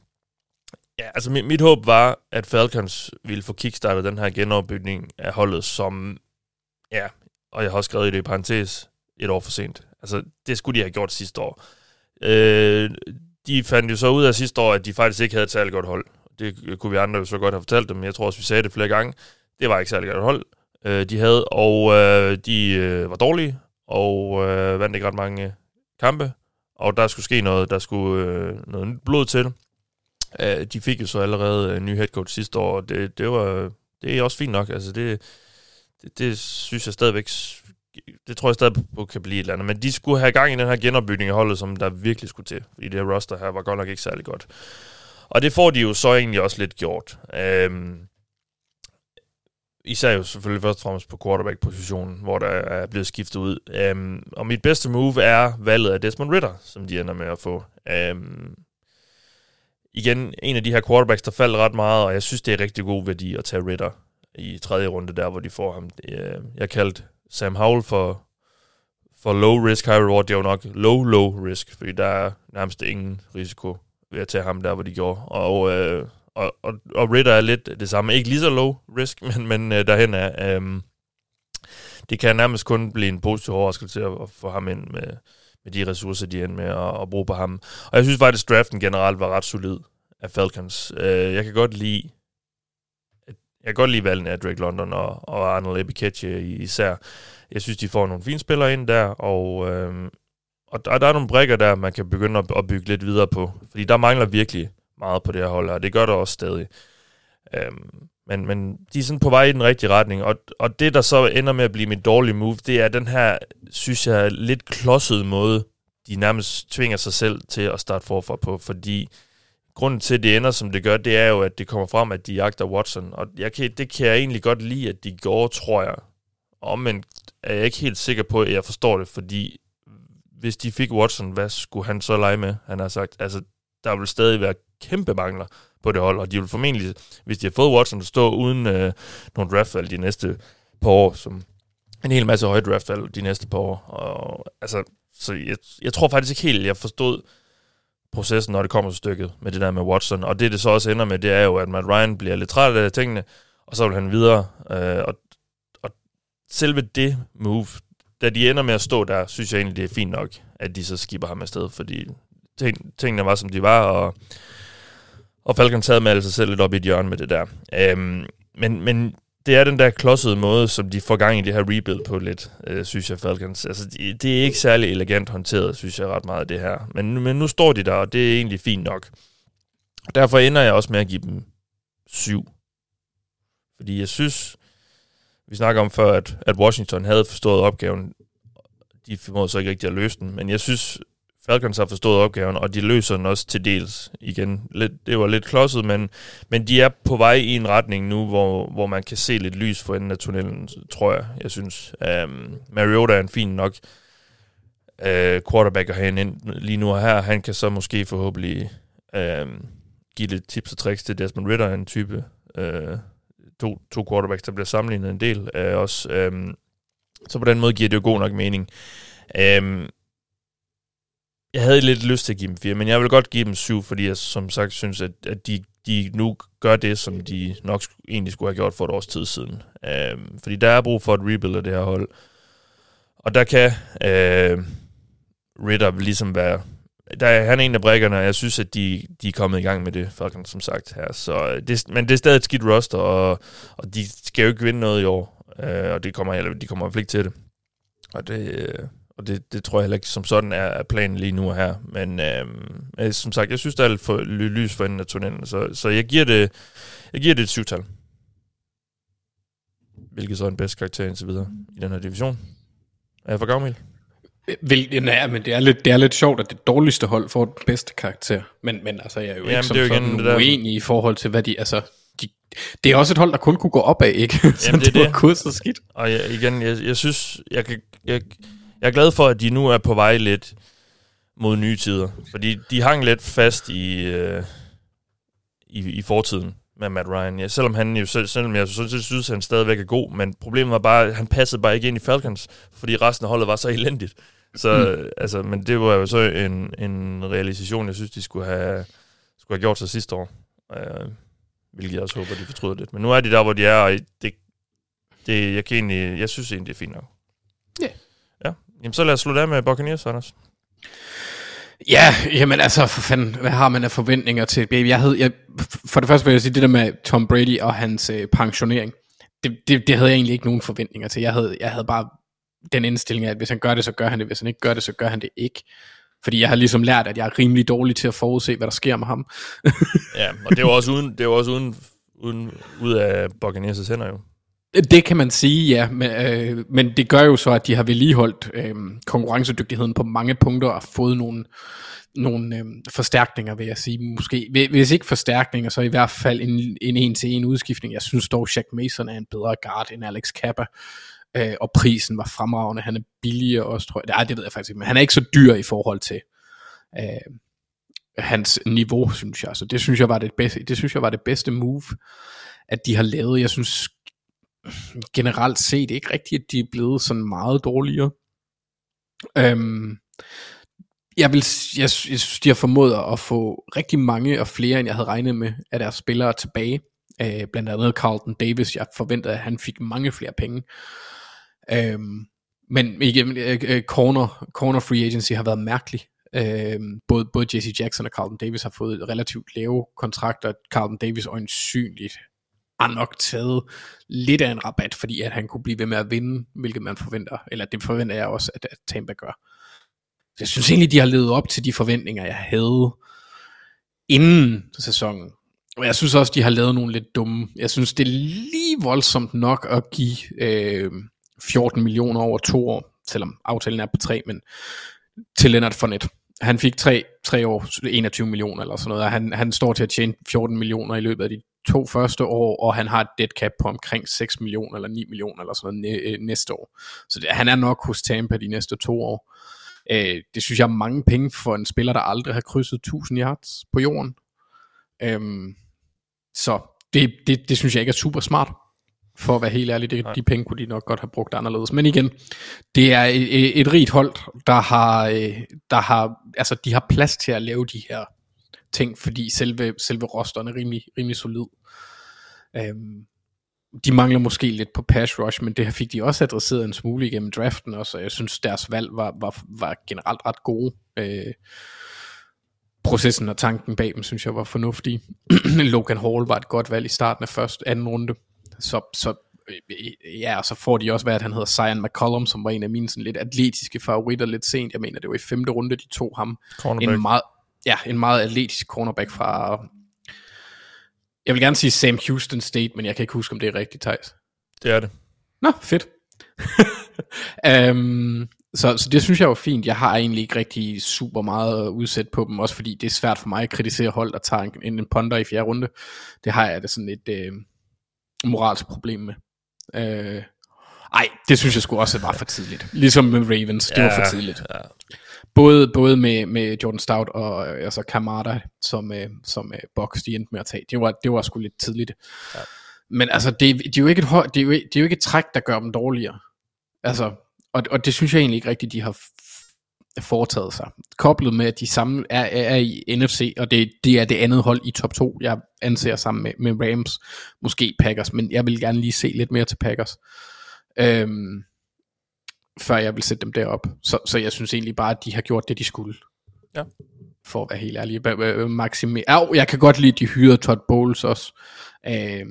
ja, altså mit, mit håb var, at Falcons ville få kickstartet den her genopbygning af holdet, som, ja, og jeg har også skrevet i det i parentes, et år for sent. Altså, det skulle de have gjort sidste år. Øh, de fandt jo så ud af sidste år, at de faktisk ikke havde et særligt godt hold. Det kunne vi andre jo så godt have fortalt dem. Jeg tror også, vi sagde det flere gange. Det var ikke særlig godt hold, øh, de havde, og øh, de øh, var dårlige, og øh, vandt ikke ret mange kampe, og der skulle ske noget, der skulle øh, noget nyt blod til. Øh, de fik jo så allerede øh, en ny head coach sidste år, og det, det, var, det er også fint nok. Altså det, det, det synes jeg stadigvæk, det tror jeg stadig på kan blive et eller andet. Men de skulle have gang i den her genopbygning af holdet, som der virkelig skulle til. Fordi det her roster her var godt nok ikke særlig godt. Og det får de jo så egentlig også lidt gjort. Øhm, især jo selvfølgelig først og fremmest på quarterback-positionen, hvor der er blevet skiftet ud. Øhm, og mit bedste move er valget af Desmond Ritter, som de ender med at få. Øhm, igen, en af de her quarterbacks, der faldt ret meget, og jeg synes, det er rigtig god værdi at tage Ritter i tredje runde, der hvor de får ham. Øh, jeg kaldte Sam Howell for, for low risk, high reward. Det er jo nok low, low risk, fordi der er nærmest ingen risiko ved at tage ham der, hvor de gjorde. Og øh, og, og, og Ritter er lidt det samme. Ikke lige så low risk, men, men øh, derhen er. Øh, det kan nærmest kun blive en positiv overraskelse at, at få ham ind med, med de ressourcer, de er med at, at bruge på ham. Og jeg synes faktisk, at draften generelt var ret solid af Falcons. Øh, jeg kan godt lide jeg kan godt lide valgene af Drake London og, og Arnold Ebikeche især. Jeg synes, de får nogle fine spillere ind der, og, øh, og der, der er nogle brækker der, man kan begynde at, at bygge lidt videre på. Fordi der mangler virkelig meget på det her hold, og det gør der også stadig. Øh, men, men de er sådan på vej i den rigtige retning, og, og det, der så ender med at blive mit dårlige move, det er den her, synes jeg, lidt klodsede måde, de nærmest tvinger sig selv til at starte forfra på, fordi grunden til, at det ender, som det gør, det er jo, at det kommer frem, at de jagter Watson, og jeg kan, det kan jeg egentlig godt lide, at de går, tror jeg. men er jeg ikke helt sikker på, at jeg forstår det, fordi hvis de fik Watson, hvad skulle han så lege med? Han har sagt, altså, der vil stadig være kæmpe mangler på det hold, og de vil formentlig, hvis de har fået Watson, stå uden øh, nogle draftvalg de næste par år, som en hel masse høje draftvalg de næste par år. Og, altså, så jeg, jeg tror faktisk ikke helt, jeg forstod processen, når det kommer til stykket med det der med Watson. Og det, det så også ender med, det er jo, at Matt Ryan bliver lidt træt af tingene, og så vil han videre. Øh, og, og selve det move, da de ender med at stå der, synes jeg egentlig, det er fint nok, at de så skipper ham afsted, fordi ting, tingene var, som de var, og, og Falcon taget med altså selv lidt op i et hjørne med det der. Øhm, men, men det er den der klodsede måde, som de får gang i det her rebuild på lidt, øh, synes jeg, Falcons. Altså, det, det er ikke særlig elegant håndteret, synes jeg ret meget, det her. Men, men nu står de der, og det er egentlig fint nok. Derfor ender jeg også med at give dem syv. Fordi jeg synes, vi snakker om før, at, at Washington havde forstået opgaven. De formåede så ikke rigtig at løse den, men jeg synes, Falcons har forstået opgaven, og de løser den også til dels igen. Lidt, det var lidt klodset, men, men de er på vej i en retning nu, hvor, hvor man kan se lidt lys for enden af tunnelen, tror jeg, jeg synes. Um, Mariota er en fin nok uh, quarterback at have ind lige nu og her. Han kan så måske forhåbentlig um, give lidt tips og tricks til Desmond Ritter, en type uh, to, to quarterbacks, der bliver sammenlignet en del uh, også. Um, så på den måde giver det jo god nok mening. Um, jeg havde lidt lyst til at give dem 4, men jeg vil godt give dem 7, fordi jeg som sagt synes, at, at de, de nu gør det, som de nok egentlig skulle have gjort for et års tid siden. Øh, fordi der er brug for et rebuild af det her hold. Og der kan øh, Ritter ligesom være der er, han er en af brækkerne, og jeg synes, at de, de er kommet i gang med det, fucking, som sagt her. Så øh, det, men det er stadig et skidt roster, og, og de skal jo ikke vinde noget i år, øh, og det kommer, eller, de kommer i ikke til det. Og det, øh, og det, det tror jeg heller ikke som sådan er planen lige nu her. Men øh, som sagt, jeg synes, der er lidt for lys for enden af tunnelen, så, så jeg giver det, jeg giver det et syvtal. Hvilket så er en bedst karakter indtil videre i den her division. Er jeg for gavmild? Vil, ja, men det er, lidt, det er lidt sjovt, at det dårligste hold får den bedste karakter. Men, men altså, jeg er jo Jamen, ikke som det er jo sådan igen, uenig i forhold til, hvad de... Altså, de, det er også et hold, der kun kunne gå opad, ikke? så Jamen, det, det var kun så skidt. Og jeg, igen, jeg, jeg synes, jeg, kan, jeg, jeg er glad for, at de nu er på vej lidt mod nye tider. Fordi de hang lidt fast i, øh, i, i fortiden med Matt Ryan. Ja, selvom han jo, selv, selvom jeg synes, synes, han stadigvæk er god, men problemet var bare, at han passede bare ikke ind i Falcons, fordi resten af holdet var så elendigt. Så, mm. altså, men det var jo så en, en realisation, jeg synes, de skulle have, skulle have gjort sig sidste år. Uh, hvilket jeg også håber, de fortryder lidt. Men nu er de der, hvor de er, og det, det, jeg, kan egentlig, jeg synes egentlig, det er fint nok. Ja. Yeah. Ja, jamen så lad os slutte af med Buccaneers, Anders. Ja, jamen altså, for fanden, hvad har man af forventninger til baby? Jeg havde, jeg, for det første vil jeg sige, det der med Tom Brady og hans øh, pensionering, det, det, det havde jeg egentlig ikke nogen forventninger til. Jeg havde, jeg havde bare den indstilling af, at hvis han gør det, så gør han det. Hvis han ikke gør det, så gør han det ikke. Fordi jeg har ligesom lært, at jeg er rimelig dårlig til at forudse, hvad der sker med ham. ja, og det var også uden, det var også uden, uden ud af Buccaneers' hænder jo. Det kan man sige, ja, men, øh, men det gør jo så, at de har vedligeholdt øh, konkurrencedygtigheden på mange punkter og fået nogle, nogle øh, forstærkninger, vil jeg sige. Måske, hvis ikke forstærkninger, så i hvert fald en, en en-til-en udskiftning. Jeg synes dog, Jack Mason er en bedre guard end Alex Kappa, øh, og prisen var fremragende. Han er billigere også, tror jeg. Nej, det ved jeg faktisk ikke, men han er ikke så dyr i forhold til øh, hans niveau, synes jeg. Så det synes jeg var det bedste, det synes jeg var det bedste move, at de har lavet. Jeg synes generelt set ikke rigtigt, at de er blevet sådan meget dårligere. Øhm, jeg, vil, jeg, jeg synes, de har formået at få rigtig mange og flere, end jeg havde regnet med, af deres spillere tilbage. Øh, blandt andet Carlton Davis. Jeg forventede, at han fik mange flere penge. Øhm, men igen, øh, øh corner, corner free agency har været mærkelig. Øhm, både, både Jesse Jackson og Carlton Davis har fået relativt lave kontrakter. Carlton Davis øjensynligt har nok taget lidt af en rabat, fordi at han kunne blive ved med at vinde, hvilket man forventer, eller det forventer jeg også, at, at Tampa gør. Jeg synes egentlig, de har levet op til de forventninger, jeg havde inden sæsonen. Og jeg synes også, de har lavet nogle lidt dumme. Jeg synes, det er lige voldsomt nok at give øh, 14 millioner over to år, selvom aftalen er på tre, men til Leonard Fournette. Han fik tre, tre år, 21 millioner eller sådan noget, og han, han står til at tjene 14 millioner i løbet af de to første år, og han har et dead cap på omkring 6 millioner eller 9 millioner eller sådan noget øh, næste år. Så det, han er nok hos Tampa de næste to år. Øh, det synes jeg er mange penge for en spiller, der aldrig har krydset 1000 yards på jorden. Øh, så det, det, det synes jeg ikke er super smart. For at være helt ærlig, det, de penge kunne de nok godt have brugt anderledes. Men igen, det er et, et rigt hold, der har, øh, der har, altså de har plads til at lave de her ting, fordi selve, selve rosteren er rimelig, rimelig solid. Øhm, de mangler måske lidt på pass rush, men det fik de også adresseret en smule igennem draften også, og jeg synes deres valg var, var, var generelt ret gode. Øh, processen og tanken bag dem, synes jeg var fornuftig. Logan Hall var et godt valg i starten af første, anden runde. Så, så øh, ja, og så får de også, hvad at han hedder Zion McCollum, som var en af mine sådan lidt atletiske favoritter lidt sent. Jeg mener, det var i femte runde, de tog ham. En meget, ja, en meget atletisk cornerback fra, jeg vil gerne sige Sam Houston State, men jeg kan ikke huske, om det er rigtigt, Thijs. Det er det. Nå, fedt. um, så, så det synes jeg var fint. Jeg har egentlig ikke rigtig super meget udsat på dem, også fordi det er svært for mig at kritisere hold, der tager en, en ponder i fjerde runde. Det har jeg da sådan et øh, moralsk problem med. Øh, ej, det synes jeg skulle også var for tidligt. Ligesom med Ravens, det ja, var for tidligt. Ja. Både, både med, med Jordan Stout og altså Kamada, som, øh, som øh, Box de endte med at tage. Det var, det var sgu lidt tidligt. Ja. Men altså, det, det, er jo ikke et, det, er jo, det er jo ikke et træk, der gør dem dårligere. Altså, og, og det synes jeg egentlig ikke rigtigt, de har foretaget sig. Koblet med, at de samme er, er, er i NFC, og det, det er det andet hold i top 2, jeg anser sammen med, med Rams, måske Packers, men jeg vil gerne lige se lidt mere til Packers. Øhm, før jeg vil sætte dem derop. Så, så jeg synes egentlig bare, at de har gjort det, de skulle. Ja. for at være helt ærlig. Maxime, oh, jeg kan godt lide, at de hyrede Todd Bowles også. Øh,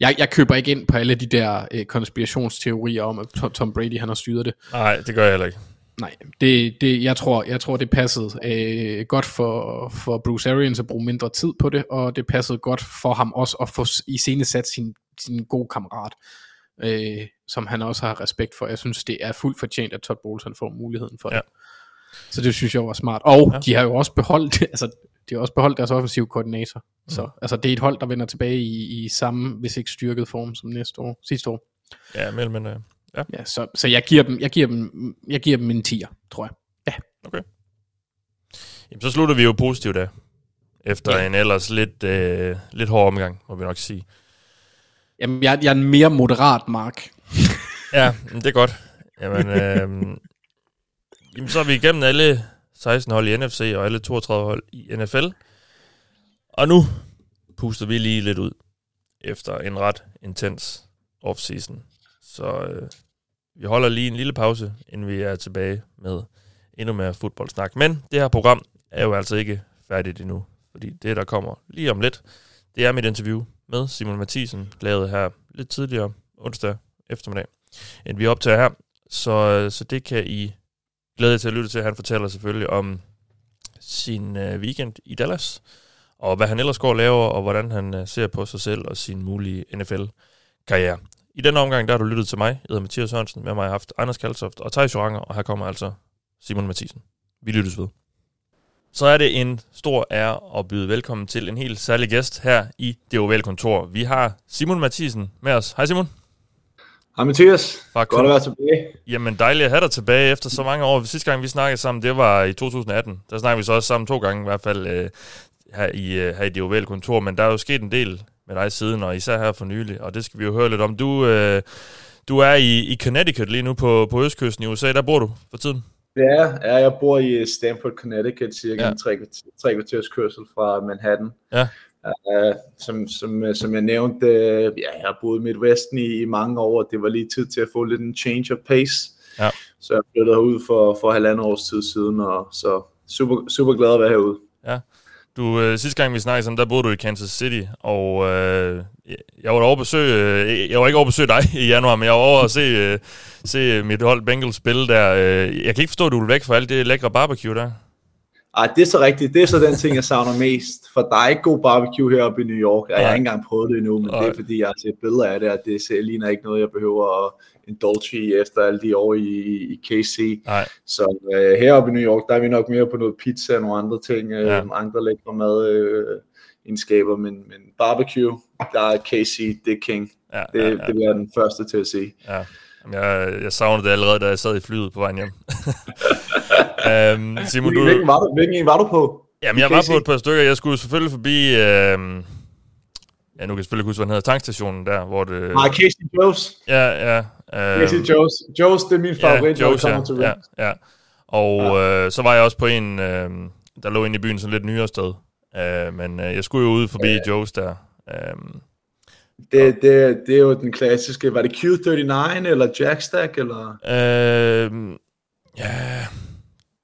jeg, jeg køber ikke ind på alle de der øh, konspirationsteorier om, at Tom, Brady han har styret det. Nej, det gør jeg heller ikke. Nej, det, det, jeg, tror, jeg tror, det passede øh, godt for, for Bruce Arians at bruge mindre tid på det, og det passede godt for ham også at få iscenesat sin, sin gode kammerat, øh, som han også har respekt for. Jeg synes, det er fuldt fortjent, at Todd Bowles han får muligheden for ja. det. Så det synes jeg var smart. Og ja. de har jo også beholdt, altså, de har også beholdt deres offensive koordinator. Mm. Så altså, det er et hold, der vender tilbage i, i samme, hvis ikke styrket form som næste år, sidste år. Ja, mellem, øh, ja. ja så, så jeg giver dem, jeg giver dem, jeg giver dem en 10'er, tror jeg. Ja. Okay. Jamen, så slutter vi jo positivt af. Efter ja. en ellers lidt, øh, lidt hård omgang, må vi nok sige. Jamen, jeg, jeg er en mere moderat mark ja, det er godt. Jamen, øh, Jamen, så er vi igennem alle 16 hold i NFC og alle 32 hold i NFL. Og nu puster vi lige lidt ud efter en ret intens offseason. Så øh, vi holder lige en lille pause, inden vi er tilbage med endnu mere fodboldsnak. Men det her program er jo altså ikke færdigt endnu, fordi det, der kommer lige om lidt, det er mit interview med Simon Mathisen, lavet her lidt tidligere onsdag eftermiddag, end vi optager her. Så, øh, så det kan I glæde jer til at lytte til. Han fortæller selvfølgelig om sin øh, weekend i Dallas, og hvad han ellers går og laver, og hvordan han øh, ser på sig selv og sin mulige NFL-karriere. I den omgang, der har du lyttet til mig. Jeg hedder Mathias Sørensen. Med mig har haft Anders Kaltoft og Thijs Joranger, og her kommer altså Simon Mathisen. Vi lyttes ved. Så er det en stor ære at byde velkommen til en helt særlig gæst her i det ovale kontor. Vi har Simon Mathisen med os. Hej Simon. Hej Mathias, Fuck. godt at være tilbage. Jamen dejligt at have dig tilbage efter så mange år. Sidste gang vi snakkede sammen, det var i 2018. Der snakkede vi så også sammen to gange i hvert fald øh, her, i, øh, her i det ovale kontor. Men der er jo sket en del med dig siden, og især her for nylig. Og det skal vi jo høre lidt om. Du, øh, du er i, i Connecticut lige nu på, på østkysten i USA. Der bor du for tiden. Ja, ja jeg bor i Stamford, Connecticut, cirka ja. en tre, tre kvarters kørsel fra Manhattan. Ja. Uh, som, som, som jeg nævnte, uh, ja, jeg har boet i Midtvesten i, i mange år, og det var lige tid til at få lidt en change of pace. Ja. Så jeg flyttede herud for, for halvandet års tid siden, og så super, super glad at være herude. Ja. Du, øh, sidste gang vi snakkede sammen, der boede du i Kansas City, og øh, jeg var over besøg, øh, jeg var ikke over besøg dig i januar, men jeg var over at se, øh, se mit hold Bengals spille der. Øh, jeg kan ikke forstå, at du er væk fra alt det lækre barbecue der. Ej, det er så rigtigt. Det er så den ting, jeg savner mest. For der er ikke god barbecue heroppe i New York, og jeg har ikke engang prøvet det endnu, men Ej. det er fordi, jeg har set billeder af det, og det ser, ligner ikke noget, jeg behøver at indulge i efter alle de år i, i KC. Ej. Så øh, heroppe i New York, der er vi nok mere på noget pizza og nogle andre ting, øh, ja. andre lækre mad. Øh, egenskaber, men, men barbecue, der er KC, det er king. Ja, det, ja, ja. det bliver den første til at se. Ja. Jeg, jeg savnede det allerede, da jeg sad i flyet på vejen hjem. um, Simon, du... Hvilken var, du, hvilken var du på? Jamen, jeg var på et par stykker. Jeg skulle selvfølgelig forbi... Øhm, ja, nu kan jeg selvfølgelig huske, hvad den hedder. Tankstationen der, hvor det... Nej, Casey Joe's. Ja, ja. Øhm, Casey Joe's. Joe's, det er min favorit, ja, Joe's, ja, til ja, ja. Og ja. Øh, så var jeg også på en, øh, der lå inde i byen sådan lidt nyere sted. Øh, men øh, jeg skulle jo ud forbi ja. Joe's der. Øh, det, det, det er jo den klassiske, var det Q39 eller Jackstack, eller? Øh, ja,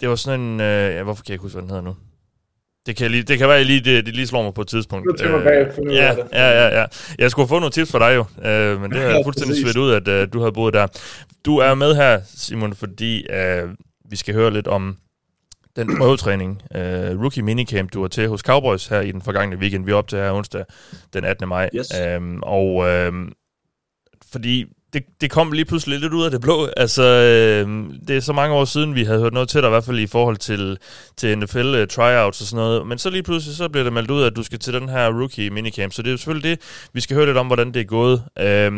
det var sådan en, øh, ja, hvorfor kan jeg ikke huske, hvad den hedder nu? Det kan, lige, det kan være, lige, det, det lige slår mig på et tidspunkt. Det øh, bag, ja, ja, ja, ja. Jeg skulle få nogle tips for dig jo, øh, men det har jeg fuldstændig svedt ud, at øh, du havde boet der. Du er med her, Simon, fordi øh, vi skal høre lidt om den prøvetræning, uh, rookie minicamp, du var til hos Cowboys her i den forgangne weekend. Vi er op til her onsdag den 18. maj. Yes. Um, og uh, fordi det, det kom lige pludselig lidt ud af det blå. Altså, øh, det er så mange år siden, vi havde hørt noget til dig, i hvert fald i forhold til, til NFL uh, øh, tryouts og sådan noget. Men så lige pludselig, så bliver det meldt ud, at du skal til den her rookie minicamp. Så det er jo selvfølgelig det, vi skal høre lidt om, hvordan det er gået. Øh,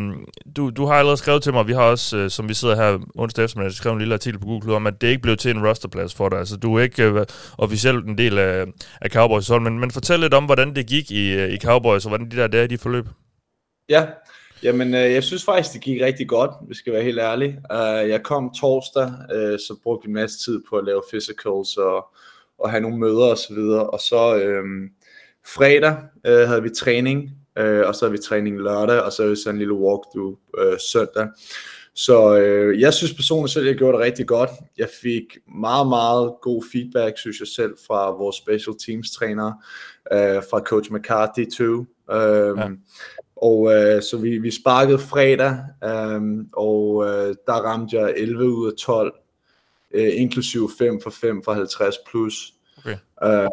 du, du har allerede skrevet til mig, vi har også, øh, som vi sidder her onsdag eftermiddag, skrevet en lille artikel på Google om, at det ikke blev til en rosterplads for dig. Altså, du er ikke øh, officielt en del af, af Cowboys hold, men, men fortæl lidt om, hvordan det gik i, øh, i Cowboys, og hvordan de der der de forløb. Ja, Jamen, øh, jeg synes faktisk, det gik rigtig godt, hvis skal være helt ærlig. Uh, jeg kom torsdag, øh, så brugte vi en masse tid på at lave physicals og, og have nogle møder og så videre. Og så øh, fredag øh, havde vi træning, øh, og så havde vi træning lørdag, og så havde vi sådan en lille walkthrough øh, søndag. Så øh, jeg synes personligt selv, at jeg gjorde det rigtig godt. Jeg fik meget, meget god feedback, synes jeg selv, fra vores special teams træner, øh, fra coach McCarthy too. Øh, ja. Og øh, så vi, vi sparkede fredag, øh, og øh, der ramte jeg 11 ud af 12, øh, inklusive 5 for 5 for 50 plus. Okay. Øh,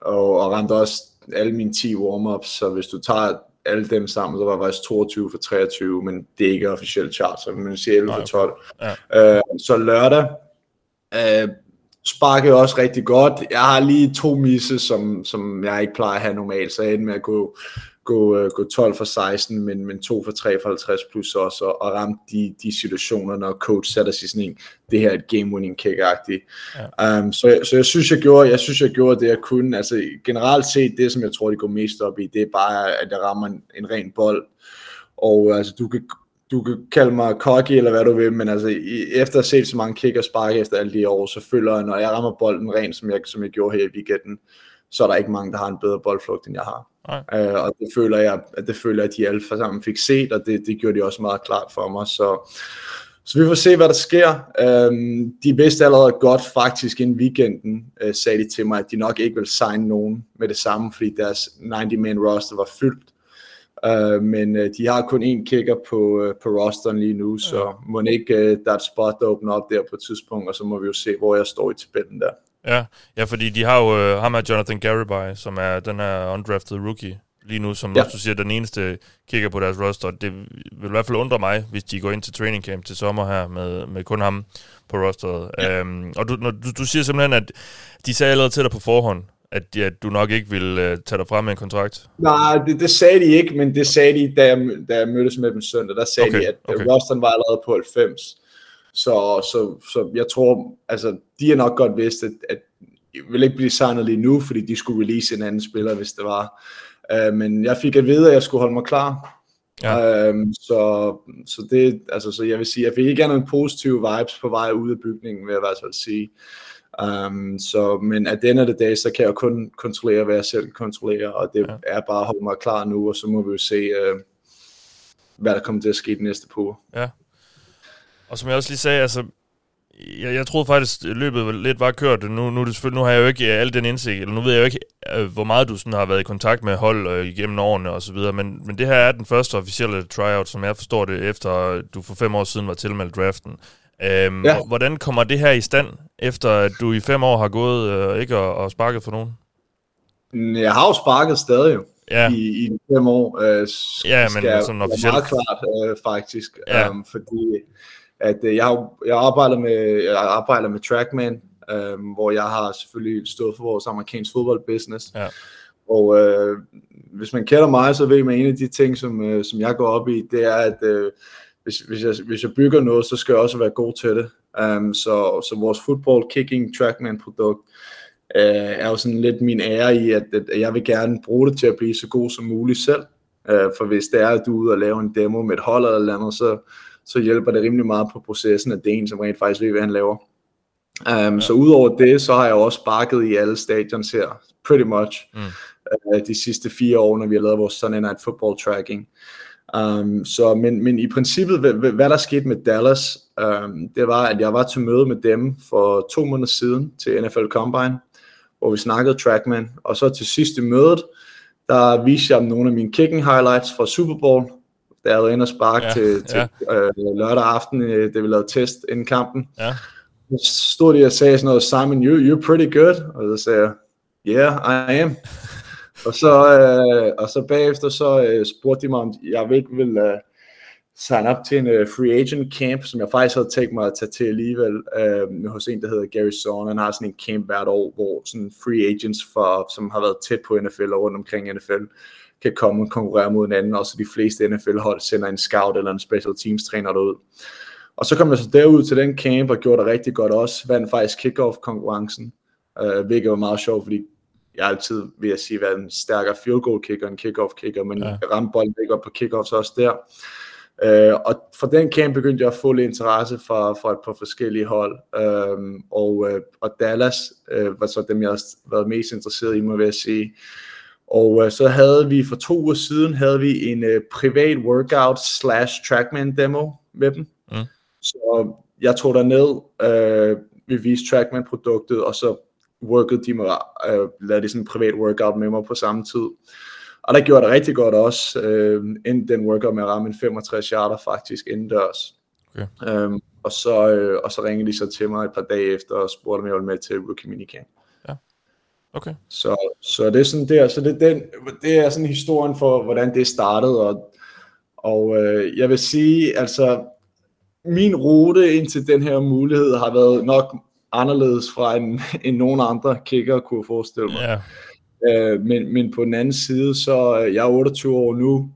og, og ramte også alle mine 10 warm-ups, så hvis du tager alle dem sammen, så var jeg faktisk 22 for 23, men det er ikke officielt chart, så man siger 11 for 12. Ja. Øh, så lørdag øh, sparkede også rigtig godt. Jeg har lige to misses, som, som jeg ikke plejer at have normalt, så jeg endte med at gå gå, øh, gå 12 for 16, men, men 2 for 3 for 50 plus også, og, og ramme de, de situationer, når coach sætter sig sådan en, det her er et game-winning kick-agtigt. Ja. Um, så, så jeg synes, jeg gjorde, jeg synes, jeg gjorde det, jeg kunne. Altså generelt set, det som jeg tror, de går mest op i, det er bare, at jeg rammer en, en ren bold, og altså du kan, du kan kalde mig cocky eller hvad du vil, men altså efter at have set så mange kick og spark efter alle de år, så føler jeg, når jeg rammer bolden rent, som jeg, som jeg gjorde her i weekenden, så er der ikke mange, der har en bedre boldflugt, end jeg har. Øh, og det føler jeg, at det føler jeg, at de alle sammen fik set, og det, det gjorde de også meget klart for mig. Så, så vi får se, hvad der sker. Øhm, de vidste allerede godt faktisk inden weekenden, øh, sagde de til mig, at de nok ikke vil signe nogen med det samme, fordi deres 90-man roster var fyldt. Uh, men uh, de har kun én kicker på, uh, på rosteren lige nu, så må ikke uh, der er et spot, der åbner op der på et tidspunkt, og så må vi jo se, hvor jeg står i tabellen der. Ja, ja fordi de har jo uh, ham er Jonathan Garibay, som er den her undrafted rookie lige nu, som ja. du siger, den eneste kigger på deres roster. Det vil i hvert fald undre mig, hvis de går ind til training camp til sommer her med, med kun ham på rosteret. Ja. Um, og du, når, du, du siger simpelthen, at de sagde allerede til dig på forhånd, at, at du nok ikke vil uh, tage dig frem med en kontrakt? Nej, det, det sagde de ikke, men det sagde de, da jeg, da jeg mødtes med dem søndag. Der sagde okay, de, at okay. rosteren var allerede på 90. Så, så, så jeg tror, altså, de har nok godt vidst, at, at jeg vil ikke blive signet lige nu, fordi de skulle release en anden spiller, hvis det var. Uh, men jeg fik at vide, at jeg skulle holde mig klar. Ja. Um, så, så det, altså, så jeg vil sige, jeg fik ikke nogen positive vibes på vej ud af bygningen, vil jeg i hvert fald sige. Um, så, men at den af det dag, så kan jeg kun kontrollere, hvad jeg selv kan kontrollere, og det ja. er bare at holde mig klar nu, og så må vi jo se, uh, hvad der kommer til at ske den næste på. Ja. Og som jeg også lige sagde, altså, jeg, jeg troede faktisk, at løbet lidt var kørt. Nu, nu, det nu har jeg jo ikke øh, al den indsigt, eller nu ved jeg jo ikke, øh, hvor meget du sådan har været i kontakt med hold øh, igennem årene og så videre, men, men det her er den første officielle tryout, som jeg forstår det, efter du for fem år siden var tilmeldt draften. Øhm, ja. Hvordan kommer det her i stand, efter at du i fem år har gået øh, ikke og, og sparket for nogen? Jeg har jo sparket stadig jo. Ja. I, i fem år. Øh, ja, men sådan officielt. meget klart, øh, faktisk. Ja. Um, fordi at øh, jeg, har, jeg, arbejder med, jeg arbejder med Trackman, øh, hvor jeg har selvfølgelig stået for vores amerikansk fodboldbusiness. Ja. Og øh, hvis man kender mig, så ved man, at en af de ting, som, øh, som jeg går op i, det er, at øh, hvis, hvis, jeg, hvis jeg bygger noget, så skal jeg også være god til det. Um, så, så vores football kicking trackman produkt uh, er jo sådan lidt min ære i, at, at jeg vil gerne bruge det til at blive så god som muligt selv. Uh, for hvis det er, at du er ude og lave en demo med et hold eller andet, så, så hjælper det rimelig meget på processen, at det er en, som rent faktisk ved, hvad han laver. Um, ja. Så udover det, så har jeg også sparket i alle stadions her, pretty much, mm. uh, de sidste fire år, når vi har lavet vores Sunday Night Football tracking. Um, så, men, men i princippet, hvad, hvad der skete med Dallas, um, det var, at jeg var til møde med dem for to måneder siden til NFL Combine, hvor vi snakkede Trackman, og så til sidst i mødet, der viste jeg dem nogle af mine kicking highlights fra Super Bowl, der jeg inde og sparke ja, til, til ja. øh, lørdag aften, øh, det vi lavede test inden kampen. Ja. Så stod de og sagde sådan noget, Simon, you, you're pretty good, og så sagde jeg, yeah, I am. Og så, øh, og så bagefter så øh, spurgte de mig, om jeg ikke ville øh, sign op til en øh, free agent camp, som jeg faktisk havde tænkt mig at tage til alligevel, øh, hos en, der hedder Gary Zorn. Han har sådan en camp hvert år, hvor sådan free agents, for, som har været tæt på NFL og rundt omkring NFL, kan komme og konkurrere mod hinanden, og så de fleste NFL-hold sender en scout eller en special teams træner derud. Og så kom jeg så derud til den camp og gjorde det rigtig godt også, vandt faktisk kickoff konkurrencen, øh, hvilket var meget sjovt, fordi jeg har altid, vil jeg sige, været en stærkere field goal kicker end kickoff kicker, men ja. jeg ramte bolden ikke op på kickoffs også der. Uh, og fra den camp begyndte jeg at få lidt interesse fra, fra et par forskellige hold, uh, og, uh, og Dallas uh, var så dem, jeg har været mest interesseret i, må jeg sige. Og uh, så havde vi for to uger siden, havde vi en uh, privat workout slash trackman demo med dem, Mm. Så jeg tog der ned, øh, vi viste Trackman-produktet, og så workede de mig, øh, lavede de sådan en privat workout med mig på samme tid. Og der gjorde det rigtig godt også, øh, inden den workout med at ramme en 65 yarder faktisk indendørs. Okay. Øhm, og, så, øh, og så ringede de så til mig et par dage efter og spurgte, om jeg ville med til Rookie Minicamp. Okay. Så, så det er sådan der, så det, den, det er sådan historien for, hvordan det startede, og, og øh, jeg vil sige, altså, min rute ind til den her mulighed har været nok anderledes fra en, end nogen andre kicker kunne forestille mig. Ja. Øh, men, men på den anden side, så øh, jeg er 28 år nu.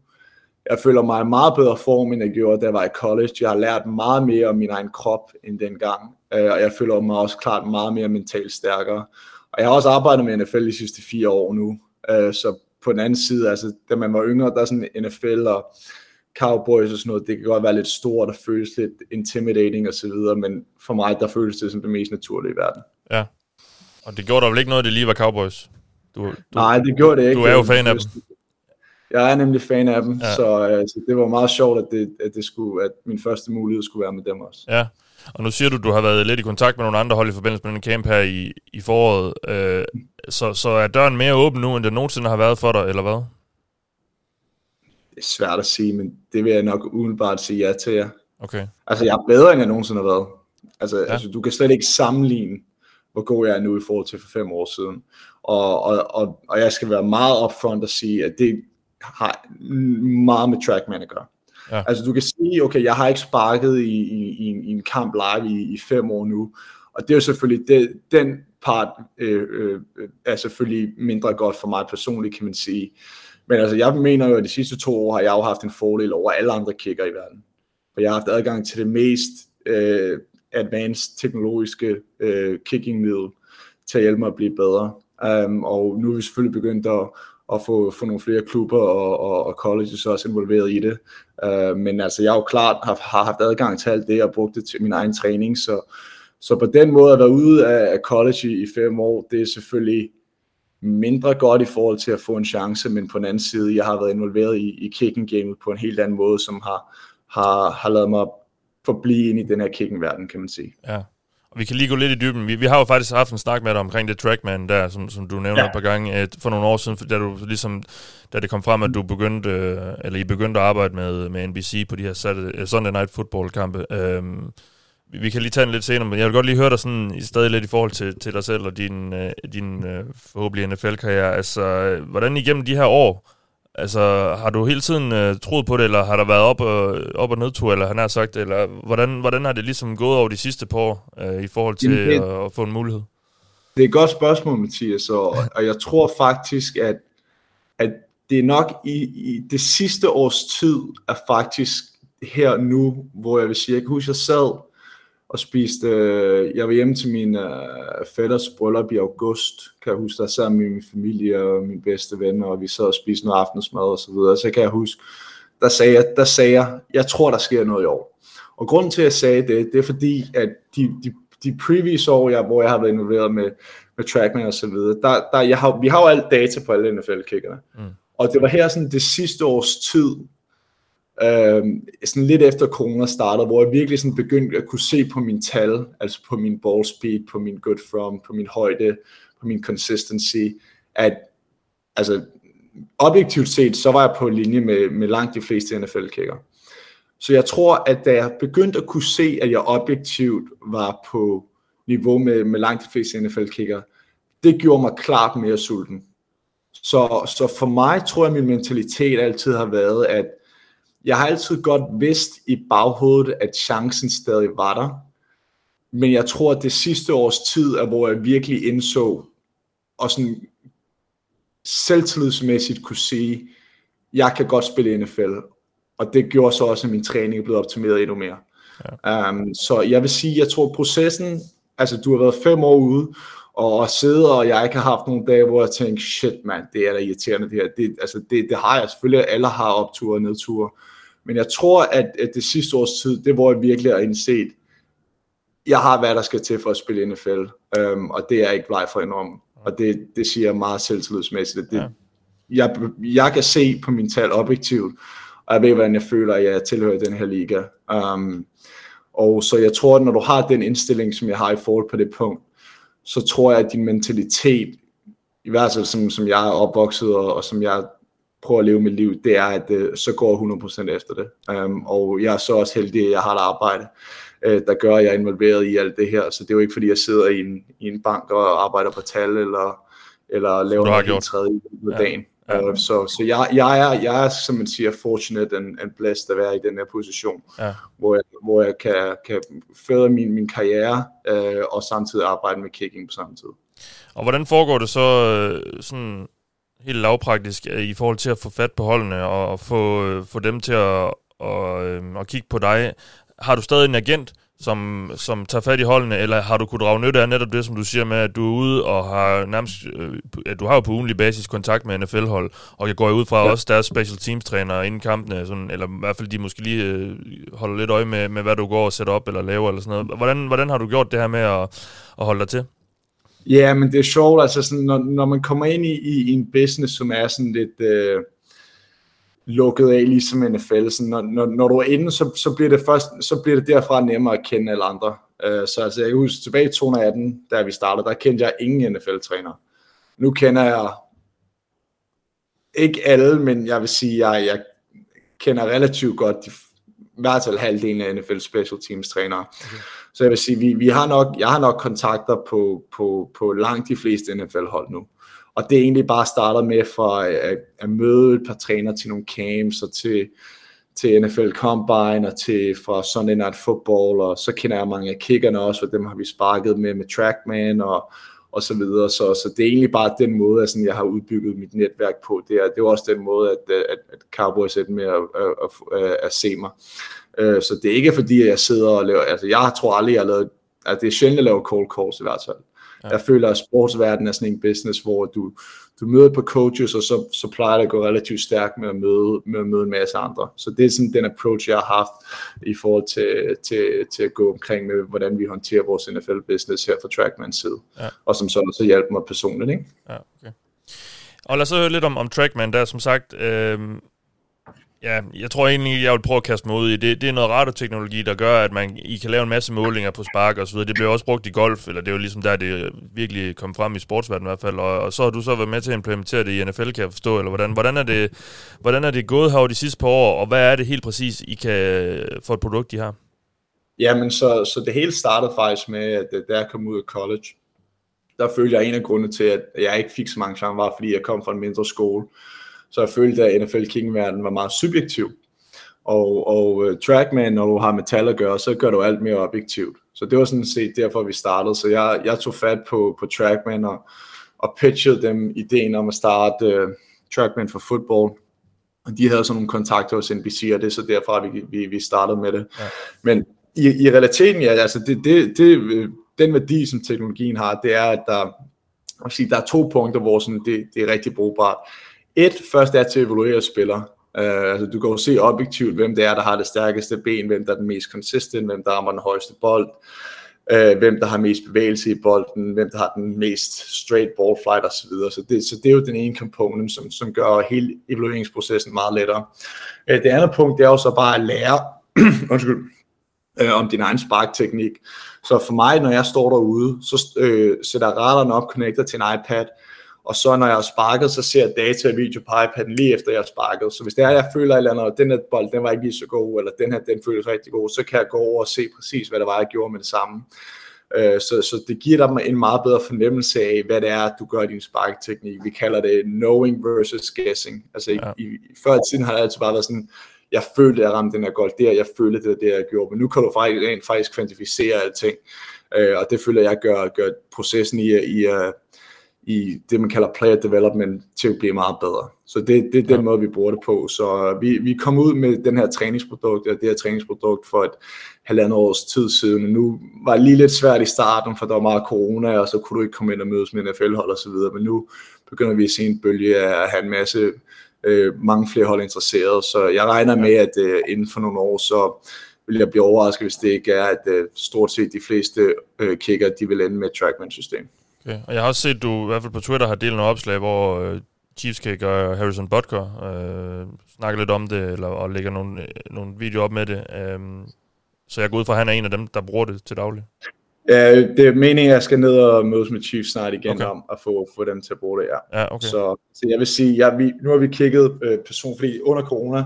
Jeg føler mig i meget bedre form, end jeg gjorde, da jeg var i college. Jeg har lært meget mere om min egen krop end dengang. Øh, og jeg føler mig også klart meget mere mentalt stærkere. Og jeg har også arbejdet med NFL de sidste fire år nu. Øh, så på den anden side, altså da man var yngre, der er sådan NFL og Cowboys og sådan noget, det kan godt være lidt stort og føles lidt intimidating og så videre, men for mig, der føles det som det mest naturlige i verden. Ja. Og det gjorde der vel ikke noget, det lige var Cowboys? Du, du, Nej, det gjorde det ikke. du er jo fan af dem. Jeg er nemlig fan af dem, ja. så, øh, så det var meget sjovt, at, det, at, det skulle, at min første mulighed skulle være med dem også. Ja. Og nu siger du, du har været lidt i kontakt med nogle andre hold i forbindelse med den camp her i, i foråret. Øh, så, så er døren mere åben nu, end det nogensinde har været for dig, eller hvad? Det er svært at sige, men det vil jeg nok umiddelbart sige ja til jer. Okay. Altså, jeg er bedre, end jeg nogensinde har været. Altså, ja. altså, du kan slet ikke sammenligne, hvor god jeg er nu i forhold til for fem år siden. Og, og, og, og jeg skal være meget upfront og sige, at det har meget med Trackman at gøre. Ja. Altså, du kan sige, okay, jeg har ikke sparket i, i, i, en, i en kamp live i, i fem år nu. Og det er jo selvfølgelig, det, den part øh, øh, er selvfølgelig mindre godt for mig personligt, kan man sige. Men altså, jeg mener jo, at de sidste to år har jeg jo haft en fordel over alle andre kicker i verden. For jeg har haft adgang til det mest øh, advanced teknologiske øh, kickingmiddel til at hjælpe mig at blive bedre. Um, og nu er vi selvfølgelig begyndt at, at få, få nogle flere klubber og, og, og colleges også involveret i det. Øh, men altså, jeg har jo klart har, har haft adgang til alt det og brugt det til min egen træning. Så, så på den måde at være ude af, college i, i fem år, det er selvfølgelig mindre godt i forhold til at få en chance, men på den anden side, jeg har været involveret i, i kicking game på en helt anden måde, som har, har, har lavet mig forblive ind i den her kicking-verden, kan man sige. Ja. Og vi kan lige gå lidt i dybden. Vi, vi har jo faktisk haft en snak med dig omkring det trackman der, som, som du nævner ja. Et par gange øh, for nogle år siden, da du ligesom, da det kom frem, at du begyndte, øh, eller I begyndte at arbejde med, med NBC på de her Saturday, øh, Sunday Night Football kampe. Øhm, vi, vi kan lige tage den lidt senere, men jeg vil godt lige høre dig sådan, i stadig lidt i forhold til, til dig selv og din, din forhåbentlig NFL-karriere. Altså, hvordan igennem de her år, altså, har du hele tiden øh, troet på det, eller har der været op og, op og nedtur, eller han har sagt, eller hvordan, hvordan har det ligesom gået over de sidste par år, øh, i forhold til Jamen, det- at, at få en mulighed? Det er et godt spørgsmål, Mathias, og, og jeg tror faktisk, at, at det er nok i, i det sidste års tid, er faktisk her nu, hvor jeg vil sige, jeg kan huske, jeg sad og spiste, øh, jeg var hjemme til min øh, fætters bryllup i august, kan jeg huske, der sad med min familie og min bedste ven, og vi sad og spiste noget aftensmad og så videre, så kan jeg huske, der sagde jeg, der sagde jeg, jeg tror, der sker noget i år. Og grunden til, at jeg sagde det, det er fordi, at de, de, de previous år, jeg, hvor jeg har været involveret med, med Trackman og så videre, der, der, jeg har, vi har jo alt data på alle NFL-kickerne. Mm. Og det var her sådan det sidste års tid, øh, sådan lidt efter corona startede, hvor jeg virkelig sådan begyndte at kunne se på min tal, altså på min ball speed, på min good from, på min højde, på min consistency, at altså objektivt set, så var jeg på linje med, med langt de fleste NFL-kicker. Så jeg tror, at da jeg begyndte at kunne se, at jeg objektivt var på niveau med, med langt de fleste NFL-kicker, det gjorde mig klart mere sulten. Så, så for mig tror jeg, at min mentalitet altid har været, at jeg har altid godt vidst i baghovedet, at chancen stadig var der. Men jeg tror, at det sidste års tid er, hvor jeg virkelig indså, og sådan selvtillidsmæssigt kunne sige, jeg kan godt spille i NFL. Og det gjorde så også, at min træning er blevet optimeret endnu mere. Ja. Um, så jeg vil sige, jeg tror processen, altså du har været fem år ude, og sidde, og jeg ikke har haft nogle dage, hvor jeg tænkte, shit mand, det er da irriterende det her. Det, altså, det, det har jeg selvfølgelig, alle har opture og nedture. Men jeg tror, at, at det sidste års tid, det hvor jeg virkelig har indset, jeg har hvad der skal til for at spille NFL, um, og det er ikke vej for enormt. Og det, det siger jeg meget selvtillidsmæssigt. Det, ja. jeg, jeg kan se på min tal objektivt, og jeg ved, hvordan jeg føler, at jeg tilhører den her liga. Um, og så jeg tror, at når du har den indstilling, som jeg har i forhold på det punkt, så tror jeg, at din mentalitet, i hvert fald som, som jeg er opvokset, og, og som jeg prøver at leve mit liv, det er, at uh, så går 100% efter det. Um, og jeg er så også heldig, at jeg har et arbejde, uh, der gør, at jeg er involveret i alt det her. Så det er jo ikke, fordi jeg sidder i en, i en bank og arbejder på tal, eller, eller laver noget helt tredje i ja. dagen. Ja. Uh, så så jeg, jeg, er, jeg er, som man siger, fortunate and, and blessed at være i den her position, ja. hvor, jeg, hvor jeg kan, kan føre min, min karriere uh, og samtidig arbejde med kicking på samme tid. Og hvordan foregår det så øh, sådan helt lavpraktisk øh, i forhold til at få fat på holdene og få, øh, få dem til at, og, øh, at kigge på dig? Har du stadig en agent, som, som tager fat i holdene, eller har du kunnet drage nytte af netop det, som du siger med, at du er ude og har nærmest, at du har jo på ugenlig basis kontakt med NFL-hold, og jeg går ud fra ja. også deres special teams træner inden kampene, sådan, eller i hvert fald de måske lige øh, holder lidt øje med, med, hvad du går og sætter op eller laver eller sådan noget. Hvordan, hvordan har du gjort det her med at, at holde dig til? Ja, men det er sjovt, altså sådan, når, når man kommer ind i, i, i en business, som er sådan lidt øh, lukket af, ligesom NFL, sådan, når, når, når du er inde, så, så, bliver det først, så bliver det derfra nemmere at kende alle andre. Øh, så altså, jeg kan huske, tilbage i 2018, da vi startede, der kendte jeg ingen NFL-træner. Nu kender jeg ikke alle, men jeg vil sige, jeg, jeg kender relativt godt de, i hvert fald halvdelen af NFL Special Teams trænere. Okay. Så jeg vil sige, vi, vi har nok, jeg har nok kontakter på, på, på langt de fleste NFL-hold nu. Og det er egentlig bare startet med for at, at møde et par træner til nogle camps og til, til NFL Combine og til fra Sunday Night Football, og så kender jeg mange af kickerne også, og dem har vi sparket med med Trackman og, og så videre. Så, så det er egentlig bare den måde, at sådan, jeg har udbygget mit netværk på. Det er, det er også den måde, at, at, at Cowboys er med at, at, at, at se mig. Øh, så det er ikke fordi, at jeg sidder og laver, altså jeg tror aldrig, jeg har lavet, altså det er sjældent at lave cold calls i hvert fald. Ja. Jeg føler, at sportsverdenen er sådan en business, hvor du, du møder på coaches, og så, så plejer det at gå relativt stærkt med at møde, med at møde en masse andre. Så det er sådan den approach, jeg har haft i forhold til, til, til at gå omkring med, hvordan vi håndterer vores NFL-business her fra Trackmans side. Ja. Og som så så hjælper mig personligt. Ikke? Ja, okay. Og lad os høre lidt om, om Trackman. Der som sagt, øh, Ja, jeg tror egentlig, jeg vil prøve at kaste mig ud i det. Det er noget radarteknologi, der gør, at man I kan lave en masse målinger på spark og så videre. Det bliver også brugt i golf, eller det er jo ligesom der, det virkelig kom frem i sportsverdenen i hvert fald. Og, og så har du så været med til at implementere det i NFL, kan jeg forstå, eller hvordan, hvordan, er, det, hvordan er det gået her over de sidste par år, og hvad er det helt præcis, I kan få et produkt, I har? Jamen, så, så det hele startede faktisk med, at øh, da jeg kom ud af college, der følte jeg en af grundene til, at jeg ikke fik så mange chancer, var fordi jeg kom fra en mindre skole så jeg følte, at NFL King-verden var meget subjektiv. Og, og uh, Trackman, når du har metal at gøre, så gør du alt mere objektivt. Så det var sådan set derfor, vi startede. Så jeg, jeg tog fat på, på Trackman og, og pitchede dem ideen om at starte uh, Trackman for football. Og de havde sådan nogle kontakter hos NBC, og det er så derfra, vi, vi, vi startede med det. Ja. Men i, i realiteten, ja, altså det, det, det, den værdi, som teknologien har, det er, at der, sige, der er to punkter, hvor sådan det, det er rigtig brugbart. Et, først er til at evaluere spillere. Uh, altså, du kan jo se objektivt, hvem det er, der har det stærkeste ben, hvem der er den mest consistent, hvem der rammer den højeste bold, uh, hvem der har mest bevægelse i bolden, hvem der har den mest straight ball flight osv. Så det, så det er jo den ene komponent, som, som gør hele evalueringsprocessen meget lettere. Uh, det andet punkt, det er jo så bare at lære undskyld, uh, om din egen sparkteknik. Så for mig, når jeg står derude, så uh, sætter jeg radaren op, connecter til en iPad, og så når jeg har sparket, så ser data og video på iPad'en lige efter jeg har sparket. Så hvis det er, jeg føler et eller andet, at den her bold, den var ikke lige så god, eller den her, den føles rigtig god, så kan jeg gå over og se præcis, hvad det var, jeg gjorde med det samme. Øh, så, så det giver dig en meget bedre fornemmelse af, hvad det er, du gør i din sparkteknik. Vi kalder det knowing versus guessing. Altså ja. i, i, før i tiden har det altid bare været sådan, jeg følte, at jeg ramte den her gold der, jeg følte, det er det, jeg gjorde. Men nu kan du faktisk, faktisk kvantificere alting. Øh, og det føler jeg gør, gør processen i, i, i det, man kalder player development, til at blive meget bedre. Så det, det er den ja. måde, vi bruger det på. Så vi, vi kom ud med den her træningsprodukt, og det her træningsprodukt for et halvandet års tid siden. Nu var det lige lidt svært i starten, for der var meget corona, og så kunne du ikke komme ind og mødes med NFL-hold og så videre. Men nu begynder vi at se en bølge af at have en masse, øh, mange flere hold interesseret. Så jeg regner med, at øh, inden for nogle år, så vil jeg blive overrasket, hvis det ikke er, at øh, stort set de fleste øh, kicker, de vil ende med et trackman-system. Okay. Og jeg har også set, du i hvert fald på Twitter har delt nogle opslag, hvor øh, Chiefs kicker Harrison Butker øh, snakker lidt om det, eller, og lægger nogle, øh, nogle videoer op med det. Øh, så jeg går ud fra, at han er en af dem, der bruger det til daglig. Ja, det er meningen, at jeg skal ned og mødes med Chiefs snart igen okay. om at få, få dem til at bruge det, ja. ja okay. så, så jeg vil sige, ja, vi, nu har vi kigget øh, person, fordi under corona,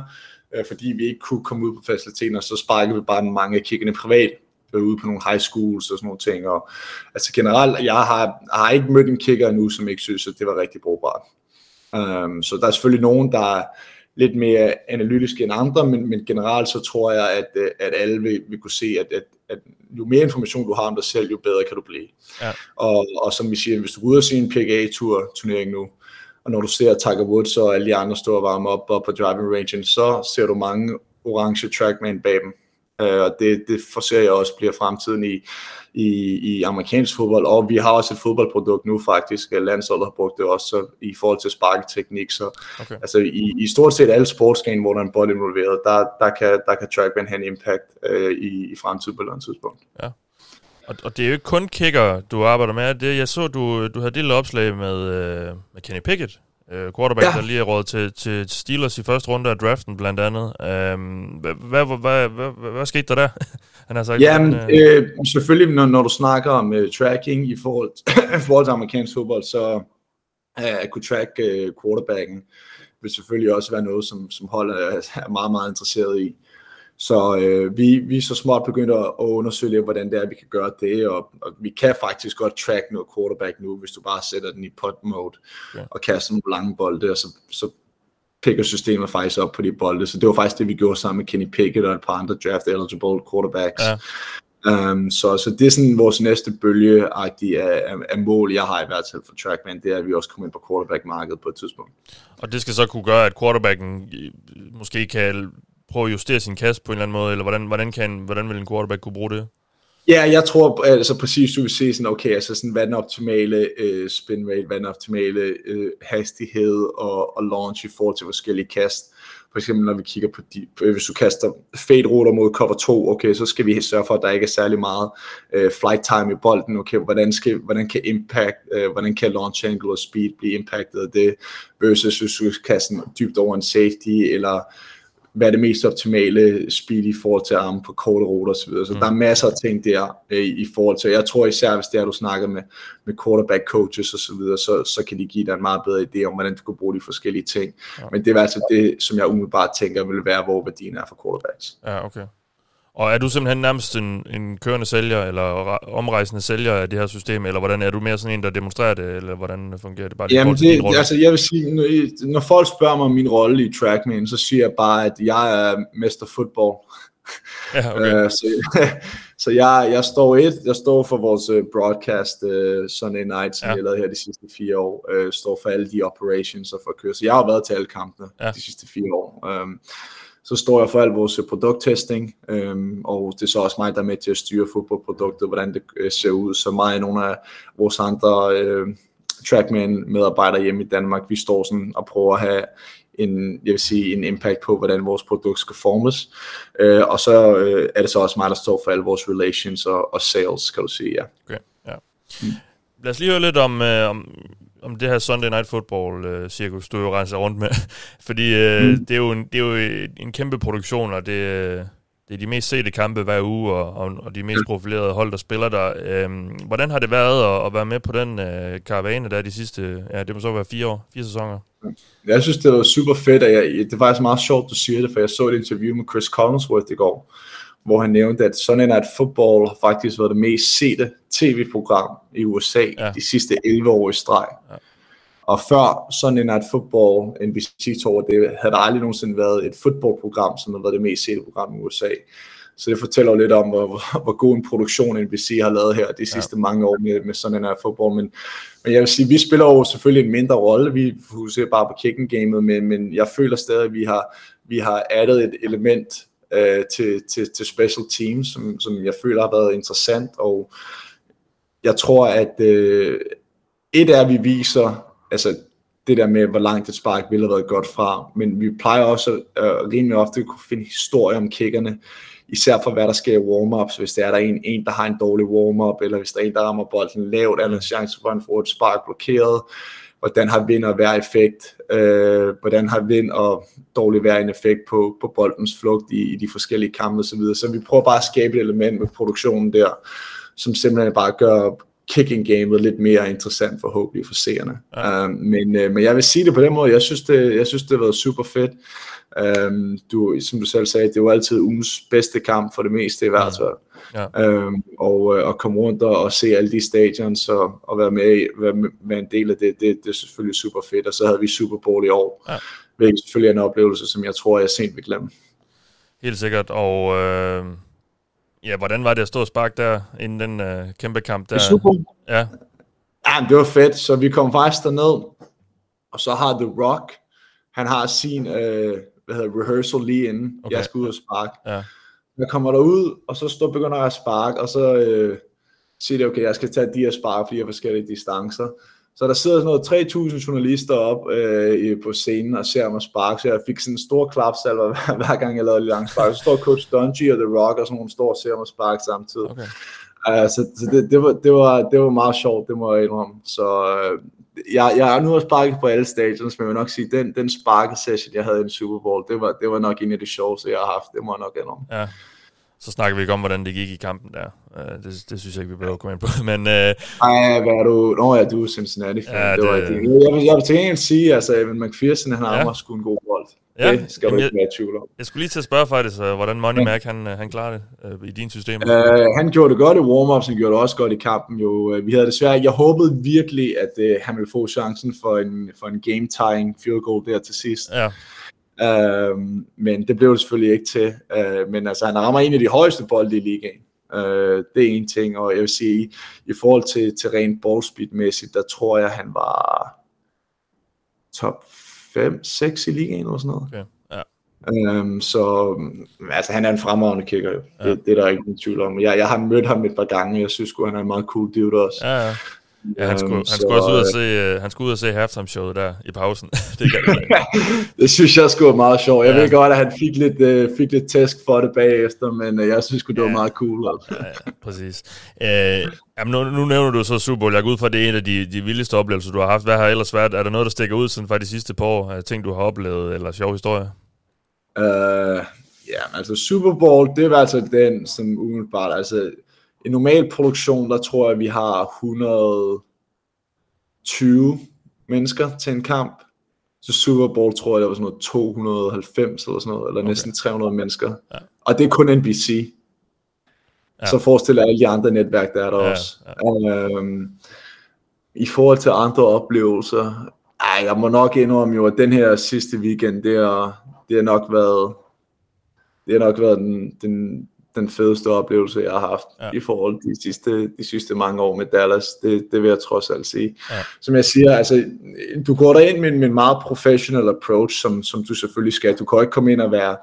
øh, fordi vi ikke kunne komme ud på faciliteten, så sparkede vi bare mange af kiggerne privat ude på nogle high schools og sådan nogle ting. Og, altså generelt, jeg har, har ikke mødt en kicker nu, som ikke synes, at det var rigtig brugbart. Um, så der er selvfølgelig nogen, der er lidt mere analytiske end andre, men, men generelt så tror jeg, at, øh, at alle vil, vil kunne se, at, at, at jo mere information du har om dig selv, jo bedre kan du blive. Ja. Og, og som vi siger, hvis du går ud og ser en PGA-tur turnering nu, og når du ser Tiger Woods og alle de andre stå og varme op, op på driving range, så ser du mange orange trackman bag dem. Uh, og det, det forser jeg også bliver fremtiden i, i, i amerikansk fodbold, og vi har også et fodboldprodukt nu faktisk, landsholdet har brugt det også så, i forhold til sparketeknik, så okay. altså i, i stort set alle sportsgrene, hvor der er en bold involveret, der, der, kan, der kan trackman have en impact uh, i, i fremtiden på et eller andet tidspunkt. Ja. Og, og det er jo ikke kun kicker, du arbejder med. Det, jeg så, du, du havde lille opslag med, øh, med Kenny Pickett, øh, quarterback, ja. der lige er råd til, til Steelers i første runde af draften, blandt andet. Øhm, hvad, hvad, hvad, hvad, hvad, skete der der? Han har sagt, Jamen, øh... Øh, selvfølgelig, når, når du snakker om uh, tracking i forhold, i forhold til amerikansk fodbold, så uh, at kunne track uh, quarterbacken vil selvfølgelig også være noget, som, som hold er, er meget, meget interesseret i. Så øh, vi, vi er så småt begyndt at, at undersøge, hvordan det er, vi kan gøre det, og, og vi kan faktisk godt track noget quarterback nu, hvis du bare sætter den i pot mode ja. og kaster nogle lange bolde, og så, så picker systemet faktisk op på de bolde. Så det var faktisk det, vi gjorde sammen med Kenny Pickett og et par andre draft eligible quarterbacks. Ja. Um, så, så det er sådan vores næste bølge af, af, af mål, jeg har i hvert fald for Trackman, det er, at vi også kommer ind på quarterback-markedet på et tidspunkt. Og det skal så kunne gøre, at quarterbacken måske kan prøve at justere sin kast på en eller anden måde, eller hvordan, hvordan, kan, hvordan vil en quarterback kunne bruge det? Ja, jeg tror altså præcis, du vil se sådan, okay, altså sådan, hvad den optimale øh, spin rate, hvad den optimale øh, hastighed og, og launch i forhold til forskellige kast. For eksempel når vi kigger på, de, øh, hvis du kaster fade ruter mod cover 2, okay, så skal vi sørge for, at der ikke er særlig meget øh, flight time i bolden, okay, hvordan, skal, hvordan kan impact, øh, hvordan kan launch angle og speed blive impactet af det, versus hvis du kaster dybt over en safety, eller hvad er det mest optimale speed i forhold til arme på korte ruter osv. Så, så mm. der er masser af ting der øh, i forhold til, jeg tror især hvis det er, du snakker med, med quarterback coaches osv., så, videre, så, så kan de give dig en meget bedre idé om, hvordan du kan bruge de forskellige ting. Ja. Men det er altså det, som jeg umiddelbart tænker vil være, hvor værdien er for quarterbacks. Ja, okay. Og er du simpelthen nærmest en, en kørende sælger, eller omrejsende sælger af det her system, eller hvordan er du mere sådan en, der demonstrerer det, eller hvordan fungerer det bare? Jamen, det, altså jeg vil sige, når folk spørger mig om min rolle i Trackman, så siger jeg bare, at jeg er Mr. Football. Ja, okay. uh, så så jeg, jeg står et, jeg står for vores uh, broadcast uh, Sunday Night, som ja. jeg lavede her de sidste fire år, uh, står for alle de operations og for. Så jeg har været til alle kampene ja. de sidste fire år. Um, så står jeg for al vores produkttesting, øhm, og det er så også mig, der er med til at styre fodboldproduktet, hvordan det øh, ser ud. Så mig og nogle af vores andre øh, Trackman-medarbejdere hjemme i Danmark, vi står sådan og prøver at have en, jeg vil sige, en impact på, hvordan vores produkt skal formes. Øh, og så øh, er det så også mig, der står for alle vores relations og, og sales, kan du sige, ja. Okay, ja. Mm. Lad os lige høre lidt om, øh, om om det her Sunday Night Football-cirkus, øh, du jo renser rundt med. Fordi øh, mm. det, er jo en, det er jo en kæmpe produktion, og det, øh, det er de mest sete kampe hver uge, og, og, og de mest profilerede hold, der spiller der. Øh, hvordan har det været at, at være med på den øh, karavane der de sidste, ja, det må så være fire år, fire sæsoner? Jeg synes, det var super fedt, og jeg, det er faktisk meget sjovt, du siger det, for jeg så et interview med Chris Collinsworth i går, hvor han nævnte, at Sunday Night Football har faktisk været det mest sete tv-program i USA ja. de sidste 11 år i streg. Ja. Og før Sunday Night Football, NBC tog det, havde der aldrig nogensinde været et fodboldprogram, som har været det mest sete program i USA. Så det fortæller jo lidt om, hvor, hvor, hvor god en produktion NBC har lavet her de sidste ja. mange år med, med Sunday Night Football. Men, men jeg vil sige, vi spiller jo selvfølgelig en mindre rolle. Vi fokuserer bare på kicking gamet, men, men jeg føler stadig, at vi har, vi har addet et element øh, til, til, til special teams, som, som jeg føler har været interessant, og jeg tror, at øh, et er, at vi viser, altså det der med, hvor langt et spark ville have været godt fra, men vi plejer også øh, rimelig ofte at kunne finde historier om kickerne, især for hvad der sker i warm-ups, hvis der er der en, en, der har en dårlig warm-up, eller hvis der er en, der rammer bolden lavt, er der en chance for, at han får et spark blokeret, hvordan har vind og vejr effekt, øh, hvordan har vind og dårlig vejr en effekt på, på boldens flugt i, i de forskellige kampe osv. Så, så vi prøver bare at skabe et element med produktionen der, som simpelthen bare gør kicking gamet lidt mere interessant forhåbentlig for seerne. Ja. Um, men, uh, men jeg vil sige det på den måde, jeg synes det, jeg synes det har været super fedt. Um, du, som du selv sagde, det var altid ugens bedste kamp for det meste i hvert fald. Ja. Um, og, øh, og komme rundt og, og se alle de stadions og, og være, med, være med, en del af det, det, det er selvfølgelig super fedt. Og så havde vi Super Bowl i år, ja. hvilket selvfølgelig er en oplevelse, som jeg tror, jeg sent vil glemme. Helt sikkert, og øh, ja, hvordan var det at stå og sparke der, inden den øh, kæmpe kamp der? Super. Ja. Ja, det var fedt, så vi kom faktisk derned, og så har The Rock, han har sin øh, hvad hedder, rehearsal lige inden okay. jeg skal ud og sparke. Ja. Jeg kommer derud, og så står, begynder jeg at sparke, og så øh, siger det, okay, jeg skal tage de her spark flere forskellige distancer. Så der sidder sådan noget 3.000 journalister op øh, på scenen og ser mig sparke, så jeg fik sådan en stor klapsalver hver, hver gang jeg lavede et langt spark. Så står Coach Dungy og The Rock og sådan nogle store og ser mig sparke samtidig. Okay. Uh, så så det, det, var, det, var, det var meget sjovt, det må jeg indrømme. Så uh, jeg, jeg er nu har sparket på alle stations, men jeg vil nok sige, den, den sparkesession, jeg havde i en Super Bowl, det var, det var nok en af de sjoveste, jeg har haft. Det må jeg nok indrømme. Ja. Så snakker vi ikke om, hvordan det gik i kampen der. Uh, det, det synes jeg ikke, vi behøver at komme ind på. Men, uh, Ej, hvad er du? Nå ja, du er Cincinnati fan. Ja, det, det var det. Jeg, vil, jeg vil til gengæld sige, altså, Evan McPherson, han har ja. sgu en god bold. Ja, det skal du ikke være i tvivl om. Jeg skulle lige til at spørge faktisk, hvordan Money Mac han, han klarer det uh, i din system. Uh, han gjorde det godt i warm-ups, han gjorde det også godt i kampen. Jo. Vi havde desværre, jeg håbede virkelig, at uh, han ville få chancen for en, for en game-tying field goal der til sidst. Ja. Uh, men det blev det selvfølgelig ikke til. Uh, men altså, han rammer en af de højeste bolde i ligaen. Uh, det er en ting, og jeg vil sige, i, i forhold til, til rent ballspeed-mæssigt, der tror jeg, han var top 5-6 i ligaen eller sådan noget. Okay. Ja. Um, så altså, han er en fremragende kicker jo. Ja. Det, det, er der ikke nogen tvivl om. Jeg, jeg har mødt ham et par gange, jeg synes han er en meget cool dude også. Ja, ja. Ja, han skulle, um, han, så, skulle også ud og se, uh, han skulle ud og se halftime showet der i pausen. det, kan det synes jeg skulle være meget sjovt. Jeg ja. ved godt, at han fik lidt, uh, fik lidt tæsk for det bagefter, men uh, jeg synes det var ja. meget cool. Altså. Ja, ja, præcis. Uh, jamen, nu, nu nævner du så Super Bowl. Jeg går ud fra, at det er en af de, de vildeste oplevelser, du har haft. Hvad har ellers været? Er der noget, der stikker ud sådan fra de sidste par år? Ting, du har oplevet, eller sjove historier? Uh, ja, altså Super Bowl, det var altså den, som umiddelbart, altså en normal produktion, der tror jeg, vi har 120 mennesker til en kamp. Så Super Bowl tror jeg, der var sådan noget 290 eller sådan noget, eller okay. næsten 300 mennesker. Ja. Og det er kun NBC. Ja. Så forestil alle de andre netværk, der er der ja, også. Ja. Øhm, I forhold til andre oplevelser, ej, jeg må nok indrømme jo, at den her sidste weekend, det har, det har nok været, det har nok været den, den, den fedeste oplevelse, jeg har haft ja. i forhold til de sidste, de sidste mange år med Dallas. Det, det vil jeg trods alt sige. Ja. Som jeg siger, altså, du går der ind med, med en meget professional approach, som, som du selvfølgelig skal. Du kan ikke komme ind og være,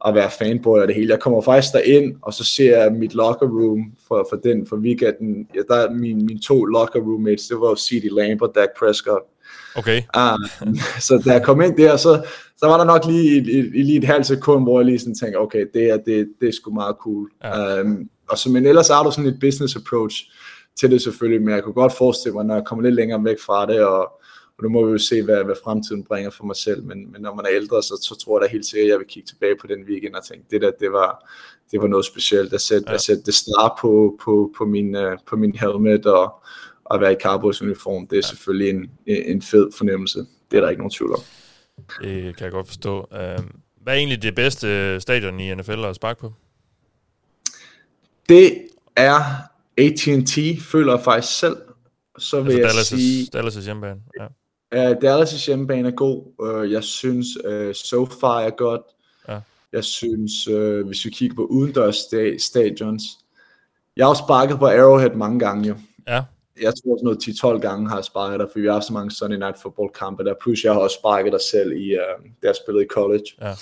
og være fanboy af det hele. Jeg kommer faktisk ind og så ser jeg mit locker room for, for den, for weekenden. Ja, der er min, mine to locker roommates, det var C.D. Lamb og Dak Prescott. Okay. Uh, så da jeg kom ind der, så, så var der nok lige, i, lige et halvt sekund, hvor jeg lige sådan tænkte, okay, det er, det, det er sgu meget cool. Ja. Um, og så, men ellers har du sådan et business approach til det selvfølgelig, men jeg kunne godt forestille mig, når jeg kommer lidt længere væk fra det, og, og nu må vi jo se, hvad, hvad fremtiden bringer for mig selv, men, men når man er ældre, så, så tror jeg da helt sikkert, at jeg vil kigge tilbage på den weekend og tænke, det der, det var, det var noget specielt. At sætte, ja. at sætte det star på, på, på, min, uh, på min helmet, og, at være i Cowboys uniform, det er ja. selvfølgelig en, en fed fornemmelse. Det er der ikke nogen tvivl om. Det kan jeg godt forstå. Øhm, hvad er egentlig det bedste stadion i NFL at sparke på? Det er AT&T, føler jeg faktisk selv. Så vil altså jeg sige... Dallas' hjemmebane, ja. Uh, Dallas' hjemmebane er god. Uh, jeg synes, uh, SoFi er godt. Ja. Jeg synes, uh, hvis vi kigger på udendørs sta- stadions, jeg har også sparket på Arrowhead mange gange jo. Ja jeg tror sådan noget 10-12 gange har jeg sparket der, for vi har haft så mange Sunday Night Football kampe der, plus jeg har også sparket der selv, i, uh, da jeg spillede i college. Ja.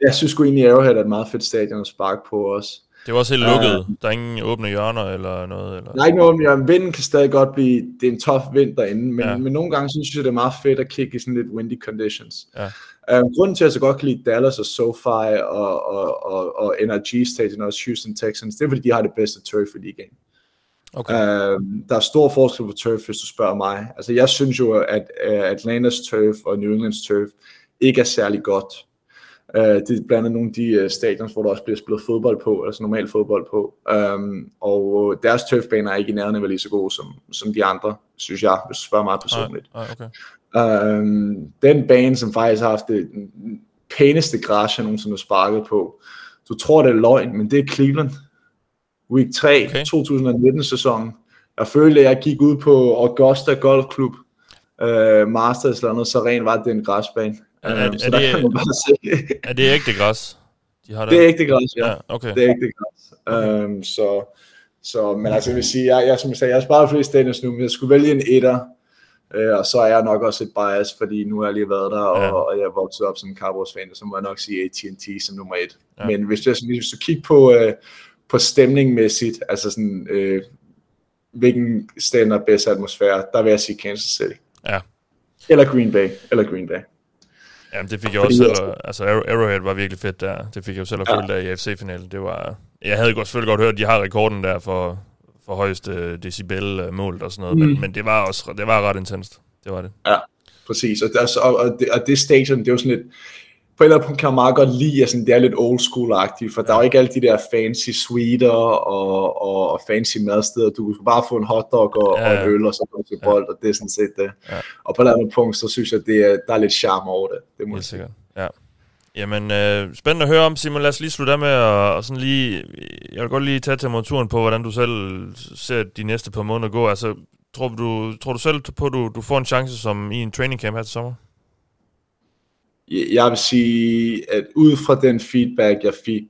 Jeg synes sgu egentlig, Arrowhead er et meget fedt stadion at sparke på også. Det var også helt lukket. Uh, der er ingen åbne hjørner eller noget? Eller? Der er ikke nogen åbne hjørner. Vinden kan stadig godt blive... Det er en tough vind derinde, men, ja. men nogle gange synes jeg, det er meget fedt at kigge i sådan lidt windy conditions. Ja. Uh, grunden til, at jeg så godt kan lide Dallas og SoFi og, og, og, og NRG Stadion og også Houston Texans, det er, fordi de har det bedste turf i ligaen. Okay. Uh, der er stor forskel på turf, hvis du spørger mig. Altså, jeg synes jo, at uh, Atlantas turf og New Englands turf ikke er særlig godt. Uh, det er blandt andet nogle af de uh, stadions, hvor der også bliver spillet fodbold på, altså normal fodbold på. Um, og deres turfbaner er ikke i nærheden lige så gode som, som de andre, synes jeg, hvis du spørger mig personligt. Ah, okay. Um, den bane, som faktisk har haft det pæneste græs, jeg nogensinde har sparket på, du tror, det er løgn, men det er Cleveland. Week 3, okay. 2019-sæsonen. Jeg følte, at jeg gik ud på Augusta Golf Club, uh, Masters eller noget, så rent var det en græsbane. Er, er, uh, er, det, er det ægte græs? De har det. det er ægte græs, ja. ja okay. Det er ægte græs. Okay. Um, så, så, men altså, jeg vil sige, jeg, jeg, som jeg sagde, jeg har sparet flest stadions nu, men jeg skulle vælge en etter, uh, og så er jeg nok også et bias, fordi nu har jeg lige været der, og, ja. og jeg er vokset op som en Cowboys-fan, så må jeg nok sige AT&T som nummer et. Ja. Men hvis, jeg, hvis du kigger på, uh, på stemningmæssigt, altså sådan, øh, hvilken stand er bedst atmosfære, der vil jeg sige Kansas City. Ja. Eller Green Bay, eller Green Bay. Jamen, det fik jeg også selv, altså Arrowhead var virkelig fedt der. Det fik jeg jo selv at føle ja. der i AFC-finalen. Det var, jeg havde godt, selvfølgelig godt hørt, at de har rekorden der for, for højeste decibel målt og sådan noget, mm. men, men det var også det var ret intenst. Det var det. Ja, præcis. Og, der, og, og, det, og det stadion, det er jo sådan lidt, på et eller andet punkt kan jeg meget godt lide, at sådan, det er lidt old school-agtigt, for der er jo ikke alle de der fancy suiter og, og, og fancy madsteder. Du kan bare få en hotdog og, ja, og en øl, og så gå til bold, og det er sådan set det. Ja. Og på et eller andet punkt, så synes jeg, at det er, der er lidt charme over det. Det må Helt sikkert, ja. Jamen, øh, spændende at høre om, Simon. Lad os lige slutte af med at og sådan lige... Jeg vil godt lige tage temperaturen på, hvordan du selv ser de næste par måneder gå. Altså, tror du, tror du selv på, at du, du får en chance som i en training camp her til sommer? Jeg vil sige, at ud fra den feedback, jeg fik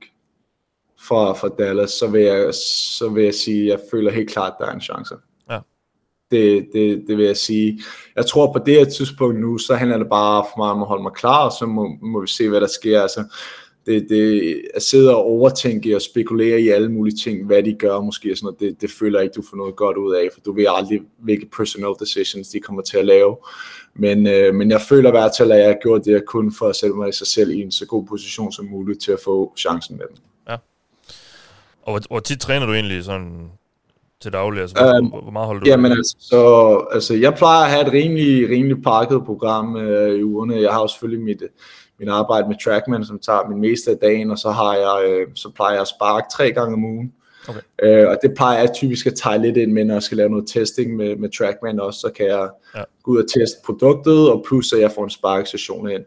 fra, fra Dallas, så vil, jeg, så vil jeg sige, at jeg føler helt klart, at der er en chance. Ja. Det, det, det vil jeg sige. Jeg tror på det her tidspunkt nu, så handler det bare for mig om at holde mig klar, og så må, må vi se, hvad der sker. Altså, det, det, at sidde og overtænke og spekulere i alle mulige ting, hvad de gør måske, og sådan noget, det, det føler jeg ikke, du får noget godt ud af, for du ved aldrig, hvilke personal decisions de kommer til at lave. Men, øh, men jeg føler hvert til, at jeg har gjort det, jeg kun for at sætte mig i sig selv i en så god position som muligt til at få chancen med dem. Ja. Og hvor, hvor tit træner du egentlig sådan til daglig? Altså, hvor, um, hvor meget holder du? Jamen altså, så, altså, jeg plejer at have et rimelig, rimelig pakket program øh, i ugerne. Jeg har jo selvfølgelig mit, mit arbejde med Trackman, som tager min meste af dagen, og så, har jeg, øh, så plejer jeg at sparke tre gange om ugen. Okay. Øh, og det plejer jeg typisk at tage lidt ind med, når jeg skal lave noget testing med, med Trackman også, så kan jeg ja. gå ud og teste produktet, og plus at jeg får en spark-session ind.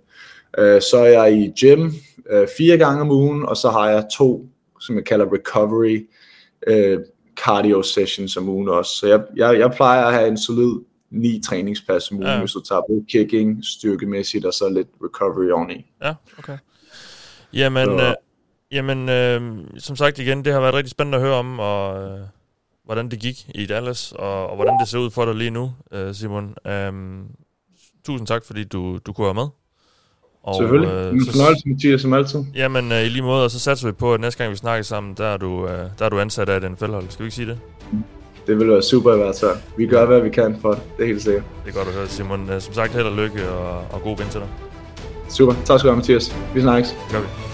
Øh, så er jeg i gym øh, fire gange om ugen, og så har jeg to, som jeg kalder recovery øh, cardio sessions om ugen også. Så jeg, jeg, jeg plejer at have en solid ni træningspas om ugen, ja. hvis du tager både kicking, styrkemæssigt, og så lidt recovery oveni. Ja, okay. Jamen, så, øh, Jamen, øh, som sagt igen, det har været rigtig spændende at høre om, og øh, hvordan det gik i Dallas, og, og hvordan det ser ud for dig lige nu, øh, Simon. Øh, tusind tak, fordi du, du kunne være med. Og, Selvfølgelig. Øh, en fornøjelse, Mathias, som altid. Jamen, øh, i lige måde, og så satser vi på, at næste gang vi snakker sammen, der er du, øh, der er du ansat af den fældhold. Skal vi ikke sige det? Det vil være super i hvert fald. Vi gør, hvad vi kan for det. Det er helt sikkert. Det er godt at høre, Simon. Øh, som sagt, held og lykke, og, og god vind til dig. Super. Tak skal du have, Mathias. Vi snakkes. Det gør vi.